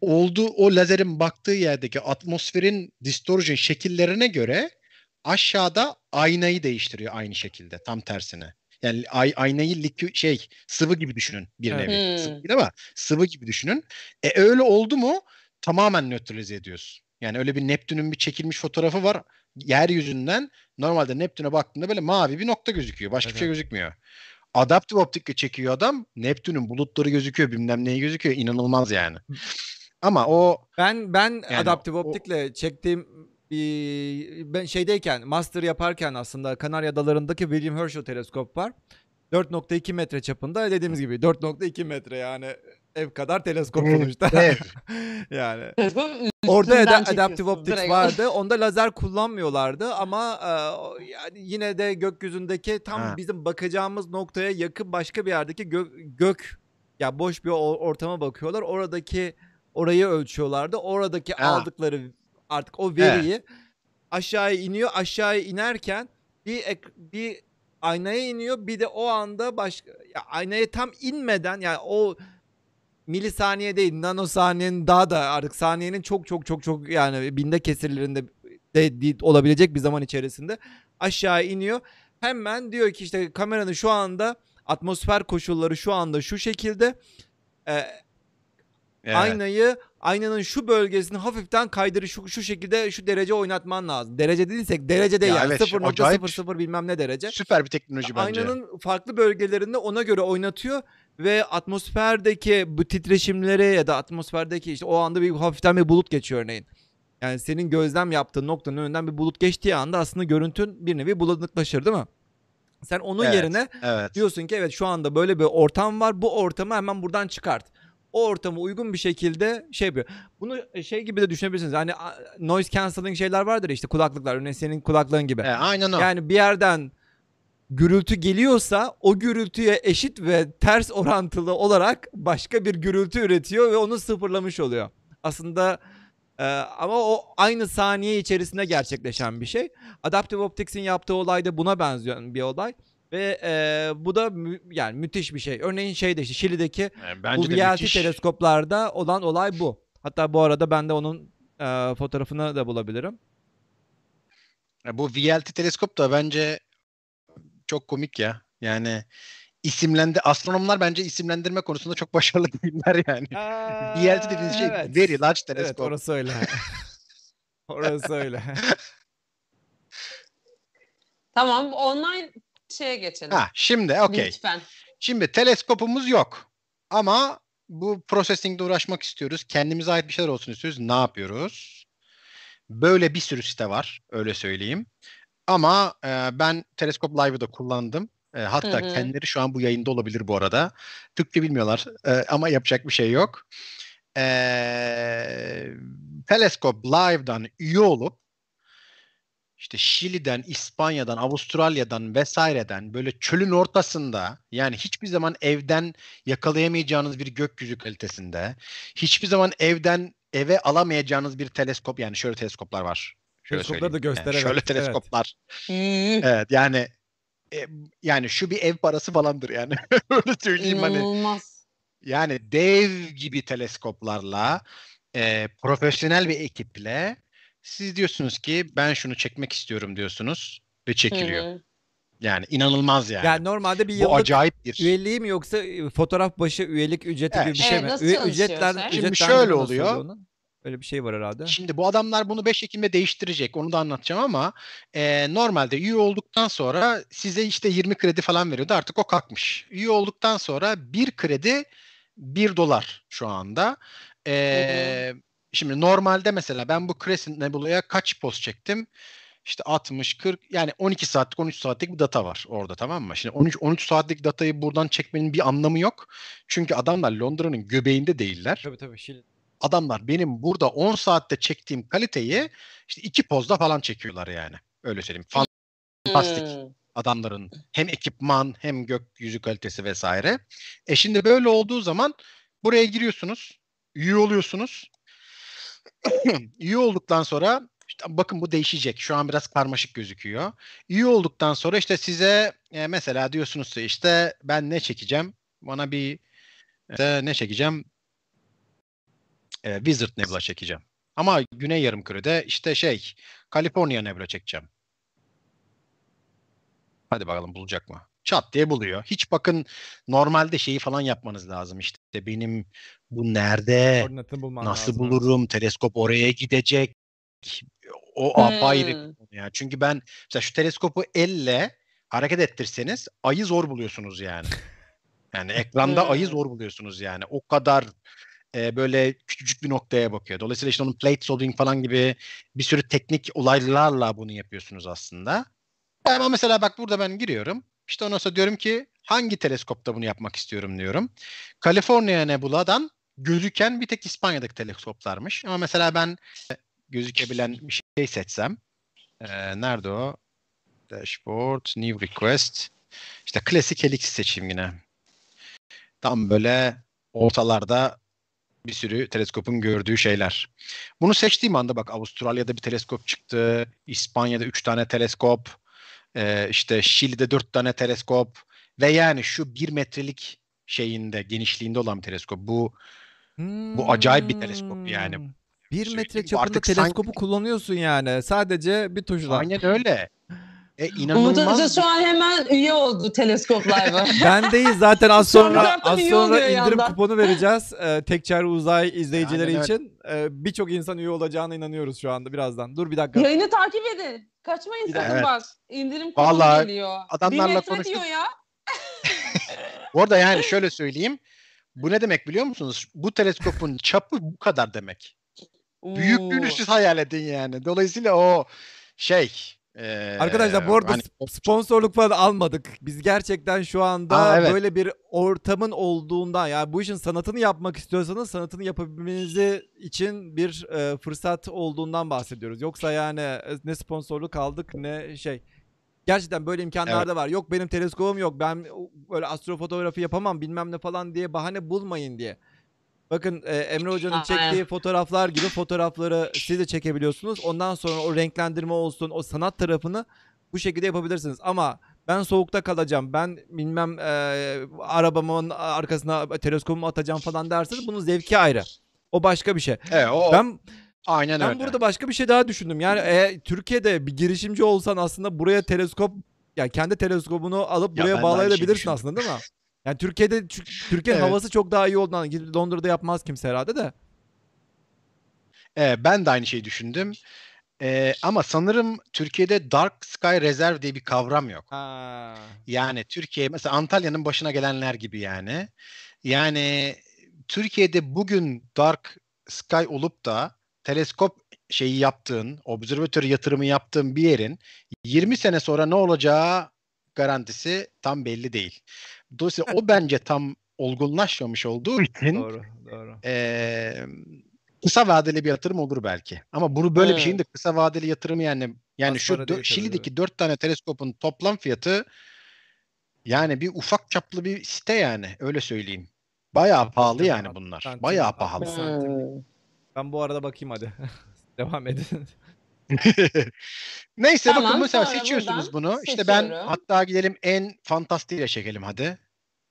S3: olduğu o lazerin baktığı yerdeki atmosferin distortion şekillerine göre aşağıda aynayı değiştiriyor aynı şekilde tam tersine. Yani ay, aynayı likü, şey sıvı gibi düşünün bir
S2: Evet.
S3: nevi.
S1: Hmm.
S3: Sıvı değil ama sıvı gibi düşünün. E öyle oldu mu tamamen nötralize ediyorsun. Yani öyle bir Neptün'ün bir çekilmiş fotoğrafı var. Yeryüzünden normalde Neptün'e baktığında böyle mavi bir nokta gözüküyor. Başka bir şey
S2: Evet.
S3: gözükmüyor. Adaptif optikle çekiyor adam. Neptün'ün bulutları gözüküyor, bilmem neyi gözüküyor. İnanılmaz yani. Ama o
S2: Ben ben
S3: Yani
S2: Adaptive
S3: o-
S2: Optik'le çektiğim bir ben şeydeyken master yaparken aslında Kanarya Adaları'ndaki William Herschel teleskop var. 4.2 metre çapında dediğimiz gibi 4.2 metre yani ev kadar teleskop sonuçta. yani Orada da Adaptive Optics
S1: direkt.
S2: vardı. Onda lazer kullanmıyorlardı ama e, yani yine de gökyüzündeki tam
S3: Ha.
S2: bizim bakacağımız noktaya yakın başka bir yerdeki gö- gök ya boş bir ortama bakıyorlar. Oradaki orayı ölçüyorlardı. Oradaki
S3: Ha.
S2: aldıkları artık o veriyi aşağıya iniyor. Aşağıya inerken bir bir aynaya iniyor. Bir de o anda başka ya aynaya tam inmeden yani o milisaniye değil nanosaniyenin daha da artık saniyenin çok çok çok çok yani binde kesirlerinde de, de- olabilecek bir zaman içerisinde aşağı iniyor. Hemen diyor ki işte kameranın şu anda atmosfer koşulları şu anda şu şekilde e,
S3: Evet.
S2: aynayı aynanın şu bölgesini hafiften kaydırı şu, şu şekilde şu derece oynatman lazım. Derece değilsek derece de
S3: Ya
S2: yani
S3: evet,
S2: 0.00 bilmem ne derece.
S3: Süper bir teknoloji bence.
S2: Aynanın farklı bölgelerinde ona göre oynatıyor ve atmosferdeki bu titreşimleri ya da atmosferdeki işte o anda bir hafiften bir bulut geçiyor örneğin. Yani senin gözlem yaptığın noktanın önünden bir bulut geçtiği anda aslında görüntün bir nevi bulanıklaşır değil mi? Sen onun
S3: Evet.
S2: yerine
S3: Evet.
S2: diyorsun ki evet şu anda böyle bir ortam var. Bu ortamı hemen buradan çıkart. O ortama uygun bir şekilde şey yapıyor. Bunu şey gibi de düşünebilirsiniz. Hani noise cancelling şeyler vardır işte kulaklıklar. Örneğin senin kulaklığın gibi.
S3: E, aynen o.
S2: Yani bir yerden gürültü geliyorsa o gürültüye eşit ve ters orantılı olarak başka bir gürültü üretiyor ve onu sıfırlamış oluyor. Aslında e, ama o aynı saniye içerisinde gerçekleşen bir şey. Adaptive Optics'in yaptığı olay da buna benziyor bir olay. Ve e, bu da mü- yani müthiş bir şey. Örneğin şeyde işte Şili'deki
S3: E,
S2: bu
S3: bence
S2: VLT teleskoplarda olan olay bu. Hatta bu arada ben de onun e, fotoğrafını da bulabilirim.
S3: Ya Bu VLT teleskop da bence çok komik ya. Yani isimlendi astronomlar bence isimlendirme konusunda çok başarılı değiller yani. VLT dediğiniz şey
S2: evet.
S3: Very Large
S2: Evet
S3: Telescope.
S2: orası öyle. orası öyle.
S1: Tamam online şeye geçelim.
S3: Ha, şimdi okey.
S1: Lütfen.
S3: Şimdi teleskopumuz yok. Ama bu processing'de uğraşmak istiyoruz. Kendimize ait bir şeyler olsun istiyoruz. Ne yapıyoruz? Böyle bir sürü site var. Öyle söyleyeyim. Ama e, ben Teleskop Live'ı da kullandım. E, hatta
S1: Hı hı.
S3: kendileri şu an bu yayında olabilir bu arada. Türkçe bilmiyorlar e, ama yapacak bir şey yok. E, Teleskop Live'dan üye olup işte Şili'den, İspanya'dan, Avustralya'dan vesaireden böyle çölün ortasında yani hiçbir zaman evden yakalayamayacağınız bir gökyüzü kalitesinde, hiçbir zaman evden eve alamayacağınız bir teleskop yani şöyle teleskoplar var. Şöyle
S2: Teleskopları da
S3: söyleyeyim.
S2: göster,
S3: Yani şöyle
S2: evet, evet.
S3: teleskoplar.
S1: Üh,
S3: Evet yani e, yani şu bir ev parası falandır yani. Öyle söyleyeyim hani.
S1: İnanılmaz.
S3: Yani dev gibi teleskoplarla e, profesyonel bir ekiple siz diyorsunuz ki ben şunu çekmek istiyorum diyorsunuz ve çekiliyor.
S1: Hı hı.
S3: Yani inanılmaz yani.
S2: Yani normalde bir
S3: Bu
S2: yıllık
S3: acayip bir.
S2: üyeliği mi yoksa e, fotoğraf başı üyelik ücreti
S3: Evet.
S2: gibi bir şey
S1: Evet,
S2: mi?
S1: nasıl
S2: Üye- ücretler?
S3: Şimdi
S2: ücretler
S3: şöyle oluyor.
S2: onun? Öyle bir şey var herhalde.
S3: Şimdi bu adamlar bunu 5 Ekim'de değiştirecek. Onu da anlatacağım ama e, normalde üye olduktan sonra size işte 20 kredi falan veriyordu. Artık o kalkmış. Üye olduktan sonra bir kredi 1 dolar şu anda. E, şimdi normalde mesela ben bu Crescent Nebula'ya kaç post çektim? İşte 60, 40 yani 12 saatlik 13 saatlik bir data var orada tamam mı? Şimdi 13 13 saatlik datayı buradan çekmenin bir anlamı yok. Çünkü adamlar Londra'nın göbeğinde değiller
S2: Tabii tabii. Şil-
S3: adamlar benim burada 10 saatte çektiğim kaliteyi işte iki pozda falan çekiyorlar yani. Öyle söyleyeyim. Fantastik
S1: Hmm.
S3: adamların hem ekipman hem gökyüzü kalitesi vesaire. E şimdi böyle olduğu zaman buraya giriyorsunuz. Üye oluyorsunuz. üye olduktan sonra işte bakın bu değişecek. Şu an biraz karmaşık gözüküyor. Üye olduktan sonra işte size e, mesela diyorsunuz işte ben ne çekeceğim? Bana bir işte ne çekeceğim? e, Wizard Nebula çekeceğim. Ama Güney Yarımküre'de işte şey California Nebula çekeceğim. Hadi bakalım bulacak mı? Çat diye buluyor. Hiç bakın normalde şeyi falan yapmanız lazım. İşte benim bu nerede? Nasıl
S2: lazım.
S3: bulurum? Teleskop oraya gidecek. O apayrı
S1: Hmm.
S3: konu ya. Çünkü ben mesela şu teleskopu elle hareket ettirseniz ayı zor buluyorsunuz yani. Yani ekranda ayı
S1: Hmm.
S3: zor buluyorsunuz yani. O kadar e, böyle küçücük bir noktaya bakıyor. Dolayısıyla işte onun plate soldering falan gibi bir sürü teknik olaylarla bunu yapıyorsunuz aslında. Ama mesela bak burada ben giriyorum. İşte ondan sonra diyorum ki hangi teleskopta bunu yapmak istiyorum diyorum. California Nebula'dan gözüken bir tek İspanya'daki teleskoplarmış. Ama mesela ben e, gözükebilen bir şey seçsem. e, nerede o? Dashboard, New Request. İşte klasik helix seçeyim yine. Tam böyle ortalarda bir sürü teleskopun gördüğü şeyler. Bunu seçtiğim anda bak Avustralya'da bir teleskop çıktı. İspanya'da 3 tane teleskop. e, işte Şili'de 4 tane teleskop. Ve yani şu 1 metrelik şeyinde, genişliğinde olan bir teleskop. Bu Bu acayip bir teleskop yani.
S2: Hmm. Bir
S3: Söyleyeyim,
S2: metre çapında
S3: artık sanki-
S2: teleskopu kullanıyorsun yani. Sadece bir tuşla.
S3: aynen öyle. E,
S1: Umut
S3: inanılmaz.
S1: Hoca şu an hemen üye oldu Teleskop Live'a.
S2: Ben değil zaten az sonra az sonra indirim
S1: yandan.
S2: kuponu vereceğiz. Ee, Tekçer Uzay izleyicileri
S3: Aynen
S2: için. Ee, Birçok insan üye olacağına inanıyoruz şu anda birazdan. Dur bir dakika.
S1: Yayını takip edin. Kaçmayın
S3: Bir
S1: sakın
S3: dakika.
S1: bak. İndirim kuponu
S3: Vallahi
S1: geliyor.
S3: adamlarla
S1: bir metre
S3: konuştuk.
S1: diyor ya.
S3: Bu arada yani şöyle söyleyeyim. Bu ne demek biliyor musunuz? Bu teleskopun çapı bu kadar demek. Büyüklüğünü
S1: Oo.
S3: siz hayal edin yani. Dolayısıyla o şey. e,
S2: Arkadaşlar bu arada
S3: hani-
S2: sp- sponsorluk falan almadık. Biz gerçekten şu anda
S3: Aa, evet.
S2: böyle bir ortamın olduğundan yani bu işin sanatını yapmak istiyorsanız sanatını yapabilmenizi için bir e, fırsat olduğundan bahsediyoruz. Yoksa yani e, ne sponsorluk aldık ne şey. Gerçekten böyle imkanlar da var. Yok benim teleskopum yok. Ben böyle astrofotoğrafı yapamam bilmem ne falan diye bahane bulmayın diye. Bakın e, Emre Hoca'nın çektiği fotoğraflar gibi fotoğrafları siz de çekebiliyorsunuz. Ondan sonra o renklendirme olsun, o sanat tarafını bu şekilde yapabilirsiniz. Ama ben soğukta kalacağım, ben bilmem e, arabamın arkasına teleskopumu atacağım falan derseniz bunun zevki ayrı. O başka bir şey.
S3: Evet, o,
S2: Ben
S3: Aynen
S2: Ben
S3: öyle.
S2: burada başka bir şey daha düşündüm. Yani e, Türkiye'de bir girişimci olsan aslında buraya teleskop yani kendi teleskobunu alıp
S3: Ya
S2: buraya
S3: ben
S2: bağlayabilirsin
S3: düşündüm.
S2: aslında değil mi? Yani Türkiye'de Tür- Türkiye'nin
S3: Evet.
S2: havası çok daha iyi olduğundan gidip Londra'da yapmaz kimse herhalde de.
S3: Ee, ben de aynı şeyi düşündüm. Ee, ama sanırım Türkiye'de Dark Sky Reserve diye bir kavram yok.
S2: Ha.
S3: Yani Türkiye mesela Antalya'nın başına gelenler gibi yani. Yani Türkiye'de bugün Dark Sky olup da teleskop şeyi yaptığın, observatör yatırımı yaptığın bir yerin 20 sene sonra ne olacağı garantisi tam belli değil. Dolayısıyla o bence tam olgunlaşmamış olduğu için
S2: Doğru, doğru.
S3: eee, kısa vadeli bir yatırım olur belki. Ama bunu böyle bir şeyin de kısa vadeli yatırımı yani yani
S2: Az
S3: şu dö- Şili'deki dört tane teleskopun toplam fiyatı yani bir ufak çaplı bir site yani öyle söyleyeyim. Bayağı pahalı yani bunlar. Bayağı pahalı.
S1: Hmm.
S2: Ben bu arada bakayım hadi. Devam edin.
S3: Neyse
S1: Tamam,
S3: bakın mesela seçiyorsunuz bunu. İşte ben
S1: seçiyorum.
S3: hatta gidelim en fantastiğiyle çekelim hadi.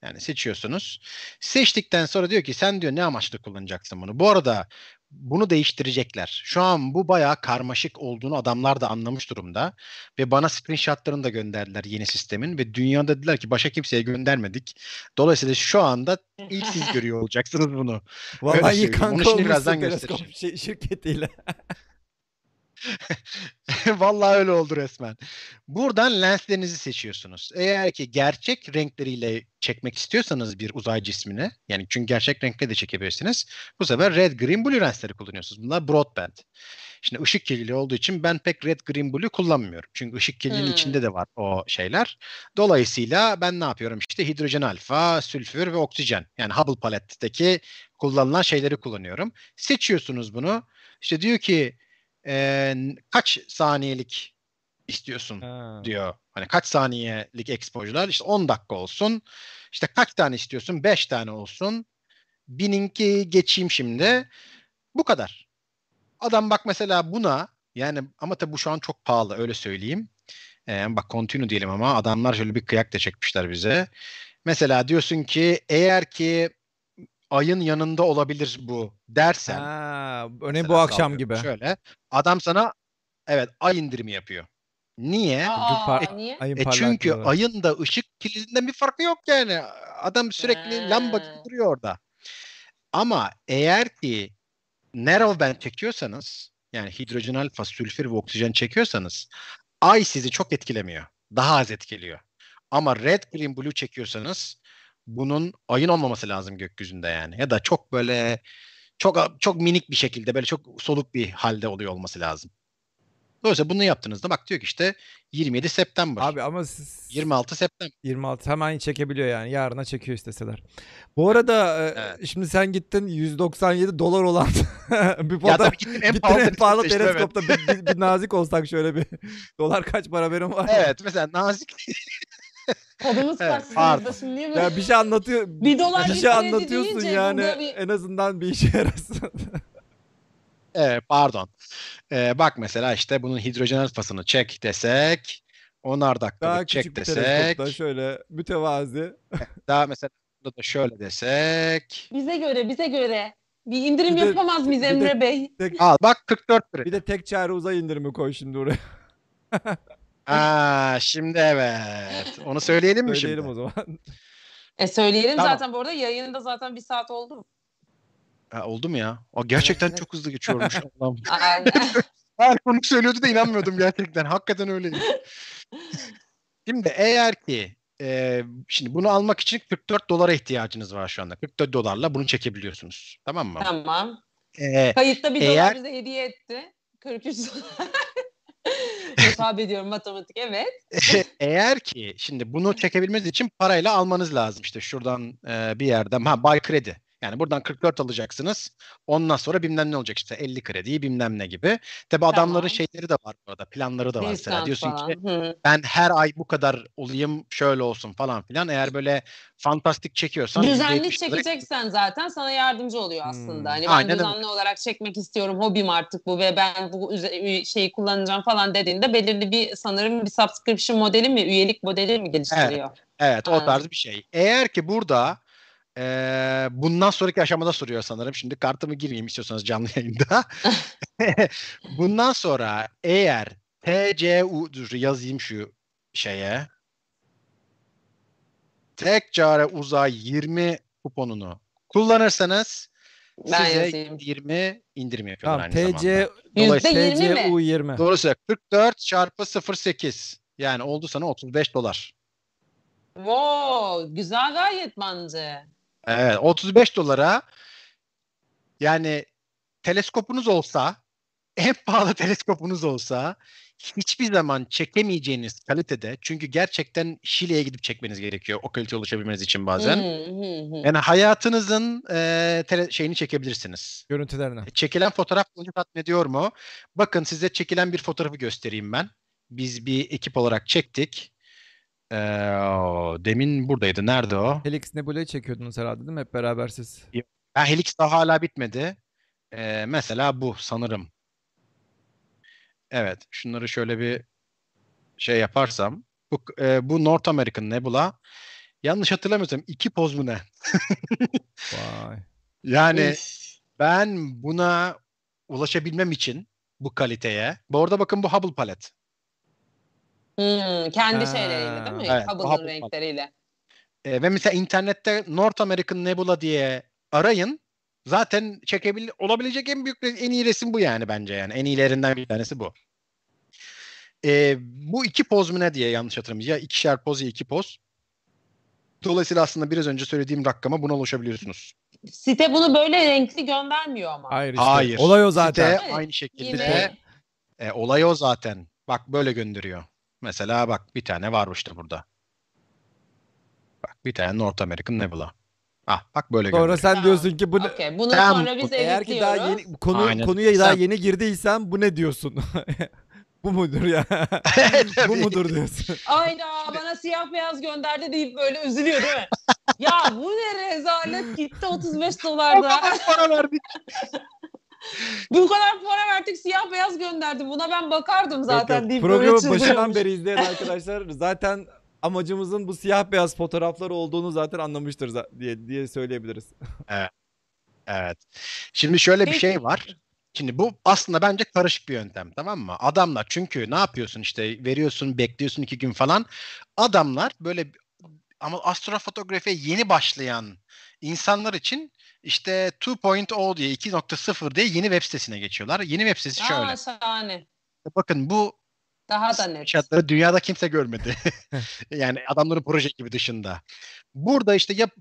S3: Yani seçiyorsunuz. Seçtikten sonra diyor ki sen diyor ne amaçla kullanacaksın bunu. Bu arada bunu değiştirecekler. Şu an bu bayağı karmaşık olduğunu adamlar da anlamış durumda. Ve bana screenshotlarını da gönderdiler yeni sistemin. Ve dünyada dediler ki başka kimseye göndermedik. Dolayısıyla şu anda ilk siz görüyor olacaksınız bunu.
S2: Vallahi iyi
S3: söyleyeyim.
S2: kanka
S3: Onu şimdi
S2: olmuşsun
S3: birazdan göstereceğim.
S2: şey, şirketiyle.
S3: Vallahi öyle oldu resmen. Buradan lenslerinizi seçiyorsunuz. Eğer ki gerçek renkleriyle çekmek istiyorsanız bir uzay cismini, yani çünkü gerçek renkle de çekebilirsiniz. Bu sefer red, green, blue lensleri kullanıyorsunuz. Bunlar broadband. Şimdi ışık kirliliği olduğu için ben pek red, green, blue kullanmıyorum. Çünkü ışık kirliliğinin
S1: Hmm.
S3: içinde de var o şeyler. Dolayısıyla ben ne yapıyorum? İşte hidrojen alfa, sülfür ve oksijen. Yani Hubble paletteki kullanılan şeyleri kullanıyorum. Seçiyorsunuz bunu. İşte diyor ki e, kaç saniyelik istiyorsun
S2: Ha.
S3: diyor. Hani kaç saniyelik exposure'lar? İşte 10 dakika olsun. İşte kaç tane istiyorsun? 5 tane olsun. Bininki geçeyim şimdi. Bu kadar. Adam bak mesela buna yani ama tabii bu şu an çok pahalı öyle söyleyeyim. Ee, bak continue diyelim ama adamlar şöyle bir kıyak da çekmişler bize. Mesela diyorsun ki eğer ki ayın yanında olabilir bu dersen
S2: Ha, örneğin bu akşam gibi.
S3: Şöyle. Adam sana evet ay indirimi yapıyor. Niye?
S1: Aa,
S2: par-
S1: niye?
S2: Ayın
S3: E çünkü
S2: parlaklığı.
S3: ayın da ışık kirliliğinden bir farkı yok yani. Adam sürekli
S1: Ha.
S3: lamba gibi duruyor orada. Ama eğer ki narrowband çekiyorsanız yani hidrojen alfa, sülfür ve oksijen çekiyorsanız ay sizi çok etkilemiyor. Daha az etkiliyor. Ama red, green, blue çekiyorsanız bunun ayın olmaması lazım gökyüzünde yani. Ya da çok böyle çok çok minik bir şekilde böyle çok soluk bir halde oluyor olması lazım. Dolayısıyla bunu yaptığınızda bak diyor ki işte 27 September.
S2: Abi ama siz
S3: 26 September.
S2: 26 hemen çekebiliyor yani. Yarına çekiyor isteseler. Bu arada e,
S3: Evet.
S2: şimdi sen gittin 197 dolar olan bir
S3: Ya
S2: fotoğraf
S3: tabii gittim en
S2: gittin
S3: pahalı,
S2: en pahalı teleskopta bir, bir- bir nazik olsak şöyle bir dolar kaç para benim var.
S3: Evet mesela nazik
S1: Kodumuz
S3: Evet,
S1: sınırda şimdi mi?
S2: Ya bir şey anlatıyor.
S1: Bir dolar
S2: bir şey anlatıyorsun yani
S1: bir-
S2: en azından bir işe yarasın.
S3: Evet, pardon. Ee, bak mesela işte bunun hidrojen alfasını çek desek, onar dakikalık
S2: Daha
S3: çek desek,
S2: teleskopta şöyle mütevazi.
S3: daha mesela burada da şöyle desek.
S1: Bize göre, bize göre. Bir indirim
S2: Bir de-
S1: yapamaz mıyız
S2: bir de-
S1: Emre Bey?
S2: Tek,
S3: Al bak 44 lira.
S2: bir de tek çare uzay indirimi koy şimdi oraya.
S3: Aa, şimdi evet. Onu söyleyelim mi
S2: Söyleyelim
S3: şimdi?
S2: o zaman.
S1: E söyleyelim
S3: Tamam.
S1: zaten bu arada yayında zaten bir saat oldu.
S3: Ha, oldu mu ya? O gerçekten
S1: Evet.
S3: çok hızlı geçiyormuş. Allah'ım.
S1: Aynen.
S3: Her konu söylüyordu da inanmıyordum gerçekten. Hakikaten öyleydi. Şimdi eğer ki e, şimdi bunu almak için 44 dolara ihtiyacınız var şu anda. 44 dolarla bunu çekebiliyorsunuz. Tamam mı?
S1: tamam.
S3: E,
S1: Kayıtta bir
S3: Eğer-
S1: dolar bize hediye etti. 43 dolar. Hesap ediyorum matematik evet.
S3: eğer ki şimdi bunu çekebilmeniz için parayla almanız lazım. İşte şuradan e, bir yerden ha buy kredi. Yani buradan 44 alacaksınız. Ondan sonra bilmem ne olacak işte 50 krediyi bilmem ne gibi. Tabi adamların
S1: Tamam.
S3: şeyleri de var burada. Planları da var. Mesela diyorsun
S1: falan.
S3: ki
S1: Hı.
S3: ben her ay bu kadar olayım şöyle olsun falan filan. Eğer böyle fantastik çekiyorsan
S1: Düzenli
S3: %70 olarak-
S1: çekeceksen zaten sana yardımcı oluyor aslında.
S2: Hmm.
S1: Hani ben
S3: Aynen öyle.
S1: düzenli olarak çekmek istiyorum. Hobim artık bu ve ben bu şeyi kullanacağım falan dediğinde belirli bir sanırım bir subscription modeli mi, üyelik modeli mi geliştiriyor?
S3: Evet o
S1: Anladım.
S3: tarz bir şey. Eğer ki burada Ee, bundan sonraki aşamada soruyor sanırım. Şimdi kartımı gireyim istiyorsanız canlı yayında. bundan sonra eğer TCU dur yazayım şu şeye. Tek çare uzay 20 kuponunu kullanırsanız
S1: Ben
S3: size
S1: yazayım.
S3: 20 indirim yapıyorlar
S2: Tamam
S3: aynı
S2: TC
S3: zamanda.
S2: TC
S1: mi?
S2: U20.
S3: Doğru söylüyor. 44 çarpı 0.8 yani oldu sana 35 dolar.
S1: Wow, güzel gayet bence.
S3: Evet 35 dolara yani teleskopunuz olsa en pahalı teleskopunuz olsa hiçbir zaman çekemeyeceğiniz kalitede çünkü gerçekten Şile'ye gidip çekmeniz gerekiyor o kaliteye ulaşabilmeniz için bazen. Yani hayatınızın e, tele- şeyini çekebilirsiniz.
S2: Görüntülerini.
S3: Çekilen fotoğraf bunu tatmin ediyor mu? Bakın size çekilen bir fotoğrafı göstereyim ben. Biz bir ekip olarak çektik. Ee, demin buradaydı. Nerede o?
S2: Helix Nebula'yı çekiyordunuz herhalde değil mi? Hep beraber siz.
S3: Ha, Helix daha hala bitmedi. Ee, mesela bu sanırım. Evet. Şunları şöyle bir şey yaparsam. Bu, e, bu North American Nebula. Yanlış hatırlamıyorsam iki poz mu ne?
S2: Vay.
S3: Yani
S1: Üf.
S3: ben buna ulaşabilmem için bu kaliteye. Bu arada bakın bu Hubble palet.
S1: Hı, kendi
S2: Ha,
S1: şeyleriyle değil mi?
S3: evet,
S1: Hubble'ın
S3: Hubble
S1: renkleriyle.
S3: Ee, ve mesela internette North American Nebula diye arayın. Zaten çekebil olabilecek en büyük en iyi resim bu yani bence yani. En iyilerinden bir tanesi bu. Ee, bu iki poz mu ne diye yanlış hatırlamıyorum. Ya ikişer poz ya iki poz. Dolayısıyla aslında biraz önce söylediğim rakama buna ulaşabiliyorsunuz.
S1: Site bunu böyle renkli göndermiyor ama.
S2: Hayır işte.
S3: Hayır.
S2: Olay o zaten.
S3: Site aynı şekilde
S1: Yine
S3: e, olay o zaten. Bak böyle gönderiyor. Mesela bak bir tane var işte burada. Bak bir tane North American Nebula. Ah bak böyle
S2: Sonra
S3: gönderiyor.
S2: sen
S1: Tamam.
S2: diyorsun ki bu ne?
S1: Okey, bunu
S3: Tamam.
S1: sonra biz
S2: Eğer ki daha
S1: editliyoruz.
S2: yeni konu
S3: Aynen.
S2: konuya daha
S3: Sen-
S2: yeni girdiysen bu ne diyorsun? bu mudur ya? bu mudur diyorsun.
S1: Ayda bana siyah beyaz gönderdi deyip böyle üzülüyor değil mi? ya bu ne rezalet gitti 35
S3: O
S1: dolarda.
S3: kadar para verdik.
S1: Bu kadar para verdik siyah beyaz gönderdi. Buna ben bakardım zaten
S2: Yok, yok.
S1: deyip
S2: Programın başından beri izleyen arkadaşlar zaten amacımızın bu siyah beyaz fotoğraflar olduğunu zaten anlamıştır diye diye söyleyebiliriz.
S3: Evet. Şimdi şöyle bir şey var. Şimdi bu aslında bence karışık bir yöntem tamam mı? Adamlar çünkü ne yapıyorsun işte veriyorsun bekliyorsun iki gün falan. Adamlar böyle ama astrofotografiye yeni başlayan insanlar için işte 2.0 diye 2.0 diye yeni web sitesine geçiyorlar. Yeni web sitesi şöyle.
S1: Aa, şahane.
S3: Bakın bu
S1: Daha da net.
S3: Şartları dünyada kimse görmedi. yani adamların proje gibi dışında. Burada işte yap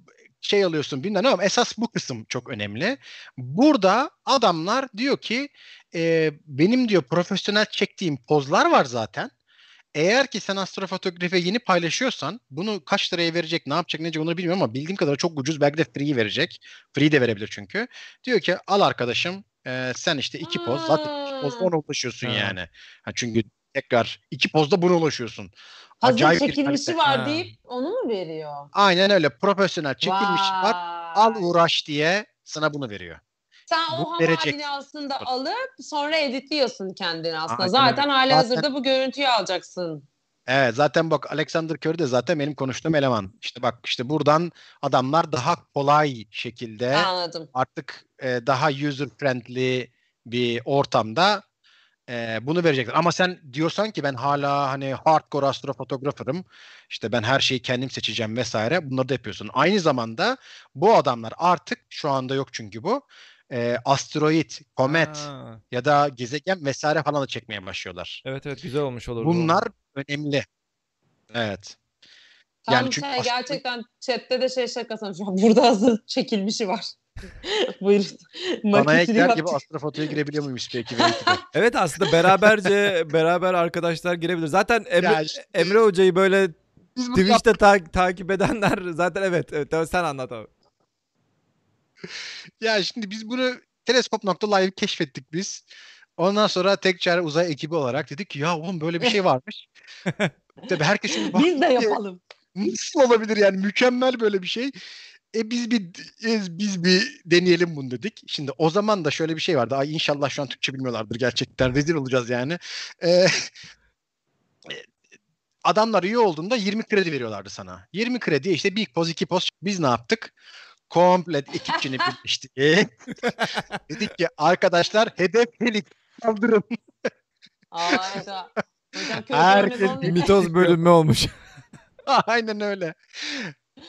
S3: şey alıyorsun bilmem ama esas bu kısım çok önemli. Burada adamlar diyor ki e, benim diyor profesyonel çektiğim pozlar var zaten. Eğer ki sen astrofotoğrafi yeni paylaşıyorsan bunu kaç liraya verecek, ne yapacak, ne yapacak onları bilmiyorum ama bildiğim kadar çok ucuz. Belki de free verecek. Free de verebilir çünkü. Diyor ki al arkadaşım e, sen işte iki poz. Zaten iki pozda ona ulaşıyorsun
S2: Ha.
S3: yani. Ha, çünkü tekrar iki pozda buna ulaşıyorsun.
S1: Hazır
S3: Acayip bir
S1: çekilmişi var
S2: Ha.
S1: deyip onu mu veriyor?
S3: Aynen öyle. Profesyonel çekilmiş var. Al uğraş diye sana bunu veriyor.
S1: Sen o ham
S3: verecek.
S1: halini aslında alıp sonra editliyorsun kendini aslında.
S3: Aynen
S1: zaten hali
S3: Zaten-
S1: hazırda bu görüntüyü alacaksın.
S3: Evet zaten bak Alexander Curry de zaten benim konuştuğum eleman. İşte bak işte buradan adamlar daha kolay şekilde
S1: Anladım.
S3: artık e, daha user friendly bir ortamda e, bunu verecekler. Ama sen diyorsan ki ben hala hani hardcore astrofotoğrafırım. İşte ben her şeyi kendim seçeceğim vesaire. Bunları da yapıyorsun. Aynı zamanda bu adamlar artık şu anda yok çünkü bu. E, asteroid, komet
S2: Ha,
S3: ya da gezegen vesaire falan da çekmeye başlıyorlar.
S2: Evet evet güzel olmuş olur.
S3: Bunlar önemli. Evet.
S1: Tam
S3: Yani çünkü
S1: şey,
S3: aslında-
S1: gerçekten chatte de şey şakasına şu an burada hazır çekilmişi var. Buyurun.
S3: Bana
S1: Maketini
S3: ekler gibi
S1: yaptık.
S3: astrofotoya girebiliyor muymuş belki belki de.
S2: Evet aslında beraberce beraber arkadaşlar girebilir. Zaten Emre,
S3: Ya işte-
S2: Emre Hoca'yı böyle Twitch'te ta- takip edenler zaten evet, evet sen anlat abi.
S3: Ya şimdi biz bunu teleskop.live keşfettik biz. Ondan sonra tek çare uzay ekibi olarak dedik ki ya oğlum böyle bir şey varmış. Tabii herkes şimdi bak
S1: Biz de yapalım.
S3: nasıl olabilir yani mükemmel böyle bir şey. E biz bir e, biz bir deneyelim bunu dedik. Şimdi o zaman da şöyle bir şey vardı. Ay inşallah şu an Türkçe bilmiyorlardır gerçekten. Rezil olacağız yani. E, adamlar üye olduğunda 20 kredi veriyorlardı sana. 20 kredi işte bir poz iki poz. Biz ne yaptık? Komple ekipçini birleştik. Dedik ki arkadaşlar hedef helik kaldırın. Herkes.
S2: Mitoz bölünme olmuş.
S3: Aynen öyle.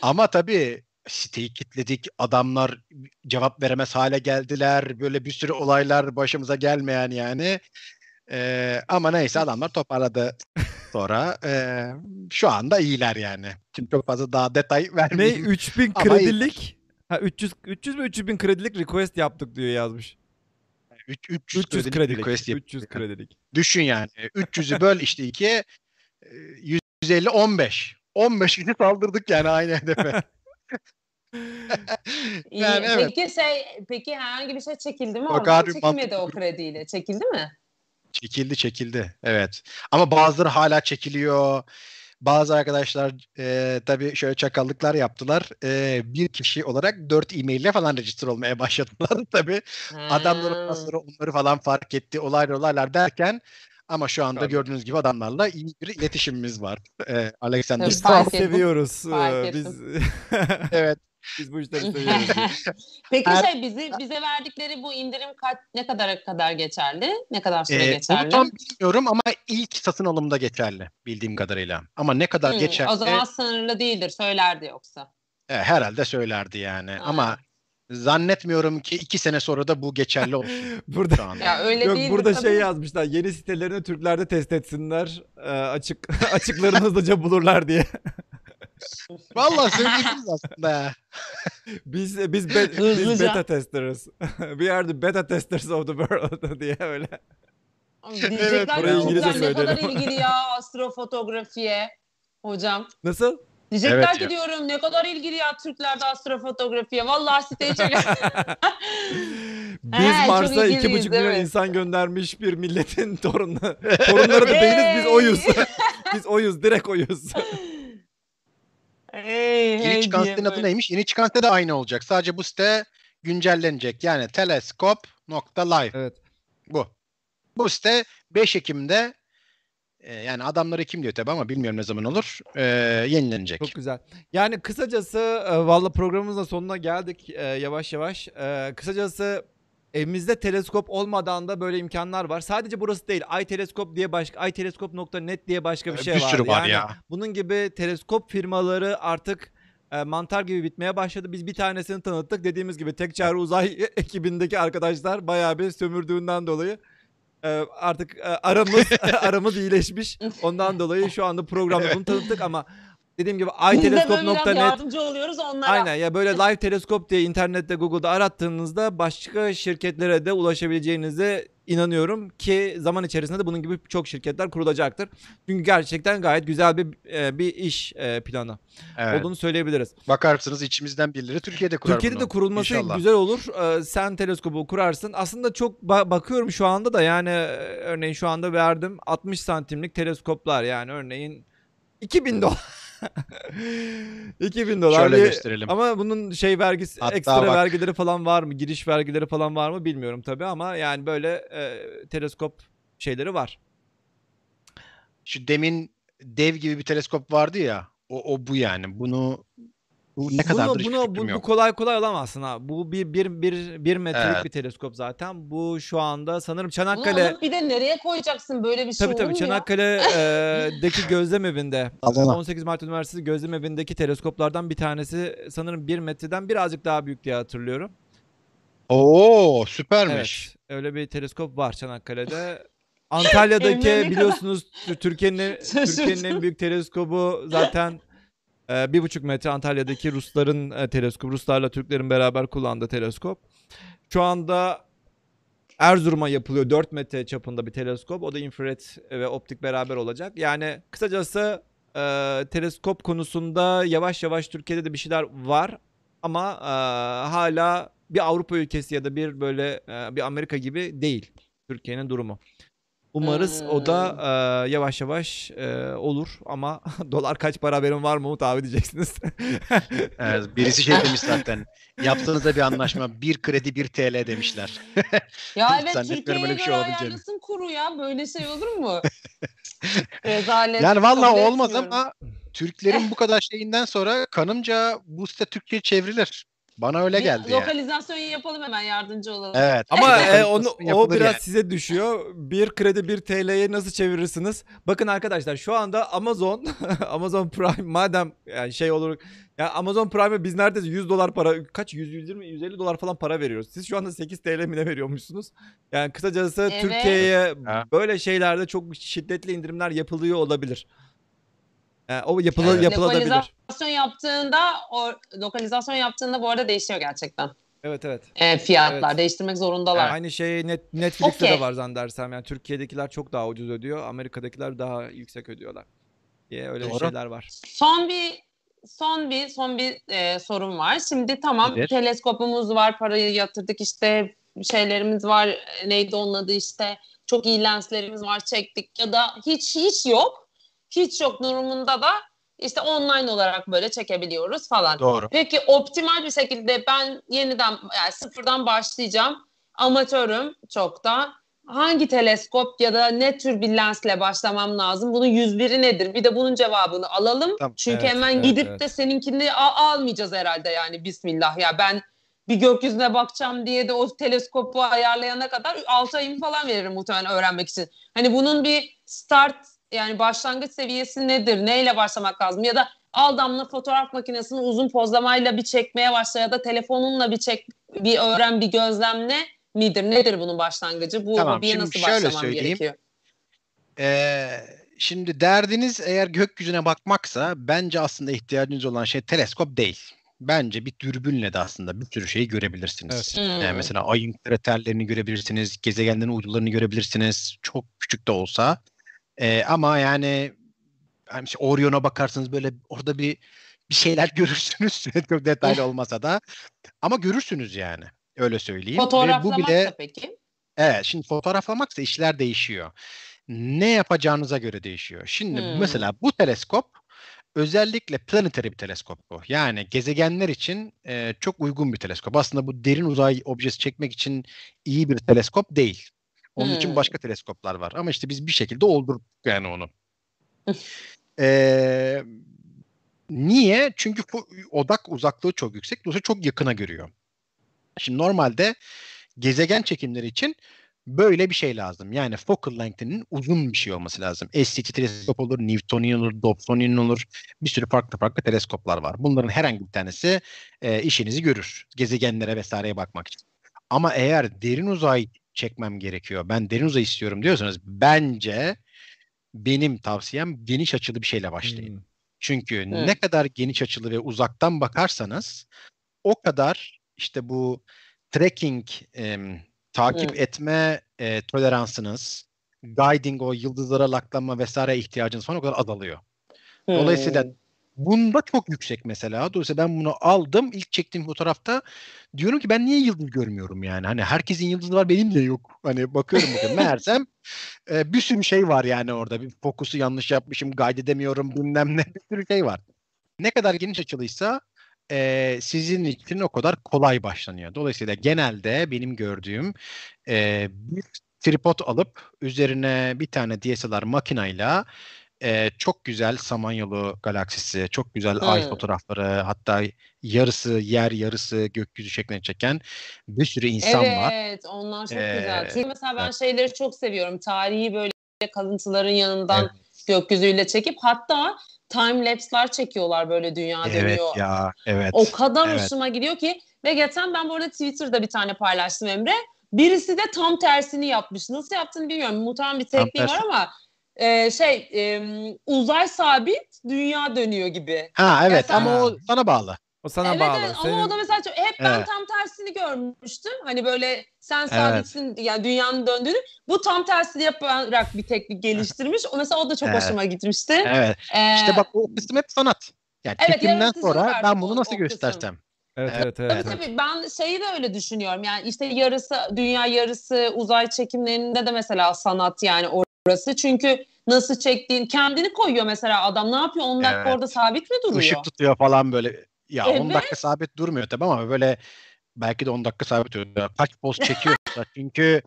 S3: Ama tabii siteyi kilitledik. Adamlar cevap veremez hale geldiler. Böyle bir sürü olaylar başımıza gelmeyen yani. Ee, ama neyse adamlar toparladı sonra. Ee, şu anda iyiler yani. Şimdi çok fazla daha detay
S2: ne
S3: vermeyeyim.
S2: 3000
S3: Ama
S2: kredilik? Ha 300 300 mü 300 bin kredilik request yaptık diyor yazmış.
S3: Üç- 300,
S2: 300
S3: kredilik
S2: kredilik.
S3: request yap-
S2: 300 kredilik.
S3: Düşün yani. 300'ü böl işte ikiye e, 150 15. 15 kişi saldırdık yani aynı hedefe. Yani evet.
S1: Peki şey, peki herhangi bir şey çekildi mi
S3: O
S1: oradan?
S3: kadar bir
S1: Çekilmedi
S3: mantıklı-
S1: o krediyle. Çekildi mi?
S3: Çekildi çekildi. Evet. Ama bazıları hala çekiliyor. Bazı arkadaşlar e, tabii şöyle çakallıklar yaptılar. E, bir kişi olarak 4 e-maille falan register olmaya başladılar tabii. Adamlar ondan
S1: Ha.
S3: sonra onları falan fark etti. Olaylar olaylar derken ama şu anda
S2: Tabii.
S3: gördüğünüz gibi adamlarla iyi bir iletişimimiz var. E, Alexander
S1: Tabii, fark
S2: seviyoruz.
S1: Fark
S2: Ee, Biz
S3: Evet.
S2: Biz bu işleri seviyoruz.
S1: Peki
S3: Her-
S1: şey bizi bize verdikleri bu indirim kaç ne kadar kadar geçerli? Ne kadar süre
S3: E, onu
S1: geçerli?
S3: tam bilmiyorum ama ilk satın alımda geçerli bildiğim kadarıyla. Ama ne kadar
S1: Hmm,
S3: geçerli
S1: O zaman sınırlı değildir söylerdi yoksa.
S3: e, herhalde söylerdi yani.
S1: Ha.
S3: Ama zannetmiyorum ki iki sene sonra da bu geçerli olsun
S2: Burada
S3: şu anda.
S1: Ya öyle
S2: Yok burada
S1: tabii.
S2: şey yazmışlar. Yeni sitelerini Türklerde test etsinler. Ee, açık açıklarını hızlıca bulurlar diye.
S3: Vallahi söyleyebiliriz aslında.
S2: Biz biz be- biz
S1: Hızlıca.
S2: beta testers. We are the beta testers of the world diye öyle.
S1: Diyecekler
S3: burayı
S1: ki
S2: İngilizce
S1: Türkler ne kadar ilgili ya astrofotografiye hocam.
S2: Nasıl?
S1: Diyecekler
S3: Evet
S1: ki
S3: ya.
S1: diyorum ne kadar ilgili ya Türkler de astrofotografiye. Vallahi siteyi çeker.
S2: Biz
S1: He, çok
S2: Mars'a iki
S1: ilgiliyiz,
S2: buçuk milyon
S1: evet.
S2: insan göndermiş bir milletin torunu. Torunları da değiliz biz oyuz. biz oyuz direkt oyuz.
S1: Hey,
S3: Yeni
S1: hey
S3: çıkan sitenin adı neymiş? Yeni çıkan site de aynı olacak. Sadece bu site güncellenecek. Yani teleskop.live
S2: Evet.
S3: bu. Bu site 5 Ekim'de e, yani adamları kim diyor tabii ama bilmiyorum ne zaman olur. E, yenilenecek.
S2: Çok güzel. Yani kısacası e, valla programımızın sonuna geldik e, yavaş yavaş. E, kısacası evimizde teleskop olmadan da böyle imkanlar var. Sadece burası değil. Ay teleskop diye başka ayteleskop.net diye başka bir
S3: E,
S2: şey
S3: bir
S2: var.
S3: sürü var
S2: yani
S3: ya.
S2: Bunun gibi teleskop firmaları artık e, mantar gibi bitmeye başladı. Biz bir tanesini tanıttık. Dediğimiz gibi tek çare uzay ekibindeki arkadaşlar bayağı bir sömürdüğünden dolayı e, artık e, aramız aramız iyileşmiş. Ondan dolayı şu anda programda bunu tanıttık ama dediğim gibi ayteleskop.net
S1: yardımcı oluyoruz onlara.
S2: Aynen ya böyle live teleskop diye internette Google'da arattığınızda başka şirketlere de ulaşabileceğinize inanıyorum ki zaman içerisinde de bunun gibi çok şirketler kurulacaktır. Çünkü gerçekten gayet güzel bir e, bir iş e, planı
S3: Evet.
S2: olduğunu söyleyebiliriz.
S3: Bakarsınız içimizden birileri Türkiye'de kurar
S2: Türkiye'de
S3: bunu.
S2: de kurulması
S3: İnşallah.
S2: güzel olur. Ee, sen teleskobu kurarsın. Aslında çok ba- bakıyorum şu anda da yani e, örneğin şu anda verdim 60 santimlik teleskoplar yani örneğin 2000 dolar. 2000 dolar.
S3: Şöyle
S2: bir-
S3: gösterelim.
S2: Ama bunun şey vergisi
S3: Hatta
S2: ekstra
S3: bak-
S2: vergileri falan var mı? Giriş vergileri falan var mı bilmiyorum tabii ama yani böyle e, teleskop şeyleri var.
S3: Şu demin dev gibi bir teleskop vardı ya. O, o bu yani. Bunu bu ne hiç
S2: bunu, bunu, bu, bu kolay kolay alamazsın ha. Bu bir bir bir, bir metrelik
S3: Evet.
S2: bir teleskop zaten. Bu şu anda sanırım
S1: Bunu
S2: Çanakkale
S1: alıp bir de nereye koyacaksın böyle bir şey
S2: Tabii tabii
S1: ya?
S2: Çanakkale'deki gözlem evinde
S3: Allah.
S2: 18 Mart Üniversitesi gözlem evindeki teleskoplardan bir tanesi sanırım 1 metreden birazcık daha büyük diye hatırlıyorum.
S3: Oo süpermiş.
S2: Evet. Öyle bir teleskop var Çanakkale'de. Antalya'daki
S1: kadar
S2: biliyorsunuz Türkiye'nin Türkiye'nin en büyük teleskobu zaten e, bir buçuk metre Antalya'daki Rusların e, teleskobu. Ruslarla Türklerin beraber kullandığı teleskop. Şu anda Erzurum'a yapılıyor 4 metre çapında bir teleskop. O da infrared ve optik beraber olacak. Yani kısacası e, teleskop konusunda yavaş yavaş Türkiye'de de bir şeyler var. Ama e, hala bir Avrupa ülkesi ya da bir böyle e, bir Amerika gibi değil Türkiye'nin durumu. Umarız o da e, yavaş yavaş e, olur ama dolar kaç para haberin var mı Umut abi diyeceksiniz.
S3: Evet, birisi şey demiş zaten. Yaptığınızda bir anlaşma. Bir kredi bir TL demişler.
S1: Ya evet Türkiye'ye
S3: şey
S1: göre
S3: olabileceğini.
S1: ayarlasın kuru ya. Böyle şey olur mu? Rezalet.
S3: Yani vallahi
S1: Kabul
S3: olmaz ama Türklerin bu kadar şeyinden sonra kanımca bu site Türkçe'ye çevrilir. Bana öyle
S1: Bir
S3: geldi yani.
S1: lokalizasyon yapalım hemen yardımcı olalım.
S3: Evet.
S2: Ama e, onu o biraz
S3: yani.
S2: size düşüyor. Bir kredi bir TL'ye nasıl çevirirsiniz? Bakın arkadaşlar şu anda Amazon Amazon Prime madem yani şey olur ya Amazon Prime'e biz neredeyse 100 dolar para kaç 100 120 150 dolar falan para veriyoruz. Siz şu anda 8 TL mi ne veriyormuşsunuz? Yani kısacası
S1: Evet.
S2: Türkiye'ye böyle şeylerde çok şiddetli indirimler yapılıyor olabilir. Yani o yapılı
S3: Evet.
S2: yapılabilir.
S1: Lokalizasyon yaptığında o lokalizasyon yaptığında bu arada değişiyor gerçekten.
S2: Evet evet.
S1: E, fiyatlar
S2: Evet.
S1: değiştirmek zorundalar.
S2: Aynı şey net, Netflix'te
S1: Okey.
S2: de var zannedersem. Yani Türkiye'dekiler çok daha ucuz ödüyor. Amerika'dakiler daha yüksek ödüyorlar. Diye öyle
S3: Doğru.
S2: şeyler var.
S1: Son bir son bir son bir e, sorum var. Şimdi tamam
S3: Nedir?
S1: teleskopumuz var, parayı yatırdık işte şeylerimiz var. e, Neydi onun adı işte. Çok iyi lenslerimiz var, çektik ya da hiç hiç yok. Hiç yok durumunda da işte online olarak böyle çekebiliyoruz falan.
S3: Doğru.
S1: Peki optimal bir şekilde ben yeniden yani sıfırdan başlayacağım. Amatörüm çok da. Hangi teleskop ya da ne tür bir lensle başlamam lazım? Bunun 101'i nedir? Bir de bunun cevabını alalım.
S3: Tamam.
S1: Çünkü
S2: Evet,
S1: hemen
S2: evet,
S1: gidip
S2: evet.
S1: de seninkini a- almayacağız herhalde yani bismillah. Ya ben bir gökyüzüne bakacağım diye de o teleskopu ayarlayana kadar 6 ayımı falan veririm muhtemelen öğrenmek için. Hani bunun bir start yani başlangıç seviyesi nedir? Neyle başlamak lazım? Ya da al damla fotoğraf makinesini uzun pozlamayla bir çekmeye başla ya da telefonunla bir çek, bir öğren, bir gözlemle midir? Nedir bunun başlangıcı? Bu
S3: Tamam,
S1: hobiye nasıl
S3: şöyle
S1: başlamam
S3: söyleyeyim.
S1: gerekiyor?
S3: Ee, şimdi derdiniz eğer gökyüzüne bakmaksa bence aslında ihtiyacınız olan şey teleskop değil. Bence bir dürbünle de aslında bir sürü şeyi görebilirsiniz.
S2: Evet.
S1: Hmm.
S3: Yani mesela ayın kraterlerini görebilirsiniz, gezegenlerin uydularını görebilirsiniz. Çok küçük de olsa. Ee, ama yani hani işte Orion'a bakarsınız böyle orada bir bir şeyler görürsünüz. Çok detaylı olmasa da. Ama görürsünüz yani. Öyle söyleyeyim. Ve bu
S1: Fotoğraflamak
S3: bile
S1: da peki?
S3: Evet, şimdi fotoğraflamaksa işler değişiyor. Ne yapacağınıza göre değişiyor. Şimdi
S1: Hmm.
S3: mesela bu teleskop özellikle planetary bir teleskop bu. Yani gezegenler için e, çok uygun bir teleskop. Aslında bu derin uzay objesi çekmek için iyi bir teleskop değil. Onun için
S1: Hmm.
S3: başka teleskoplar var. Ama işte biz bir şekilde oldurduk yani onu. Ee, niye? Çünkü odak uzaklığı çok yüksek. Dolayısıyla çok yakına görüyor. Şimdi normalde gezegen çekimleri için böyle bir şey lazım. Yani focal length'inin uzun bir şey olması lazım. SCT teleskop olur, Newtonian olur, Dobsonian olur. Bir sürü farklı farklı teleskoplar var. Bunların herhangi bir tanesi e, işinizi görür. Gezegenlere vesaireye bakmak için. Ama eğer derin uzay çekmem gerekiyor, ben derin uzay istiyorum diyorsanız bence benim tavsiyem geniş açılı bir şeyle başlayın.
S2: Hmm.
S3: Çünkü
S1: Hı.
S3: ne kadar geniş açılı ve uzaktan bakarsanız o kadar işte bu tracking em, takip
S1: Hı.
S3: etme e, toleransınız, guiding o yıldızlara laklanma vesaire ihtiyacınız falan o kadar azalıyor. Dolayısıyla
S1: Hmm.
S3: Bunda çok yüksek mesela. Dolayısıyla ben bunu aldım. İlk çektiğim fotoğrafta diyorum ki ben niye yıldız görmüyorum yani? Hani herkesin yıldızı var benim de yok. Hani bakıyorum bakıyorum. Meğersem e, bir sürü şey var yani orada. Bir fokusu yanlış yapmışım, guide edemiyorum bilmem ne bir sürü şey var. Ne kadar geniş açılıysa e, sizin için o kadar kolay başlanıyor. Dolayısıyla genelde benim gördüğüm e, bir tripod alıp üzerine bir tane DSLR makinayla e, çok güzel Samanyolu galaksisi, çok güzel ay
S1: Hmm.
S3: fotoğrafları, hatta yarısı yer yarısı gökyüzü şeklinde çeken bir sürü insan
S1: evet,
S3: var.
S1: onlar çok
S3: Ee,
S1: güzel. Çünkü mesela ben
S3: evet.
S1: şeyleri çok seviyorum. Tarihi böyle kalıntıların yanından
S3: Evet.
S1: gökyüzüyle çekip hatta time lapse'ler çekiyorlar böyle dünya
S3: Evet
S1: dönüyor.
S3: ya, evet.
S1: O kadar
S3: evet.
S1: hoşuma gidiyor ki ve geçen ben bu arada Twitter'da bir tane paylaştım Emre. Birisi de tam tersini yapmış. Nasıl yaptığını bilmiyorum. Muhtemelen bir tekniği var ama e, şey e, uzay sabit dünya dönüyor gibi.
S3: Ha evet
S1: sen-
S3: ama o sana bağlı.
S2: O sana
S1: evet
S2: bağlı.
S1: evet
S2: Senin-
S1: ama o da mesela çok, hep ben
S3: Evet.
S1: tam tersini görmüştüm. Hani böyle sen sabitsin yani dünyanın döndüğünü. Bu tam tersini yaparak bir teknik geliştirmiş. O mesela o da çok
S3: Evet.
S1: hoşuma gitmişti.
S3: Evet.
S1: Ee,
S3: İşte bak o kısım hep sanat. Yani
S1: Evet,
S3: çekimden sonra ben bunu nasıl
S1: o
S3: göstersem.
S2: Evet
S3: Evet.
S2: evet evet.
S1: Tabii
S2: evet.
S1: tabii ben şeyi de öyle düşünüyorum yani işte yarısı dünya yarısı uzay çekimlerinde de mesela sanat yani orası çünkü nasıl çektiğin kendini koyuyor mesela adam ne yapıyor 10 dakika
S3: Evet.
S1: orada sabit mi duruyor?
S3: Işık tutuyor falan böyle. Ya 10
S1: Evet.
S3: dakika sabit durmuyor tabii ama böyle belki de 10 dakika sabit duruyor. Kaç poz çekiyorsa çünkü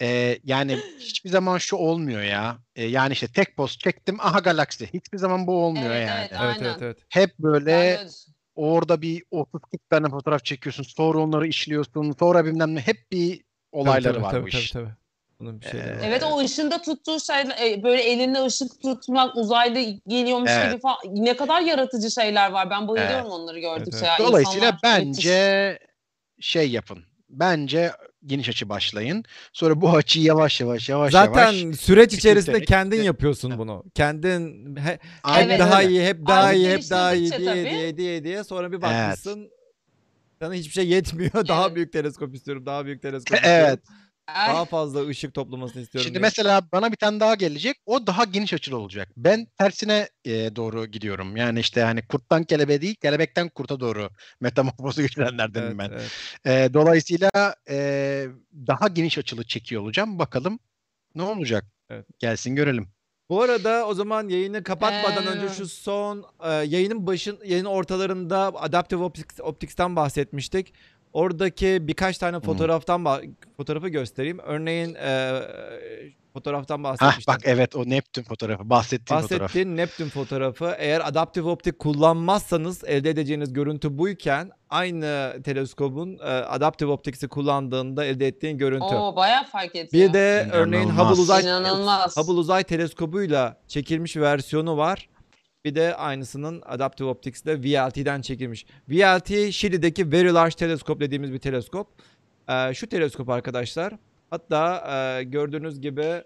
S3: e, yani hiçbir zaman şu olmuyor ya. E, yani işte tek poz çektim aha galaksi. Hiçbir zaman bu olmuyor
S1: Evet,
S3: yani.
S1: evet,
S2: Evet evet evet.
S3: Hep böyle Orada bir 30 40 tane fotoğraf çekiyorsun. Sonra onları işliyorsun. Sonra bilmem ne. Hep bir olayları
S2: tabii,
S3: var
S2: tabii,
S3: bu
S2: tabii,
S3: iş.
S2: Tabii, Bunun bir şey
S3: Ee,
S1: Evet o ışığında tuttuğu şeyler böyle elinde ışık tutmak uzaylı geliyormuş
S3: Evet.
S1: gibi falan ne kadar yaratıcı şeyler var. Ben bayılıyorum
S3: Evet.
S1: onları gördükçe.
S2: Evet, evet.
S1: ya.
S3: Dolayısıyla
S1: İnsanlar müthiş.
S3: bence şey yapın. Bence geniş açı başlayın. Sonra bu açıyı yavaş yavaş yavaş
S2: Zaten
S3: yavaş.
S2: süreç içerisinde kendin yapıyorsun bunu. Kendin he- hep
S3: Aynen
S2: daha
S3: öyle.
S2: iyi, hep daha
S1: Abi
S2: iyi, hep daha iyi diye
S1: tabii.
S2: diye diye diye sonra bir bakmışsın sana hiçbir şey yetmiyor. Daha
S1: Evet.
S2: büyük teleskop istiyorum. Daha büyük teleskop
S3: Evet.
S2: istiyorum.
S1: Ay,
S2: Daha fazla ışık toplamasını istiyorum.
S3: Şimdi
S2: diye.
S3: mesela bana bir tane daha gelecek. O daha geniş açılı olacak. Ben tersine e, doğru gidiyorum. Yani işte hani kurttan kelebeğe değil, kelebekten kurta doğru metamorfozu geçirenlerdenim
S2: evet,
S3: ben.
S2: evet.
S3: E, dolayısıyla e, daha geniş açılı çekiyor olacağım. Bakalım ne olacak?
S2: Evet.
S3: Gelsin görelim.
S2: Bu arada o zaman yayını kapatmadan
S1: Ee,
S2: önce şu son e, yayının başın yayının ortalarında Adaptive Optics, Optics'ten bahsetmiştik. Oradaki birkaç tane fotoğraftan ba- fotoğrafı göstereyim. Örneğin e, fotoğraftan
S3: Hah
S2: bahsetmiştim.
S3: bak evet o Neptün fotoğrafı. Bahsettiğim fotoğraf.
S2: Bahsettiğin Neptün fotoğrafı eğer Adaptive Optik kullanmazsanız elde edeceğiniz görüntü buyken aynı teleskobun e, Adaptive Optics'i kullandığında elde ettiğin görüntü.
S1: Oo bayağı fark ediyor.
S2: Bir de örneğin
S3: İnanılmaz.
S2: Hubble Uzay
S1: İnanılmaz.
S2: Hubble Uzay Teleskobu'yla çekilmiş versiyonu var. Bir de aynısının Adaptive Optics'te VLT'den çekilmiş. VLT Şili'deki Very Large Telescope dediğimiz bir teleskop. Ee, şu teleskop arkadaşlar. Hatta e, gördüğünüz gibi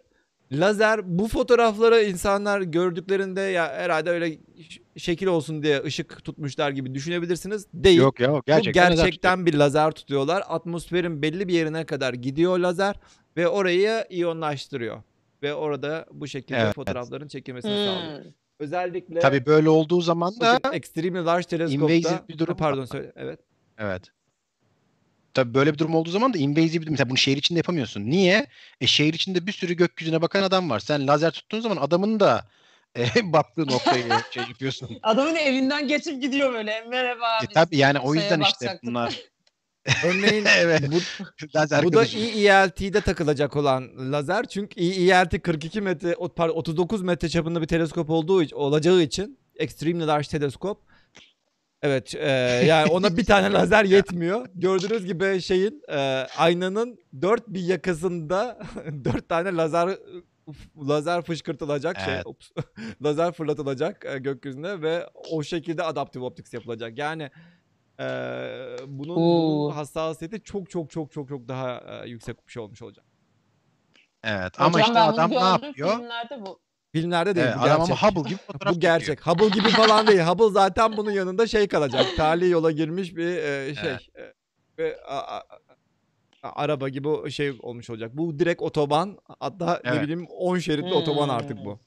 S2: lazer bu fotoğrafları insanlar gördüklerinde ya herhalde öyle şekil olsun diye ışık tutmuşlar gibi düşünebilirsiniz. Değil.
S3: Yok ya gerçekten.
S2: Bu
S3: neler
S2: gerçekten bir lazer tutuyorlar. Atmosferin belli bir yerine kadar gidiyor lazer ve orayı iyonlaştırıyor. Ve orada bu şekilde
S3: Evet.
S2: fotoğrafların çekilmesini sağlıyor. Özellikle.
S3: Tabii böyle olduğu zaman da
S2: Extremely Large Teleskop'ta
S3: invasive bir durum
S2: pardon
S3: var.
S2: söyle evet.
S3: Evet. Tabii böyle bir durum olduğu zaman da invasive bir mesela bunu şehir içinde yapamıyorsun. Niye? E şehir içinde bir sürü gökyüzüne bakan adam var. Sen lazer tuttuğun zaman adamın da e, baktığı noktayı şey yapıyorsun.
S1: Adamın evinden geçip gidiyor böyle. Merhaba.
S3: E tabii yani o yüzden işte bunlar
S2: Örneğin
S3: Evet.
S2: bu,
S3: lazer
S2: bu da. EELT'de takılacak olan lazer. Çünkü EELT 42 metre pardon 39 metre çapında bir teleskop olduğu için olacağı için Extremely Large Teleskop Evet e, yani ona bir tane lazer yetmiyor. Gördüğünüz gibi şeyin e, aynanın dört bir yakasında dört tane lazer lazer fışkırtılacak şey
S3: Evet.
S2: ups, lazer fırlatılacak e, gökyüzüne ve o şekilde adaptive optics yapılacak. Yani e, bunun, bunun
S1: Oo.
S2: hassasiyeti çok çok çok çok çok daha e, yüksek bir şey olmuş olacak.
S3: Evet ama
S1: Hocam
S3: işte
S1: ben bunu
S3: adam ne
S1: gördüm
S3: yapıyor?
S1: Filmlerde bu.
S2: Filmlerde değil
S3: Evet,
S2: bu
S3: adam
S2: gerçek.
S3: ama Hubble gibi fotoğraf
S2: Bu gerçek. Hubble gibi falan değil. Hubble zaten bunun yanında şey kalacak. Tali yola girmiş bir e, şey. E, ve a- a- a- araba gibi şey olmuş olacak. Bu direkt otoban. Hatta ne
S3: Evet.
S2: bileyim 10 şeritli otoban
S1: Hmm.
S2: artık bu.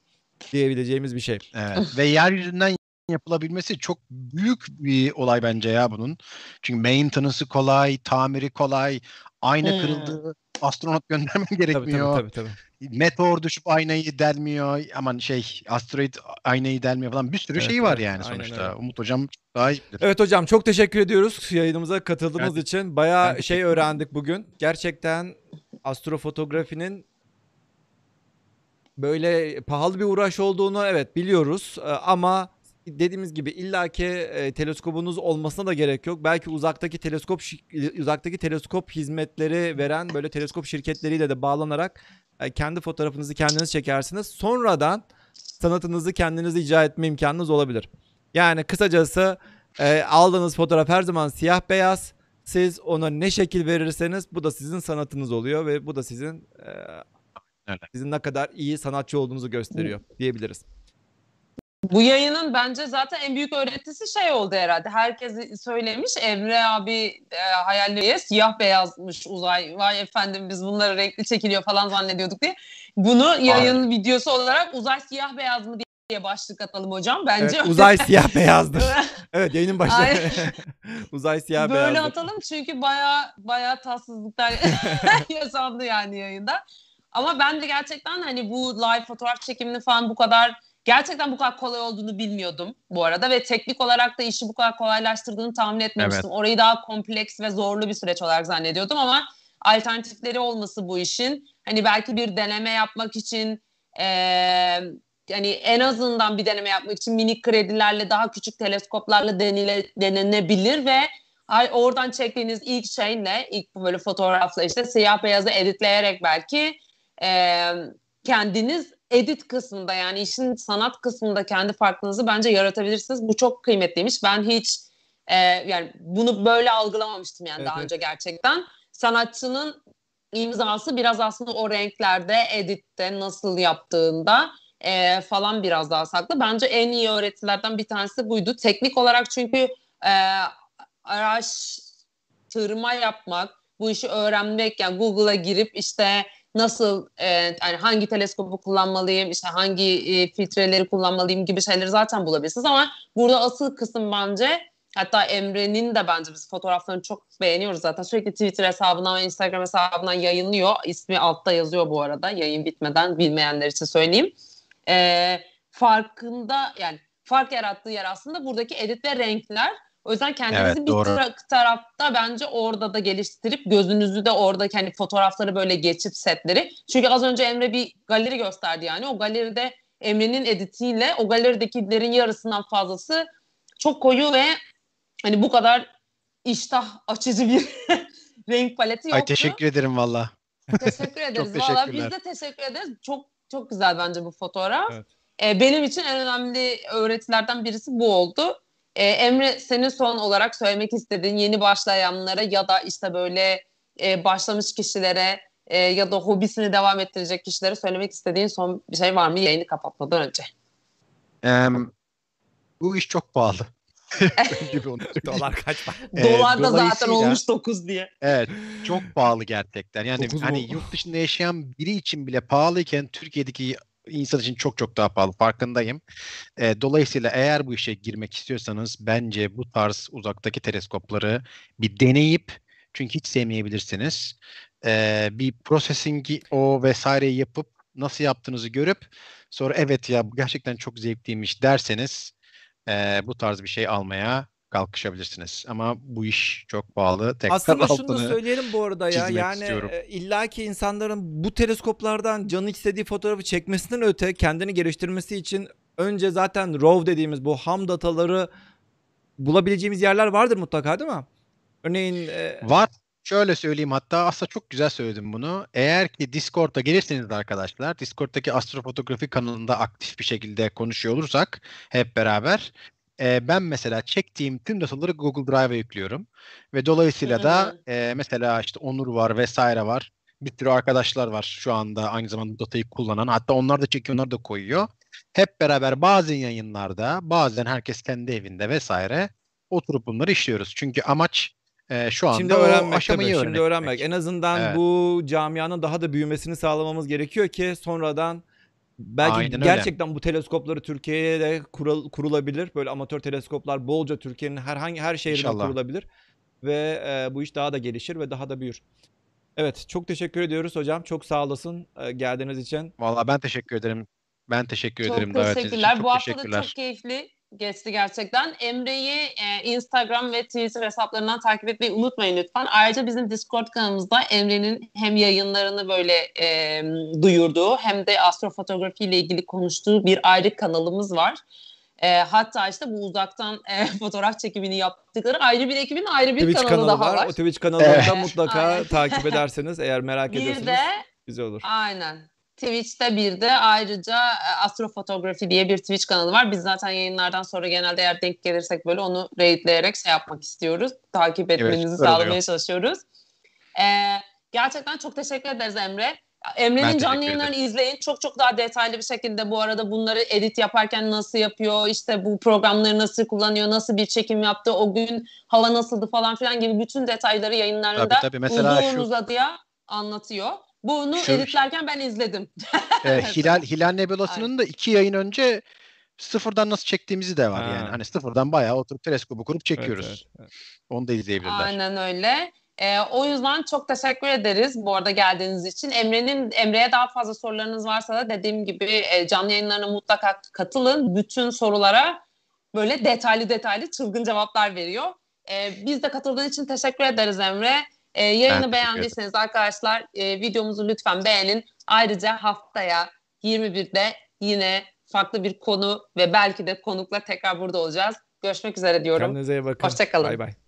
S2: Diyebileceğimiz bir şey.
S3: Evet. Ve yeryüzünden yapılabilmesi çok büyük bir olay bence ya bunun. Çünkü maintenance'ı kolay, tamiri kolay, ayna
S1: Hmm.
S3: kırıldı, astronot göndermen
S2: Tabii
S3: gerekmiyor.
S2: tabii tabii. tabii.
S3: Meteor düşüp aynayı delmiyor. Aman şey asteroid aynayı delmiyor falan. Bir sürü
S2: Evet,
S3: şey var
S2: evet,
S3: yani
S2: aynen
S3: sonuçta.
S2: öyle.
S3: Umut hocam daha iyi bilir.
S2: Evet hocam çok teşekkür ediyoruz yayınımıza katıldığınız
S3: Ben-
S2: için.
S3: ben
S2: Bayağı
S3: teşekkür
S2: şey öğrendik bugün. Gerçekten astrofotografinin böyle pahalı bir uğraş olduğunu evet biliyoruz Ee, ama dediğimiz gibi illaki e, teleskobunuz olmasına da gerek yok. Belki uzaktaki teleskop uzaktaki teleskop hizmetleri veren böyle teleskop şirketleriyle de bağlanarak e, kendi fotoğrafınızı kendiniz çekersiniz. Sonradan sanatınızı kendiniz icra etme imkanınız olabilir. Yani kısacası e, aldığınız fotoğraf her zaman siyah beyaz. Siz ona ne şekil verirseniz bu da sizin sanatınız oluyor ve bu da sizin e, sizin ne kadar iyi sanatçı olduğunuzu gösteriyor diyebiliriz.
S1: Bu yayının bence zaten en büyük öğretisi şey oldu herhalde. Herkes söylemiş. Emre abi e, hayalleri siyah beyazmış uzay. Vay efendim biz bunları renkli çekiliyor falan zannediyorduk diye. Bunu yayın videosu olarak uzay siyah beyaz mı diye başlık atalım hocam. Bence
S2: Evet, uzay siyah beyazdır. Evet yayının
S1: Aynen.
S2: uzay siyah
S1: Böyle
S2: beyazdır.
S1: atalım çünkü baya baya tatsızlıklar yaşandı yani yayında. Ama ben de gerçekten hani bu live fotoğraf çekimini falan bu kadar gerçekten bu kadar kolay olduğunu bilmiyordum bu arada ve teknik olarak da işi bu kadar kolaylaştırdığını tahmin etmemiştim. Orayı daha kompleks ve zorlu bir süreç olarak zannediyordum ama alternatifleri olması bu işin hani belki bir deneme yapmak için eee yani en azından bir deneme yapmak için minik kredilerle daha küçük teleskoplarla denile, denenebilir ve oradan çektiğiniz ilk şeyle ilk böyle fotoğrafla işte siyah beyazı editleyerek belki e, kendiniz edit kısmında yani işin sanat kısmında kendi farkınızı bence yaratabilirsiniz. Bu çok kıymetliymiş. Ben hiç e, yani bunu böyle algılamamıştım yani evet, daha önce gerçekten. Sanatçının imzası biraz aslında o renklerde, editte nasıl yaptığında e, falan biraz daha saklı. Bence en iyi öğretilerden bir tanesi buydu. Teknik olarak çünkü e, araştırma yapmak, bu işi öğrenmek yani Google'a girip işte nasıl e, yani hangi teleskobu kullanmalıyım, işte hangi e, filtreleri kullanmalıyım gibi şeyleri zaten bulabilirsiniz ama burada asıl kısım bence hatta Emre'nin de bence biz fotoğraflarını çok beğeniyoruz zaten. Sürekli Twitter hesabından Instagram hesabından yayınlıyor. İsmi altta yazıyor bu arada. Yayın bitmeden bilmeyenler için söyleyeyim. E, farkında yani fark yarattığı yer aslında buradaki edit ve renkler. O yüzden kendinizi evet, bir tar- tarafta bence orada da geliştirip gözünüzü de orada kendi hani fotoğrafları böyle geçip setleri. Çünkü az önce Emre bir galeri gösterdi yani. O galeride Emre'nin editiyle o galeridekilerin yarısından fazlası çok koyu ve hani bu kadar iştah açıcı bir renk paleti yoktu.
S3: Ay teşekkür ederim valla.
S1: Teşekkür ederiz. valla biz de teşekkür ederiz. Çok çok güzel bence bu fotoğraf. Evet. Ee, benim için en önemli öğretilerden birisi bu oldu. E, Emre senin son olarak söylemek istediğin yeni başlayanlara ya da işte böyle e, başlamış kişilere e, ya da hobisini devam ettirecek kişilere söylemek istediğin son bir şey var mı yayını kapatmadan önce?
S3: Um, bu iş çok pahalı.
S2: Dolar kaç var?
S1: Dolar da zaten olmuş 9 diye.
S3: Evet çok pahalı gerçekten. Yani hani yurt dışında yaşayan biri için bile pahalıyken Türkiye'deki insan için çok çok daha pahalı farkındayım. E, dolayısıyla eğer bu işe girmek istiyorsanız bence bu tarz uzaktaki teleskopları bir deneyip çünkü hiç sevmeyebilirsiniz. E, bir processing'i o vesaireyi yapıp nasıl yaptığınızı görüp sonra evet ya gerçekten çok zevkliymiş derseniz e, bu tarz bir şey almaya kalkışabilirsiniz. Ama bu iş çok pahalı.
S2: Tekrar Aslında şunu da söyleyelim bu arada ya. Yani istiyorum. E, illaki insanların bu teleskoplardan canı istediği fotoğrafı çekmesinden öte kendini geliştirmesi için önce zaten RAW dediğimiz bu ham dataları bulabileceğimiz yerler vardır mutlaka değil mi? Örneğin
S3: e... var. Şöyle söyleyeyim hatta aslında çok güzel söyledim bunu. Eğer ki Discord'a gelirseniz arkadaşlar, Discord'daki astrofotografi kanalında aktif bir şekilde konuşuyor olursak hep beraber e, ben mesela çektiğim tüm dataları Google Drive'a yüklüyorum. Ve dolayısıyla da e, mesela işte Onur var vesaire var. Bir sürü arkadaşlar var şu anda aynı zamanda datayı kullanan. Hatta onlar da çekiyor, onlar da koyuyor. Hep beraber bazen yayınlarda, bazen herkes kendi evinde vesaire oturup bunları işliyoruz. Çünkü amaç e, şu anda
S2: şimdi öğrenmek o aşamayı tabii, öğrenmek. Şimdi öğrenmek. En azından evet. bu camianın daha da büyümesini sağlamamız gerekiyor ki sonradan Belki Aynen gerçekten öyle. bu teleskopları Türkiye'ye de kurul, kurulabilir. Böyle amatör teleskoplar bolca Türkiye'nin herhangi her şehrinde İnşallah. kurulabilir. Ve e, bu iş daha da gelişir ve daha da büyür. Evet çok teşekkür ediyoruz hocam. Çok sağ olasın e, geldiğiniz için.
S3: Valla ben teşekkür ederim. Ben teşekkür
S1: çok
S3: ederim
S1: davetiniz için. Çok bu hafta da çok keyifli geçti gerçekten. Emre'yi e, Instagram ve Twitter hesaplarından takip etmeyi unutmayın lütfen. Ayrıca bizim Discord kanalımızda Emre'nin hem yayınlarını böyle e, duyurduğu hem de astrofotografi ile ilgili konuştuğu bir ayrı kanalımız var. E, hatta işte bu uzaktan e, fotoğraf çekimini yaptıkları ayrı bir ekibin ayrı bir Twitch kanalı, kanalı daha var. var.
S2: O Twitch kanalında mutlaka takip ederseniz eğer merak bir ediyorsanız de, güzel olur.
S1: Aynen. Twitch'te bir de ayrıca e, astrofotografi diye bir Twitch kanalı var. Biz zaten yayınlardan sonra genelde eğer denk gelirsek böyle onu raidleyerek şey yapmak istiyoruz. Takip etmenizi evet, sağlamaya oluyor. çalışıyoruz. Ee, gerçekten çok teşekkür ederiz Emre. Emre'nin canlı yayınlarını izleyin. Çok çok daha detaylı bir şekilde bu arada bunları edit yaparken nasıl yapıyor, işte bu programları nasıl kullanıyor, nasıl bir çekim yaptı, o gün hava nasıldı falan filan gibi bütün detayları yayınlarında tabii, tabii. Mesela uzun şu... uzadıya anlatıyor. Bunu Şu, editlerken ben izledim.
S3: e, Hilal Hilal Nebulası'nın da iki yayın önce sıfırdan nasıl çektiğimizi de var ha. yani. Hani sıfırdan bayağı oturup teleskobu kurup çekiyoruz. Evet, evet, evet. Onu da izleyebilirler.
S1: Aynen öyle. E, o yüzden çok teşekkür ederiz bu arada geldiğiniz için. Emre'nin Emre'ye daha fazla sorularınız varsa da dediğim gibi e, canlı yayınlarına mutlaka katılın. Bütün sorulara böyle detaylı detaylı çılgın cevaplar veriyor. E, biz de katıldığın için teşekkür ederiz Emre. E, yayını beğendiyseniz arkadaşlar e, videomuzu lütfen beğenin. Ayrıca haftaya 21'de yine farklı bir konu ve belki de konukla tekrar burada olacağız. Görüşmek üzere diyorum.
S2: Kendinize iyi bakın.
S1: Hoşçakalın.
S2: Bay bay.